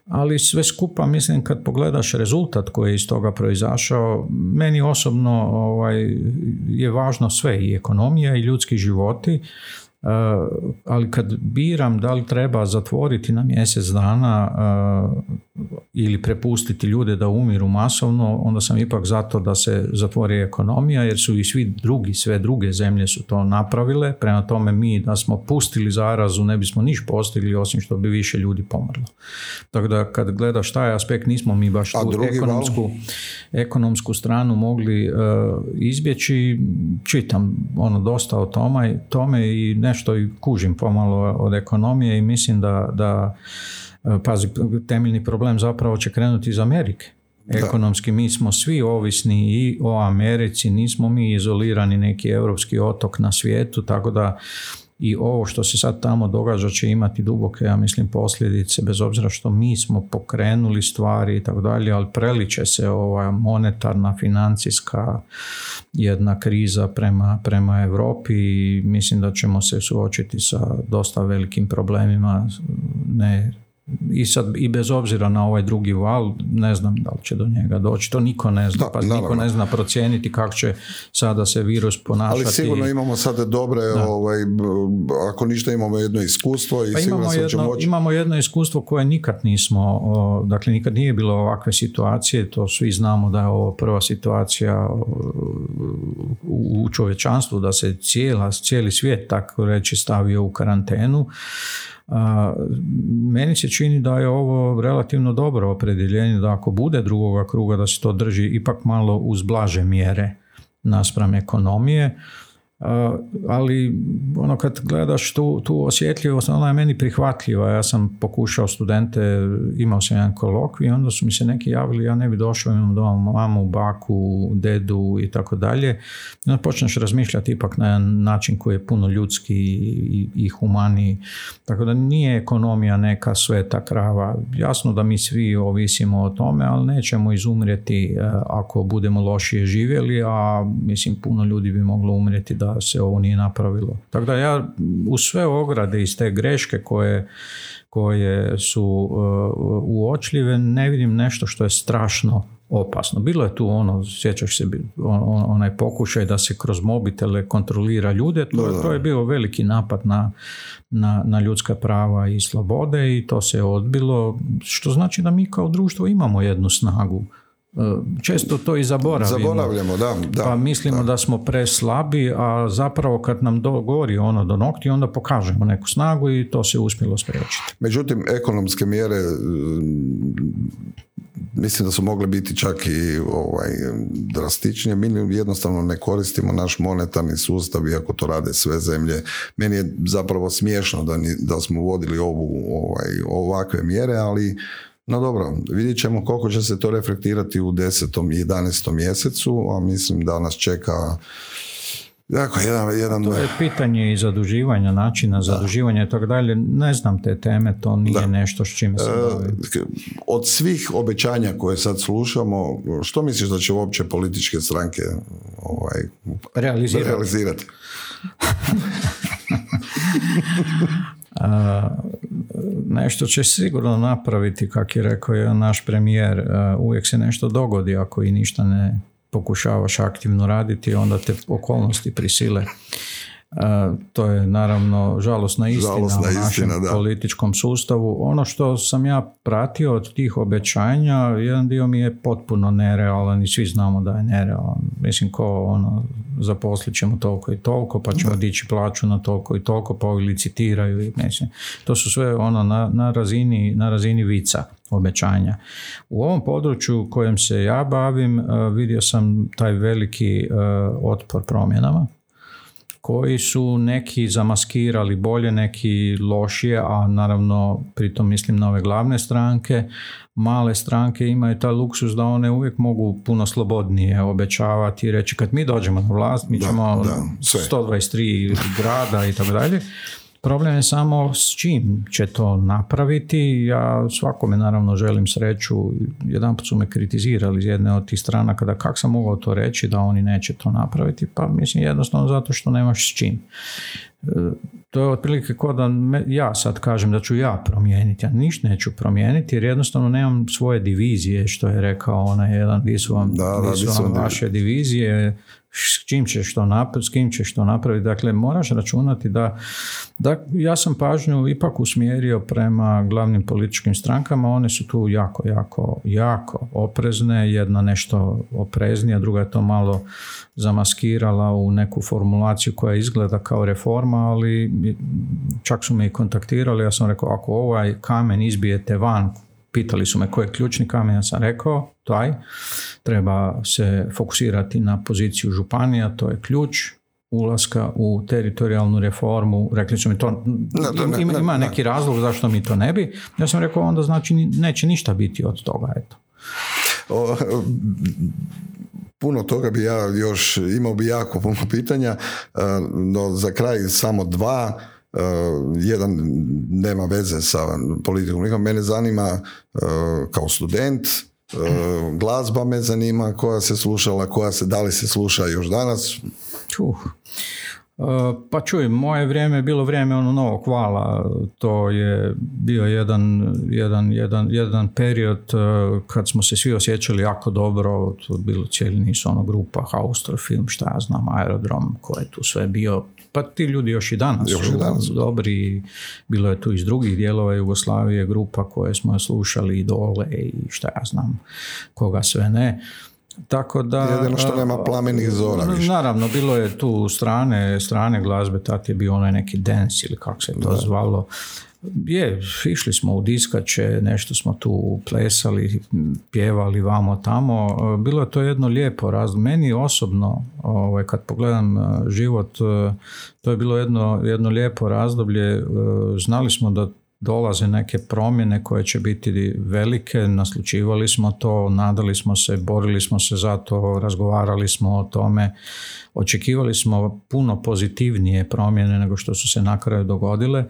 ali sve skupa mislim kad pogledaš rezultat koji je iz toga proizašao, meni osobno ovaj, je važno sve i ekonomija i ljudski životi ali kad biram da li treba zatvoriti na mjesec dana uh, ili prepustiti ljude da umiru masovno, onda sam ipak zato da se zatvori ekonomija jer su i svi drugi, sve druge zemlje su to napravile, prema tome mi da smo pustili zarazu ne bismo niš postigli osim što bi više ljudi pomrlo. Tako da kad gledaš taj aspekt nismo mi baš tu ekonomsku, ekonomsku stranu mogli uh, izbjeći, čitam ono dosta o tome, tome i ne nešto i kužim pomalo od ekonomije i mislim da, da e, pazi, temeljni problem zapravo će krenuti iz Amerike. Ekonomski mi smo svi ovisni i o Americi, nismo mi izolirani neki europski otok na svijetu, tako da i ovo što se sad tamo događa će imati duboke, ja mislim, posljedice, bez obzira što mi smo pokrenuli stvari i tako dalje, ali preliče se ova monetarna, financijska jedna kriza prema, prema Europi i mislim da ćemo se suočiti sa dosta velikim problemima, ne i sad i bez obzira na ovaj drugi val ne znam da li će do njega doći. To niko ne zna. Pa niko ne zna procijeniti kako će sada se virus ponašati. Ali sigurno imamo sada dobre ovaj, ako ništa imamo jedno iskustvo i pa imamo, jedno, imamo jedno iskustvo koje nikad nismo dakle nikad nije bilo ovakve situacije. To svi znamo da je ovo prva situacija u čovječanstvu da se cijela, cijeli svijet tako reći stavio u karantenu a, meni se čini da je ovo relativno dobro opredjeljenje da ako bude drugoga kruga da se to drži ipak malo uz blaže mjere naspram ekonomije ali ono kad gledaš tu, tu osjetljivost, ona je meni prihvatljiva. Ja sam pokušao studente, imao sam jedan kolokvi i onda su mi se neki javili, ja ne bi došao, imam doma mamu, baku, dedu i tako dalje. Onda počneš razmišljati ipak na jedan način koji je puno ljudski i, i humaniji. Tako da nije ekonomija neka sveta krava. Jasno da mi svi ovisimo o tome, ali nećemo izumrijeti e, ako budemo lošije živjeli, a mislim puno ljudi bi moglo umrijeti da da se ovo nije napravilo. Tako da ja u sve ograde iz te greške koje, koje su uh, uočljive ne vidim nešto što je strašno opasno. Bilo je tu ono, sjećaš se, onaj pokušaj da se kroz mobitele kontrolira ljude, to, to je bio veliki napad na, na, na ljudska prava i slobode i to se je odbilo, što znači da mi kao društvo imamo jednu snagu često to i zaboravimo. Zaboravljamo, da. da pa mislimo da. smo preslabi, a zapravo kad nam dogori ono do nokti, onda pokažemo neku snagu i to se uspjelo spriječiti. Međutim, ekonomske mjere mislim da su mogle biti čak i ovaj, drastičnije. Mi jednostavno ne koristimo naš monetarni sustav, iako to rade sve zemlje. Meni je zapravo smiješno da, da smo vodili ovu, ovaj, ovakve mjere, ali no dobro, vidjet ćemo koliko će se to reflektirati u 10. i 11. mjesecu, a mislim da nas čeka Dakle, jedan, jedan... To je pitanje i zaduživanja, načina zaduživanja i tako dalje. Ne znam te teme, to nije nešto s čime se e, Od svih obećanja koje sad slušamo, što misliš da će uopće političke stranke ovaj, realizirati? realizirati? <laughs> <laughs> nešto će sigurno napraviti, kak je rekao je naš premijer, uvijek se nešto dogodi ako i ništa ne pokušavaš aktivno raditi, onda te okolnosti prisile to je naravno žalosna istina žalosna u našem političkom sustavu. Ono što sam ja pratio od tih obećanja, jedan dio mi je potpuno nerealan i svi znamo da je nerealan. Mislim ko ono, zaposlit ćemo toliko i toliko, pa ćemo dići plaću na toliko i toliko, pa ovi licitiraju. I, mislim, to su sve ono na, na, razini, na razini vica obećanja. U ovom području kojem se ja bavim vidio sam taj veliki otpor promjenama koji su neki zamaskirali bolje, neki lošije, a naravno pritom mislim na ove glavne stranke. Male stranke imaju taj luksus da one uvijek mogu puno slobodnije obećavati i reći kad mi dođemo na vlast, mi ćemo da, 123 grada i tako dalje. Problem je samo s čim će to napraviti. Ja svakome naravno želim sreću. Jedan put su me kritizirali iz jedne od tih strana kada kak sam mogao to reći da oni neće to napraviti. Pa mislim jednostavno zato što nemaš s čim. E, to je otprilike kao da ja sad kažem da ću ja promijeniti, ja ništa neću promijeniti jer jednostavno nemam svoje divizije što je rekao onaj jedan di su vam, da, da, vaše divizije s čim ćeš to napraviti, s kim ćeš to napraviti. Dakle, moraš računati da, da ja sam pažnju ipak usmjerio prema glavnim političkim strankama, one su tu jako, jako, jako oprezne, jedna nešto opreznija, druga je to malo zamaskirala u neku formulaciju koja izgleda kao reforma, ali čak su me i kontaktirali, ja sam rekao, ako ovaj kamen izbijete van pitali su me koji je ključni kamen, ja sam rekao, taj, treba se fokusirati na poziciju županija, to je ključ, ulaska u teritorijalnu reformu, rekli su mi to, ima, ima neki razlog zašto mi to ne bi, ja sam rekao onda znači neće ništa biti od toga, eto. puno toga bi ja još, imao bi jako puno pitanja, no za kraj samo dva, Uh, jedan nema veze sa politikom. Mene zanima uh, kao student, uh, glazba me zanima, koja se slušala, koja se, da li se sluša još danas? Pa čuj, moje vrijeme je bilo vrijeme ono novog hvala, to je bio jedan, jedan, jedan, jedan period kad smo se svi osjećali jako dobro, to je bilo cijeli niz ono grupa, Haustor film, šta ja znam, Aerodrom, ko je tu sve bio, pa ti ljudi još i danas još su danas. dobri. Bilo je tu iz drugih dijelova Jugoslavije grupa koje smo slušali, Idole i šta ja znam, koga sve ne. Tako da... Jedino što nema plamenih zora više. Naravno, bilo je tu strane, strane glazbe, tad je bio onaj neki dance ili kako se to zvalo. Je, išli smo u diskače, nešto smo tu plesali, pjevali vamo tamo. Bilo je to jedno lijepo razlog. Meni osobno, ovaj, kad pogledam e, život, e, to je bilo jedno, jedno lijepo razdoblje. E, znali smo da dolaze neke promjene koje će biti velike, naslučivali smo to, nadali smo se, borili smo se za to, razgovarali smo o tome, očekivali smo puno pozitivnije promjene nego što su se na kraju dogodile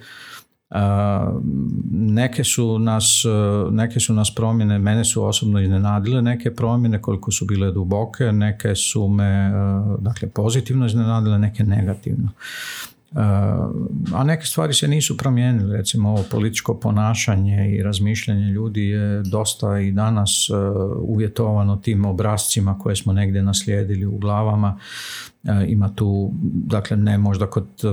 Neke su, nas, neke su nas promjene, mene su osobno iznenadile neke promjene koliko su bile duboke, neke su me dakle, pozitivno iznenadile, neke negativno. A neke stvari se nisu promijenile, recimo ovo političko ponašanje i razmišljanje ljudi je dosta i danas uvjetovano tim obrazcima koje smo negdje naslijedili u glavama. E, ima tu, dakle ne možda kod e,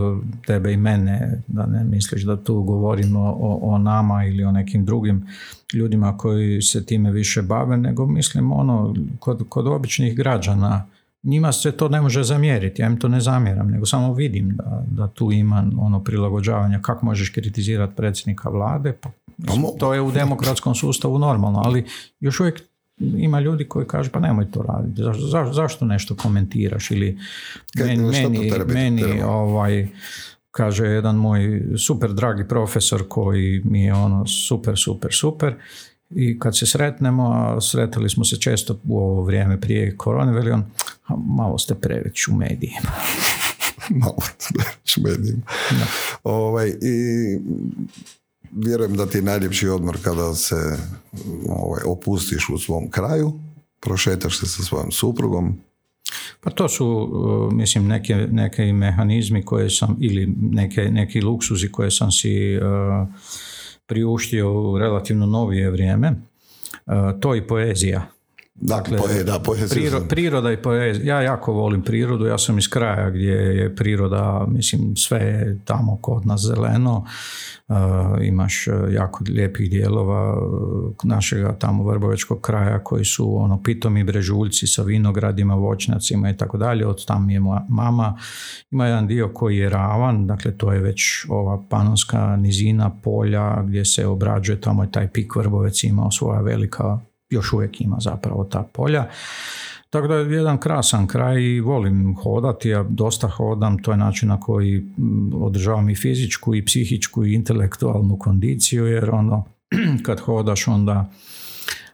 tebe i mene, da ne misliš da tu govorimo o, o nama ili o nekim drugim ljudima koji se time više bave, nego mislim ono, kod, kod običnih građana, njima se to ne može zamjeriti, ja im to ne zamjeram, nego samo vidim da, da tu ima ono prilagođavanja, kako možeš kritizirati predsjednika vlade, pa, pa to je u demokratskom sustavu normalno, ali još uvijek ima ljudi koji kažu pa nemoj to raditi, zašto, zašto nešto komentiraš ili meni, meni, meni ovaj, kaže jedan moj super dragi profesor koji mi je ono super, super, super i kad se sretnemo, a sretali smo se često u ovo vrijeme prije korone, veli on, malo ste preveć u medijima. <laughs> malo u medijima. Ovaj, I vjerujem da ti je najljepši odmor kada se ovaj, opustiš u svom kraju, prošetaš se sa svojom suprugom. Pa to su, uh, mislim, neke, neke mehanizmi koje sam, ili neke, neki luksuzi koje sam si uh, priuštio u relativno novije vrijeme. To i poezija. Dakle, da, <laughs> priroda i poezija. Ja jako volim prirodu, ja sam iz kraja gdje je priroda, mislim, sve je tamo kod nas zeleno. Uh, imaš jako lijepih dijelova našega tamo Vrbovečkog kraja koji su ono pitomi brežuljci sa vinogradima, voćnjacima i tako dalje. Od tam je moja mama. Ima jedan dio koji je ravan, dakle to je već ova panonska nizina polja gdje se obrađuje, tamo je taj pik Vrbovec imao svoja velika još uvijek ima zapravo ta polja. Tako da je jedan krasan kraj i volim hodati, ja dosta hodam, to je način na koji mm, održavam i fizičku i psihičku i intelektualnu kondiciju, jer ono, <clears throat> kad hodaš onda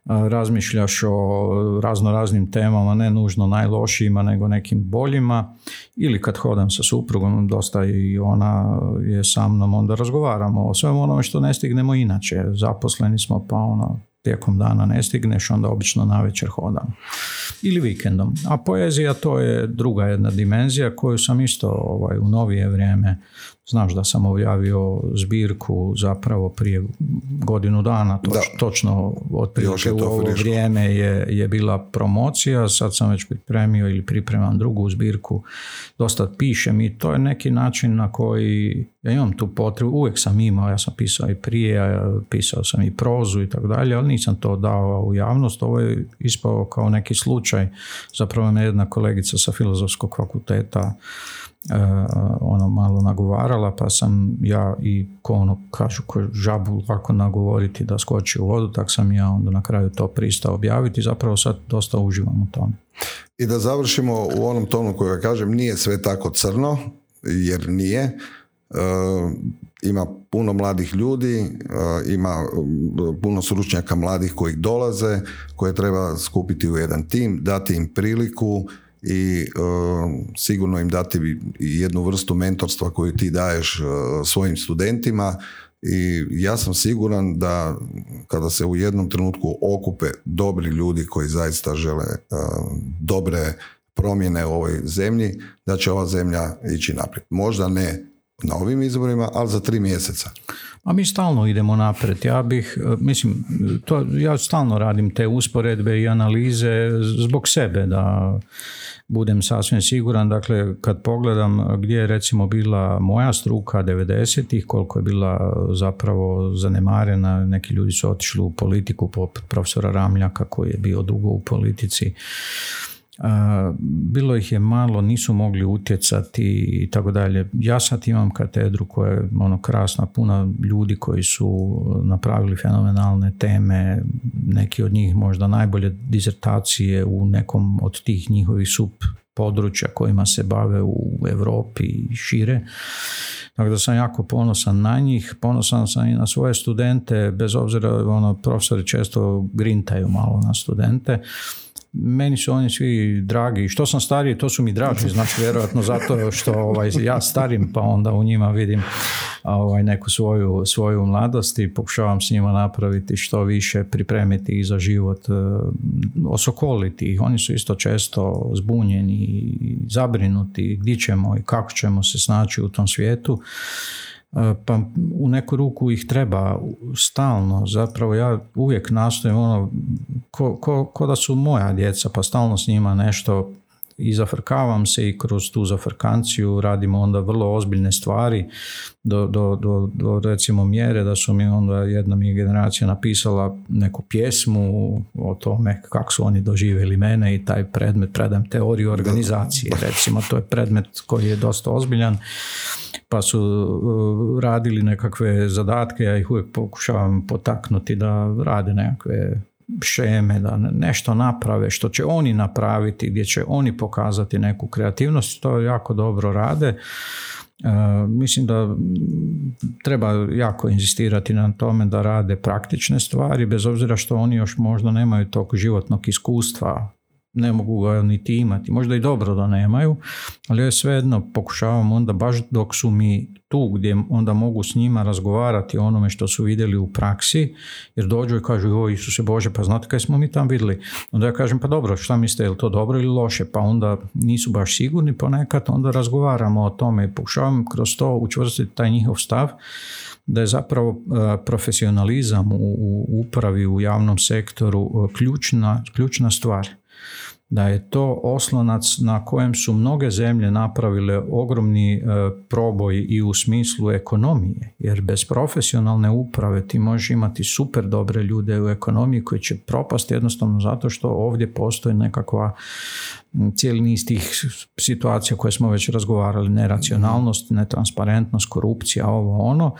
razmišljaš o razno raznim temama, ne nužno najlošijima, nego nekim boljima. Ili kad hodam sa suprugom, dosta i ona je sa mnom, onda razgovaramo o svemu onome što ne stignemo inače. Zaposleni smo, pa ono, tijekom dana ne stigneš, onda obično na večer hodam. Ili vikendom. A poezija to je druga jedna dimenzija koju sam isto ovaj, u novije vrijeme Znaš da sam objavio zbirku zapravo prije godinu dana, toč, točno otprilike u ovo vrijeme je, je bila promocija, sad sam već pripremio ili pripremam drugu zbirku, dosta pišem i to je neki način na koji ja imam tu potrebu, uvijek sam imao, ja sam pisao i prije, pisao sam i prozu i tako dalje, ali nisam to dao u javnost, ovo je ispao kao neki slučaj, zapravo me jedna kolegica sa filozofskog fakulteta E, ono malo nagovarala pa sam ja i ko ono kažu ko žabu lako nagovoriti da skoči u vodu tak sam ja onda na kraju to pristao objaviti. Zapravo sad dosta uživam u tome. I da završimo u onom tonu koji ja kažem nije sve tako crno jer nije ima puno mladih ljudi, e, ima puno stručnjaka mladih koji dolaze, koje treba skupiti u jedan tim, dati im priliku i sigurno im dati jednu vrstu mentorstva koju ti daješ svojim studentima i ja sam siguran da kada se u jednom trenutku okupe dobri ljudi koji zaista žele dobre promjene u ovoj zemlji, da će ova zemlja ići naprijed. Možda ne na ovim izborima, ali za tri mjeseca. A mi stalno idemo naprijed. Ja bih, mislim, to, ja stalno radim te usporedbe i analize zbog sebe da budem sasvim siguran, dakle kad pogledam gdje je recimo bila moja struka 90-ih, koliko je bila zapravo zanemarena, neki ljudi su otišli u politiku poput profesora Ramljaka koji je bio dugo u politici, bilo ih je malo, nisu mogli utjecati i tako dalje. Ja sad imam katedru koja je ono krasna, puna ljudi koji su napravili fenomenalne teme, neki od njih možda najbolje dizertacije u nekom od tih njihovih sub područja kojima se bave u Europi i šire. Tako da sam jako ponosan na njih, ponosan sam i na svoje studente, bez obzira ono, profesori često grintaju malo na studente, meni su oni svi dragi. Što sam stariji, to su mi draži, znači vjerojatno zato što ovaj, ja starim, pa onda u njima vidim ovaj, neku svoju, svoju mladost i pokušavam s njima napraviti što više, pripremiti ih za život, e, osokoliti ih. Oni su isto često zbunjeni, zabrinuti, gdje ćemo i kako ćemo se snaći u tom svijetu pa u neku ruku ih treba stalno, zapravo ja uvijek nastojim ono, ko, ko, ko da su moja djeca, pa stalno s njima nešto i zafrkavam se i kroz tu zafrkanciju radimo onda vrlo ozbiljne stvari. Do, do, do, do recimo mjere da su mi onda jedna mi je generacija napisala neku pjesmu o tome kako su oni doživjeli mene i taj predmet predam teoriju organizacije. Recimo to je predmet koji je dosta ozbiljan pa su uh, radili nekakve zadatke, ja ih uvijek pokušavam potaknuti da rade nekakve šeme, da nešto naprave što će oni napraviti, gdje će oni pokazati neku kreativnost, to jako dobro rade. E, mislim da treba jako inzistirati na tome da rade praktične stvari, bez obzira što oni još možda nemaju tog životnog iskustva ne mogu ga niti imati. Možda i dobro da nemaju, ali ja svejedno pokušavam onda baš dok su mi tu gdje onda mogu s njima razgovarati o onome što su vidjeli u praksi, jer dođu i kažu, o Isuse Bože, pa znate kaj smo mi tam vidjeli? Onda ja kažem, pa dobro, šta mislite, je li to dobro ili loše? Pa onda nisu baš sigurni ponekad, onda razgovaramo o tome i pokušavam kroz to učvrstiti taj njihov stav, da je zapravo e, profesionalizam u upravi, u javnom sektoru e, ključna, ključna stvar da je to oslonac na kojem su mnoge zemlje napravile ogromni e, proboj i u smislu ekonomije, jer bez profesionalne uprave ti možeš imati super dobre ljude u ekonomiji koji će propasti jednostavno zato što ovdje postoji nekakva cijeli niz tih situacija koje smo već razgovarali, neracionalnost, netransparentnost, korupcija, ovo ono,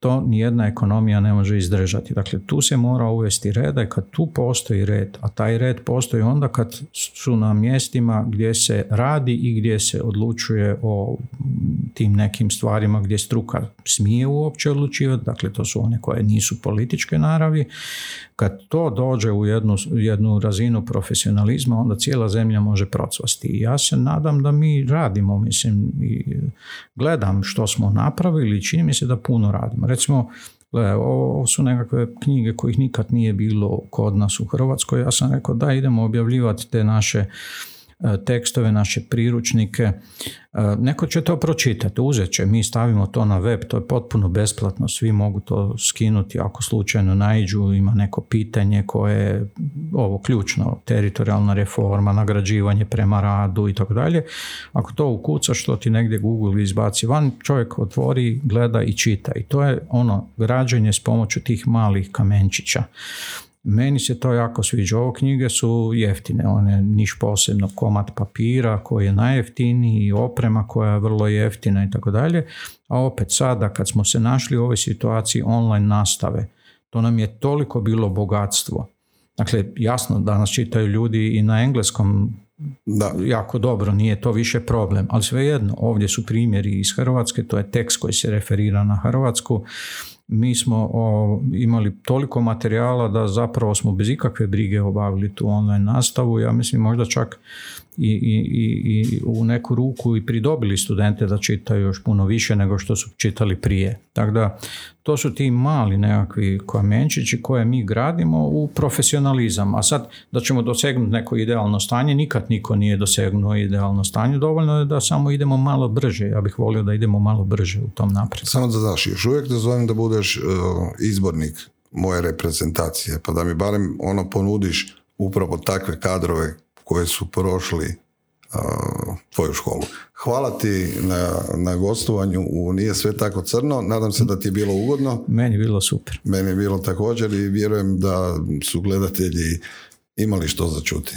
to nijedna ekonomija ne može izdržati. Dakle, tu se mora uvesti reda i kad tu postoji red, a taj red postoji onda kad su na mjestima gdje se radi i gdje se odlučuje o tim nekim stvarima gdje struka smije uopće odlučivati, dakle to su one koje nisu političke naravi, kad to dođe u jednu, jednu razinu profesionalizma, onda cijela zemlja može procvasti. I ja se nadam da mi radimo, mislim, i gledam što smo napravili i čini mi se da puno radimo. Recimo, Gle, ovo su nekakve knjige kojih nikad nije bilo kod nas u Hrvatskoj. Ja sam rekao da idemo objavljivati te naše tekstove, naše priručnike. E, neko će to pročitati, uzet će, mi stavimo to na web, to je potpuno besplatno, svi mogu to skinuti ako slučajno naiđu, ima neko pitanje koje je ovo ključno, teritorijalna reforma, nagrađivanje prema radu i tako dalje. Ako to ukuca što ti negdje Google izbaci van, čovjek otvori, gleda i čita i to je ono građenje s pomoću tih malih kamenčića. Meni se to jako sviđa. Ovo knjige su jeftine, one niš posebno komad papira koji je najjeftiniji, oprema koja je vrlo jeftina i tako dalje. A opet sada kad smo se našli u ovoj situaciji online nastave, to nam je toliko bilo bogatstvo. Dakle, jasno, danas čitaju ljudi i na engleskom da. jako dobro, nije to više problem, ali svejedno, ovdje su primjeri iz Hrvatske, to je tekst koji se referira na Hrvatsku, mi smo imali toliko materijala da zapravo smo bez ikakve brige obavili tu online nastavu. Ja mislim možda čak i, i, i u neku ruku i pridobili studente da čitaju još puno više nego što su čitali prije. Tako da to su ti mali nekakvi kamenčići koje mi gradimo u profesionalizam. A sad da ćemo dosegnuti neko idealno stanje, nikad niko nije dosegnuo idealno stanje. Dovoljno je da samo idemo malo brže. Ja bih volio da idemo malo brže u tom naprijed. Samo da znaš, još uvijek dozvolim da budeš uh, izbornik moje reprezentacije, pa da mi barem ono ponudiš upravo takve kadrove koje su prošli tvoju školu. Hvala ti na, na gostovanju u Nije sve tako crno. Nadam se da ti je bilo ugodno. Meni je bilo super. Meni je bilo također i vjerujem da su gledatelji imali što začuti.